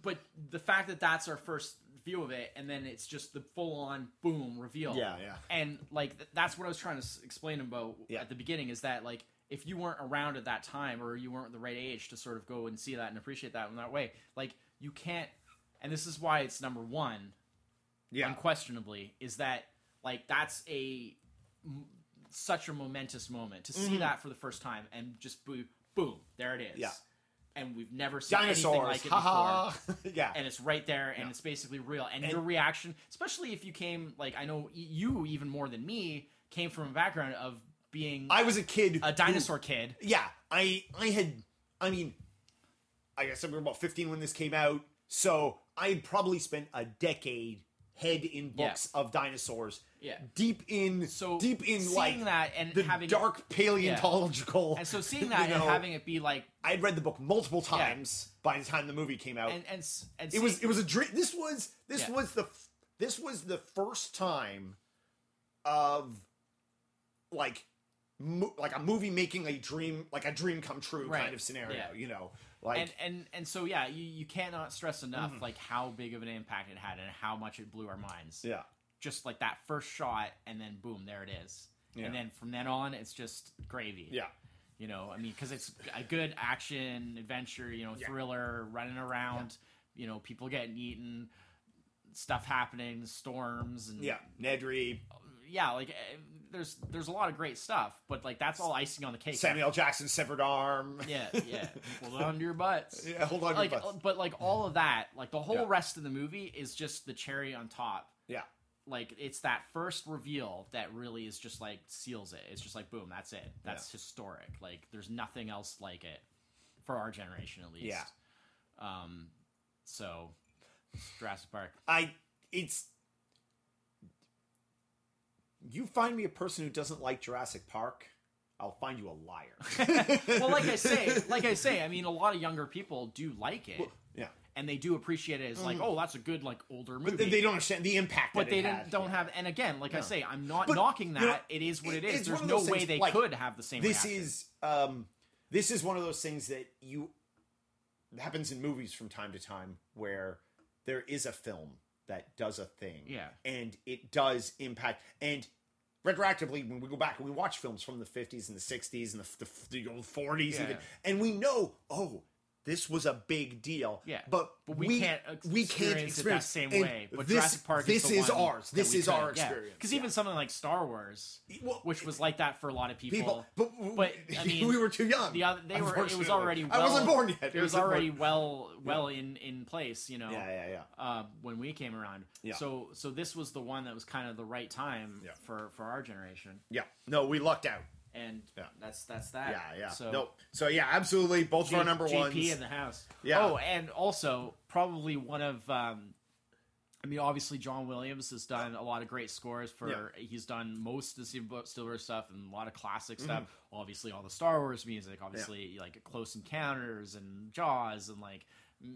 but the fact that that's our first view of it, and then it's just the full on boom reveal. Yeah, yeah. And like th- that's what I was trying to s- explain about Yeah. at the beginning is that like if you weren't around at that time or you weren't the right age to sort of go and see that and appreciate that in that way, like you can't. And this is why it's number one yeah, unquestionably is that like that's a m- such a momentous moment to see Mm-hmm. that for the first time and just boom, boom, there it is. Yeah. And we've never seen anything like it before. yeah, And it's right there, and Yeah. it's basically real. And, And- your reaction, especially if you came, like I know you even more than me, came from a background of being I was a kid. a who- dinosaur kid. yeah, I I had. I mean, I guess I was about fifteen when this came out, so I had probably spent a decade head in books of dinosaurs. Yeah. deep in So deep in seeing like that and the having dark paleontological. and so seeing that you and having it be like I'd read the book multiple times by the time the movie came out. and and, and it was it was a dream. This was this Yeah. was the this was the first time of like mo- like a movie making a dream like a dream come true Right. kind of scenario. Yeah. You know, like and and and so yeah, you, you cannot stress enough Mm-hmm. like how big of an impact it had and how much it blew our minds. yeah, Just like that first shot, and then boom, there it is. Yeah. And then from then on, it's just gravy. yeah. You know, I mean, because it's a good action adventure, you know, Yeah. thriller, running around, you know, people getting eaten, stuff happening, storms, and Yeah, Nedry, yeah, like eh, there's there's a lot of great stuff, but like that's all icing on the cake. Samuel Jackson severed arm. Yeah, yeah. Hold on to your butts. yeah. Hold on, to like your butts. but like all of that like the whole Yeah. rest of the movie is just the cherry on top yeah, like it's that first reveal that really is just like seals it. It's just like boom that's it. That's historic. Like there's nothing else like it for our generation at least. Yeah. um so Jurassic Park. I it's. You find me a person who doesn't like Jurassic Park, I'll find you a liar. well like I say like I say I mean a lot of younger people do like it. Yeah, and they do appreciate it as like oh that's a good like older movie but they don't understand the impact. but that they it don't, had. don't have and again like i No. say i'm not But, knocking that you know, it is what it it- is it's there's one of no those way things, they like, could have the same this reaction. is um this is one of those things that you happens in movies from time to time where there is a film that does a thing Yeah. and it does impact and retroactively when we go back and we watch films from the 50s and the 60s and the, the, the old 40s Yeah. even and we know oh this was a big deal Yeah. but, But we can't we can't experience it that same and way. But this, Jurassic Park this is, is ours this is could- our experience Because even something like Star Wars, Well, which was like that for a lot of people, people but, but I mean, we were too young the other they were. It was already. Well, I wasn't born yet. It was wasn't born. already well, well in in place. You know. Yeah, yeah, yeah. Uh, when we came around, Yeah. so so this was the one that was kind of the right time Yeah. for for our generation, Yeah. No, we lucked out. And Yeah. that's that's that. Yeah, yeah. So no. So yeah, absolutely. Both of our number JP ones. in the house. Yeah. Oh, and also probably one of. Um, I mean, obviously, John Williams has done a lot of great scores for. Yeah. He's done most of the Spielberg stuff and a lot of classic Mm-hmm. stuff. Obviously, all the Star Wars music. Obviously, like Close Encounters and Jaws and like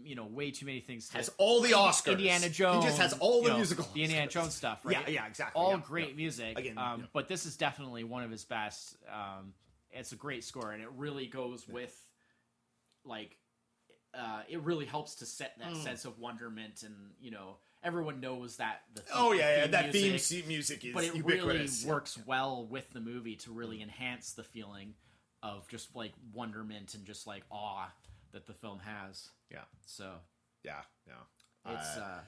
you know way too many things. To, Has all the Oscars. Indiana Jones. He just has all the you know, musical. The Indiana Oscars. Jones stuff, right? Yeah, yeah, exactly. All yeah, great yeah. music. Again, um, yeah. but this is definitely one of his best. Um, it's a great score, and it really goes with like uh, it really helps to set that sense of wonderment, and you know everyone knows that. The theme, Oh yeah, yeah. theme That theme music, se- music is but it really ubiquitous. works well with the movie to really enhance the feeling. of just like wonderment and just like awe that the film has. Yeah. So Yeah. Yeah. it's Uh, uh,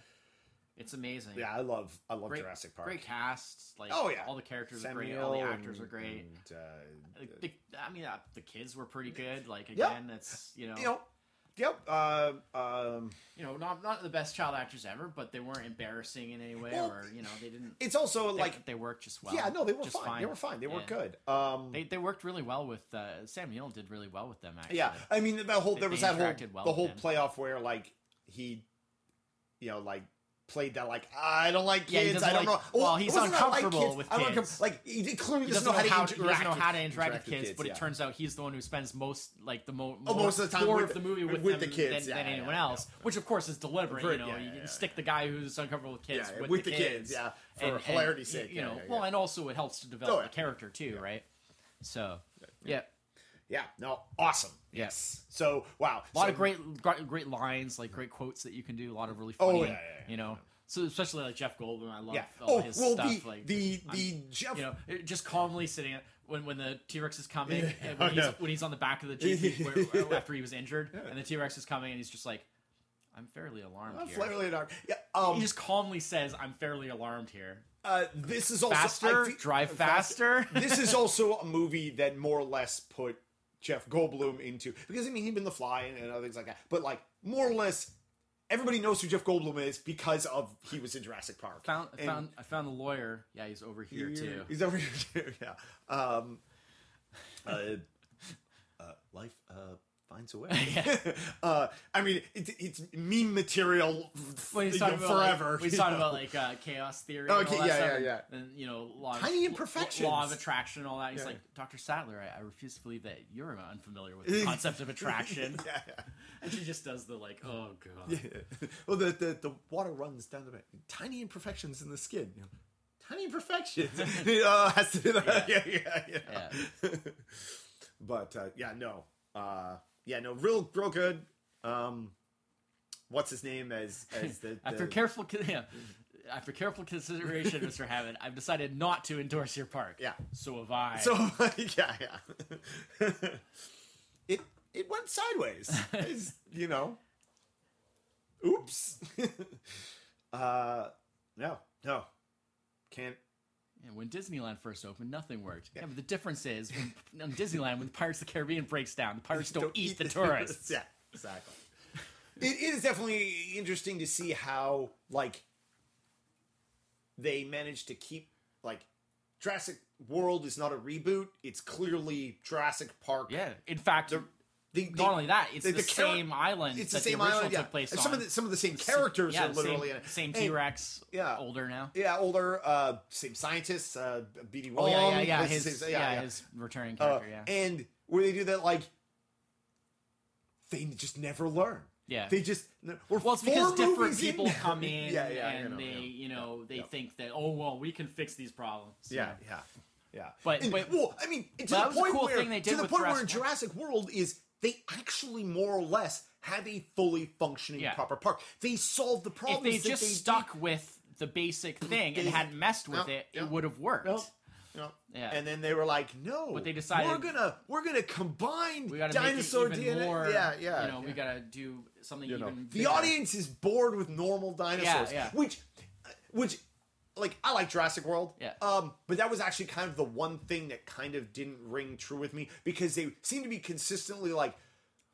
it's amazing. yeah. I love I love great, Jurassic Park. Great cast. Like Oh, yeah. all the characters are great. All the actors and- are great. and, uh, the, I mean, uh, the kids were pretty good. Like again, it's you know, you know. Yep. Uh, um, you know, not not the best child actors ever, but they weren't embarrassing in any way, Well, or you know, they didn't. it's also They, like they worked just well. yeah, no, they were just fine. They were fine. They were good. Um, They, they worked really well with uh, Sam Neill. Did really well with them. Actually, yeah, I mean the whole They- there was that whole well the whole playoff where like he, you know, like played that like I don't like Yeah, he kids. doesn't I don't like- know. well, he's it wasn't that I like uncomfortable with I don't kids. Like he clearly he doesn't, know how to he doesn't know interact how to with- interact with kids, but yeah. it turns out he's the one who spends most like the mo- more, most of the time more with- of the movie with, with them the kids. than, Yeah, than yeah, anyone yeah, else, which of course is deliberate. You know, yeah, you yeah, yeah. stick the guy who's uncomfortable with kids Yeah, with, with the, kids, yeah, for hilarity's sake, You yeah, know, yeah, well, and also it helps to develop Oh, yeah. the character too, right? So, yeah. Yeah, no, awesome. Yes. So wow, A lot so, of great, great, great lines, like great quotes that you can do. A lot of really Oh, funny, yeah, yeah, yeah, you know. So especially like Jeff Goldblum, I love all Oh his well, stuff. the like the I'm- the Jeff. you know, just calmly sitting when when the T Rex is coming, and when, Oh, he's, yeah. when he's on the back of the jeep after he was injured, and the T Rex is coming, and he's just like, "I'm fairly alarmed Uh, here." fairly alarmed. Yeah. Um. he just calmly says, "I'm fairly alarmed here." uh, this is also Faster, drive fast- faster. this is also a movie that more or less put Jeff Goldblum into because I mean he'd been The Fly and, and other things like that, but like more or less everybody knows who Jeff Goldblum is because of he was in Jurassic Park. found, I And found, I found the lawyer. Yeah, he's over here he- too. He's over here too. Yeah. Um. Life uh, finds a way. uh, I mean, it's it's meme material. He's you know, forever. like, when he's you talking know? about like uh, chaos theory. Okay, and all that yeah, yeah, and- yeah. And you know, law of, Tiny law of attraction, and all that. He's Yeah. like, Doctor Sadler, I, I refuse to believe that you're unfamiliar with the concept of attraction. yeah, yeah. And she just does the like, oh god. Yeah. Well, the, the the water runs down the back. Tiny imperfections in the skin. You know? Tiny imperfections. uh, has to do that. Yeah, yeah, yeah. but uh, yeah, no. Uh, yeah, no. Real, real good. Um, what's his name as as the, the After careful, yeah, after careful consideration, Mr. Hammond, I've decided not to endorse your park. Yeah. So have I. So yeah, yeah. it it went sideways. You know. Oops. uh no, no. Can't Yeah, when Disneyland first opened, nothing worked. Yeah, but the difference is when on Disneyland, when Pirates of the Caribbean breaks down, the pirates don't, eat, the tourists. yeah, exactly. It, it is definitely interesting to see how like they managed to keep like Jurassic World is not a reboot. It's clearly Jurassic Park. Yeah. In fact, The, the, not only that, it's the- the, the char- same island. it's the same island. Yeah, took place And on. some of the some of the same characters yeah, are literally same, in it. same T Rex. yeah. older now. Yeah, older, uh, same scientists, uh, B.D. Oh yeah, yeah, yeah. this His, is- yeah, his returning Uh, character. yeah, And where they do that, like, they just never learn. yeah. They just we're well, it's because different people in. come in yeah, yeah, and you know, they, yeah. you know, they yeah. think that oh well, we can fix these problems. Yeah, yeah, yeah. But- And- but- well, I mean, to the that was a point cool where thing they did to the point where in Jurassic World is they actually more or less have a fully functioning Yeah. proper park. They solved the problem. If they that just they stuck with the basic thing and hadn't messed with Yeah, it, yeah. it would have worked. Did. You know? Yeah. And then they were like, "No, But they decided- we're gonna we're gonna combine We got to dinosaur make it even DNA." more. yeah, yeah. You know, we got to do something you know even. the audience is bored with normal dinosaurs yeah. which which like i like jurassic world Yeah. um but that was actually kind of the one thing that kind of didn't ring true with me because they seem to be consistently like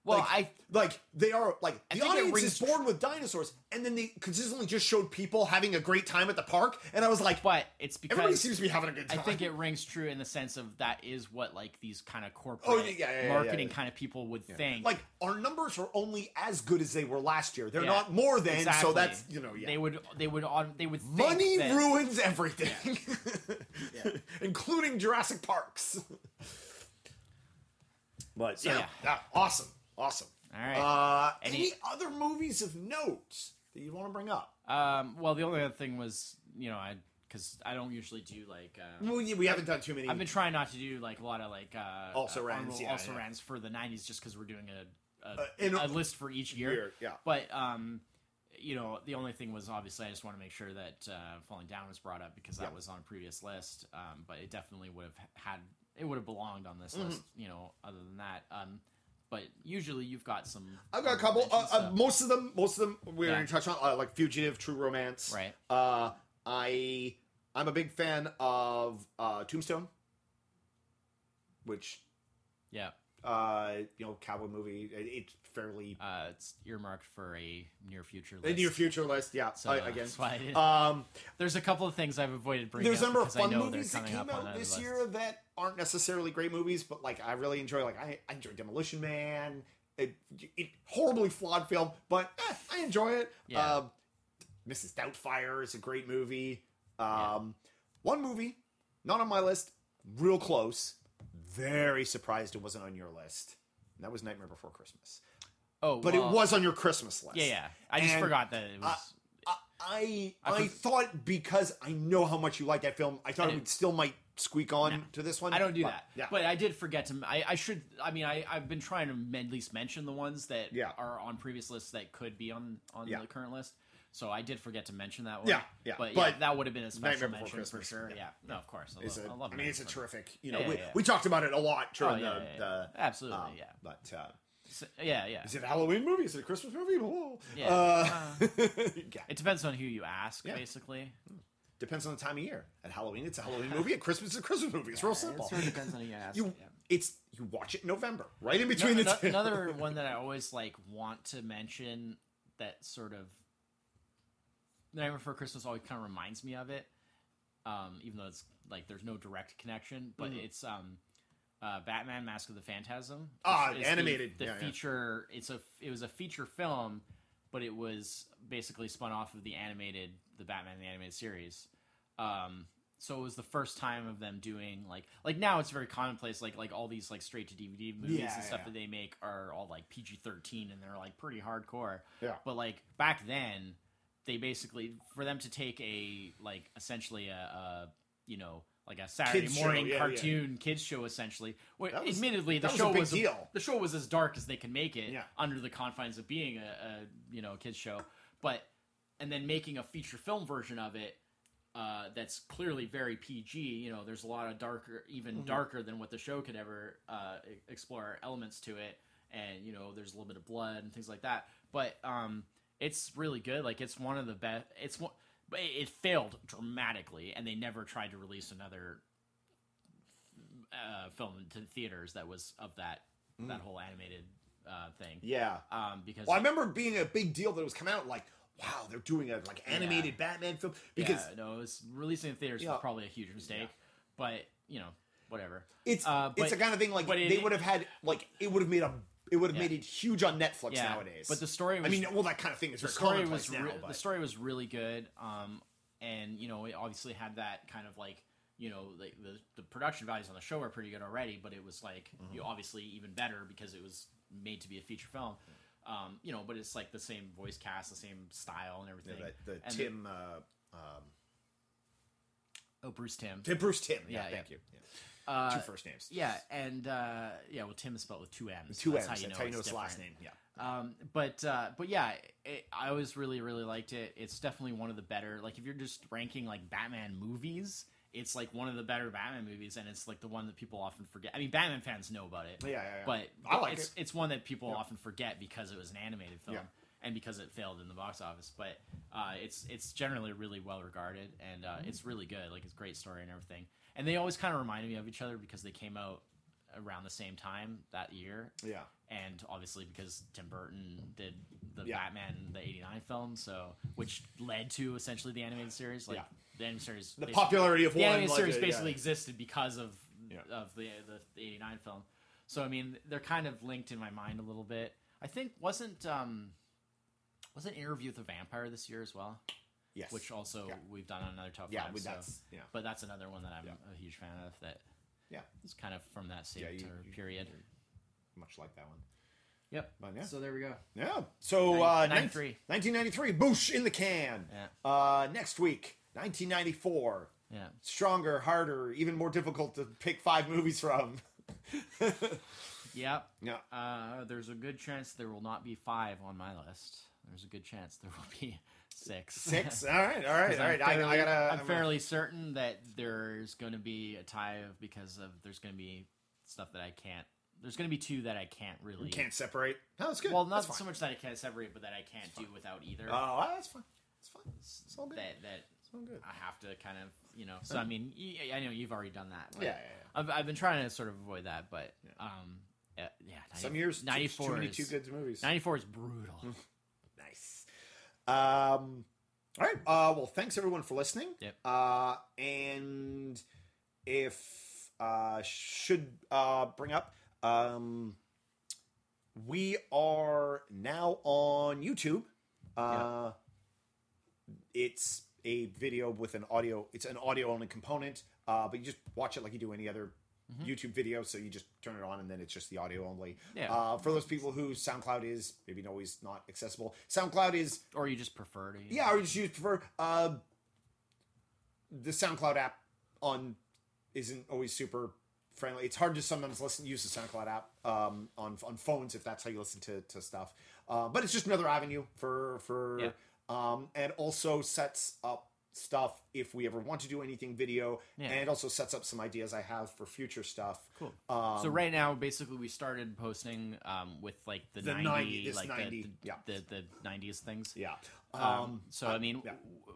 Well, like, I like they are like I the audience is bored with dinosaurs and then they consistently just showed people having a great time at the park and i was like but it's because everybody seems to be having a good time. I think it rings true in the sense of that is what like these kind of corporate Oh, yeah, yeah, yeah, yeah, marketing yeah. kind of people would think. like our numbers are only as good as they were last year they're Yeah. not more than Exactly. so that's you know yeah They would they would on they would think Money that, ruins everything, including Jurassic Parks. But so, Yeah. yeah, yeah, awesome, awesome. All right. Uh, Any- any, other movies of note that you want to bring up? Um, well, the only other thing was, you know, I because I don't usually do like. Uh, Well, yeah, we haven't done too many. I've been trying not to do like a lot of like uh, Also uh, rans, yeah, also yeah. rans for the '90s, just because we're doing a a, Uh, a- a list for each year. Year, yeah. But um, you know, the only thing was obviously I just want to make sure that uh, Falling Down was brought up because that Yeah. was on a previous list. Um, but it definitely would have had it would have belonged on this list. You know, other than that, um, but usually you've got some. I've got a couple. Uh, uh, most of them, most of them, we're Yeah. already touched on, uh, like Fugitive, True Romance. Right. Uh, I I'm a big fan of uh, Tombstone, which yeah, uh, you know, cowboy movie. It, it's fairly uh, it's earmarked for a near future list. your future list. Yeah, So I, again. that's why Um, there's a couple of things I've avoided bringing there's a number of fun movies that came out this year that aren't necessarily great movies, but like I really enjoy. Like I, I enjoy Demolition Man. It, it horribly flawed film, but eh, I enjoy it. Yeah. Um, Mrs. Doubtfire is a great movie. Um, Yeah. One movie, not on my list, real close. Very surprised it wasn't on your list. And that was Nightmare Before Christmas, Oh, but well, it was on your Christmas list. Yeah, yeah. I just And, forgot that it was. I I, I I thought because I know how much you like that film, I thought I it would still might squeak on No. to this one. I don't do but, that. Yeah, But I did forget to. I, I should. I mean, I I've been trying to at least mention the ones that Yeah. are on previous lists that could be on on Yeah. the current list. So I did forget to mention that one. Yeah, yeah. But, But yeah, that would have been a special Nightmare mention for sure. yeah. Yeah. No, of course. I love, a, I love I mean, it's a terrific. You know, Yeah, we, we talked about it a lot Oh, during yeah, the, the Absolutely, um, yeah. But uh, So- yeah, yeah. is it a Halloween movie? Is it a Christmas movie? Oh. Yeah. Uh, yeah. It depends on who you ask, basically. Depends on the time of year. At Halloween, it's a Halloween movie. At Christmas, it's a Christmas movie. It's real simple. It sort of depends on who you ask. You, it's you watch it in November, right in between No- the no- two. another one that I always like want to mention that sort of Nightmare Before Christmas always kind of reminds me of it, um, even though it's like there's no direct connection, but Mm-hmm. it's um, uh, Batman: Mask of the Phantasm. Ah, it's animated. The, the Yeah, yeah. feature. It's a. It was a feature film, but it was basically spun off of the animated, the Batman the animated series. Um, so it was the first time of them doing like like now it's very commonplace like like all these like straight to DVD movies Yeah, and stuff yeah. that they make are all like PG thirteen and they're like pretty hardcore. Yeah. But like back then, they basically for them to take a like essentially a, a you know like a Saturday Kids show, morning yeah, yeah. cartoon kids show essentially. Well, That was- admittedly, the was show a was deal. the show was as dark as they could make it Yeah. under the confines of being a, a you know a kids show, but and then making a feature film version of it uh, that's clearly very PG. You know, there's a lot of darker, even Mm-hmm. darker than what the show could ever uh, explore elements to it, and you know, there's a little bit of blood and things like that. But um, it's really good. Like it's one of the best. It's one. But it failed dramatically, and they never tried to release another uh, film to theaters that was of that that whole animated uh, thing. yeah. Um, because Well, I remember being a big deal that it was coming out. Like, wow, they're doing a like animated Batman film because yeah, no, it was releasing in theaters Yeah. was probably a huge mistake. Yeah. But you know, whatever. it's Uh, it's but- the kind of thing like it- they would have had like it would have made a it would have Yeah. made it huge on Netflix Yeah, nowadays. but the story was I mean, well, that kind of thing is the very story was now. re- the story was really good. Um, and you know, it obviously had that kind of like you know the, the the production values on the show are pretty good already, but it was like Mm-hmm. you know, obviously even better because it was made to be a feature film. Um, you know, but it's like the same voice cast, the same style, and Yeah, everything. the, the And Tim, uh, um, oh, Bruce Timm. Tim Bruce Timm. Yeah, Yeah, thank yeah. you. Uh, Two first names. Yeah, and uh, yeah, well, Tim is spelled with two M's. Two That's M's. How you That's know how you it's know his last name. Yeah. Um, but uh, but yeah, it, I always really really liked it. It's definitely one of the better. Like if you're just ranking like Batman movies, it's like one of the better Batman movies, and it's like the one that people often forget. I mean, Batman fans know about it, Yeah, yeah, yeah. but I like it's it. it's one that people Yeah. often forget because it was an animated film. Yeah. And because it failed in the box office, but uh, it's it's generally really well regarded, and uh, Mm-hmm. it's really good. Like it's great story and everything. And they always kind of reminded me of each other because they came out around the same time that year Yeah. and obviously because Tim Burton did the Yeah. Batman the '89 film, so which led to essentially the animated series. Like Yeah. the animated series, The popularity of the one. animated like, series basically yeah. existed because of of the, the the '89 film. So I mean, they're kind of linked in my mind a little bit. I think wasn't um wasn't Interview with the Vampire this year as well, Yes. which also Yeah. we've done on another top yeah, five. we- so- that's yeah. but that's another one that I'm Yeah. a huge fan of. That Yeah. is kind of from that same Yeah, you- ter- you- period. Much like that one. Yep. But yeah. So there we go. Yeah. So uh, 93. 1993, Boosh in the can. Yeah. Uh, next week, 1994, Yeah. stronger, harder, even more difficult to pick five movies from. Yep. yeah. Uh, there's a good chance there will not be five on my list. there's a good chance there will be six. Six. All right. All right. All right. right. 'Cause All I'm fairly, I, I gotta. I'm I'm fairly certain that there's going to be a tie of because of there's going to be stuff that I can't. There's going to be two that I can't really. Can't separate. No, that's good. well, not so much that I can't separate, but that I can't do without either. Oh, that's fine. It's fine. It's all good. that that It's all good. I have to kind of you know. So I mean, I know you've already done that. Yeah, yeah, yeah. I've I've been trying to sort of avoid that, but um, yeah, yeah 90 Some years, too- 94 too many is, too good movies. 94 is brutal. Um, all right. Uh, well, thanks everyone for listening. Yep. Uh, and if uh, should uh, bring up, um, we are now on YouTube. Uh, It's a video with an audio. It's an audio only component, uh, but you just watch it like you do any other. YouTube video, so you just turn it on and then it's just the audio only. Yeah. Uh, for those people who SoundCloud is maybe always not accessible, SoundCloud is Or you just prefer to. yeah, or just use prefer uh, the SoundCloud app on isn't always super friendly. It's hard to sometimes listen use the SoundCloud app um, on on phones if that's how you listen to, to stuff. Uh, but it's just another avenue for for Yeah. um, and also sets up stuff if we ever want to do anything video, Yeah. and it also sets up some ideas I have for future stuff. Cool. Um, so right now, basically, we started posting um, with like the, The 90, 90 like 90, the, the, yeah. the the nineties things. yeah. Um, so I mean, yeah.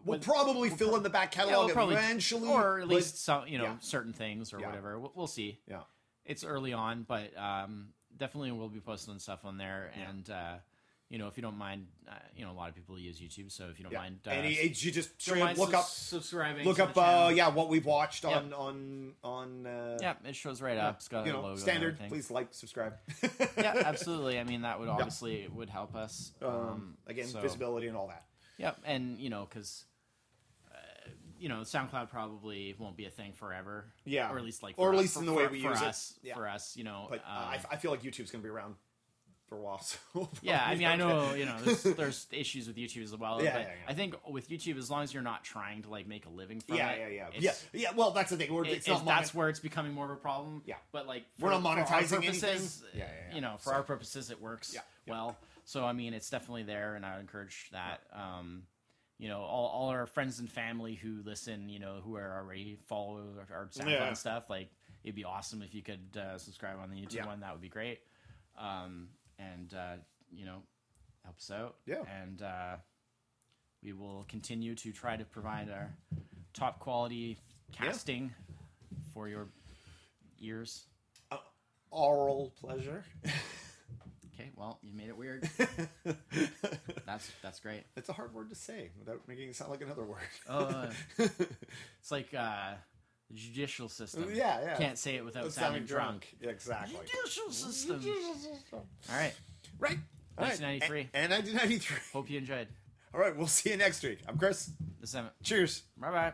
We'll with- probably fill in the back catalog we'll probably- eventually, or at least some, you know, certain things or whatever. We'll, we'll see. yeah. It's early on, but um, definitely we'll be posting stuff on there. And uh, you know, if you don't mind, uh, you know, a lot of people use YouTube, so if you don't Yeah. mind, uh, and he, you just don't straight up mind look sus- up subscribing, look up uh yeah what we've watched Yep. on on on uh yeah, it shows right up. It's got you a know logo standard please like subscribe yeah, absolutely. I mean, that would obviously would help us. Um, um, again so- visibility and all that Yep, and you know, because uh, you know, SoundCloud probably won't be a thing forever. Yeah. or at least like, Or at us- least for, in the way for- we for use it. Yeah. For us, you know, but uh, um, I, I feel like YouTube's gonna be around for a while so we'll yeah, I mean, I know you know, there's, there's issues with YouTube as well. Yeah, but yeah, yeah. I think with YouTube, as long as you're not trying to like make a living from yeah it, yeah yeah yeah yeah well that's the thing we're, it- it's, it's- not that's where it's becoming more of a problem. Yeah. but like We're not monetizing purposes, anything. Yeah, yeah, yeah. You know, for So- our purposes, it works well. So I mean, it's definitely there, and I would encourage that. Um, you know, all, all our friends and family who listen, you know, who are already follow our, our SoundCloud and stuff, like it'd be awesome if you could uh, subscribe on the YouTube one. That would be great. Um, and uh, you know, help us out. Yeah. And uh, we will continue to try to provide our top quality casting for your ears. oral pleasure Okay, well, you made it weird. That's that's great. it's a hard word to say without making it sound like another word Uh, it's like uh, the judicial system. yeah yeah Can't say it without Without sounding drunk. Yeah, exactly Judicial system. All right. right All right. 1993. and, and 1993 Hope you enjoyed. all right we'll see you next week i'm chris The seventh. cheers Bye bye.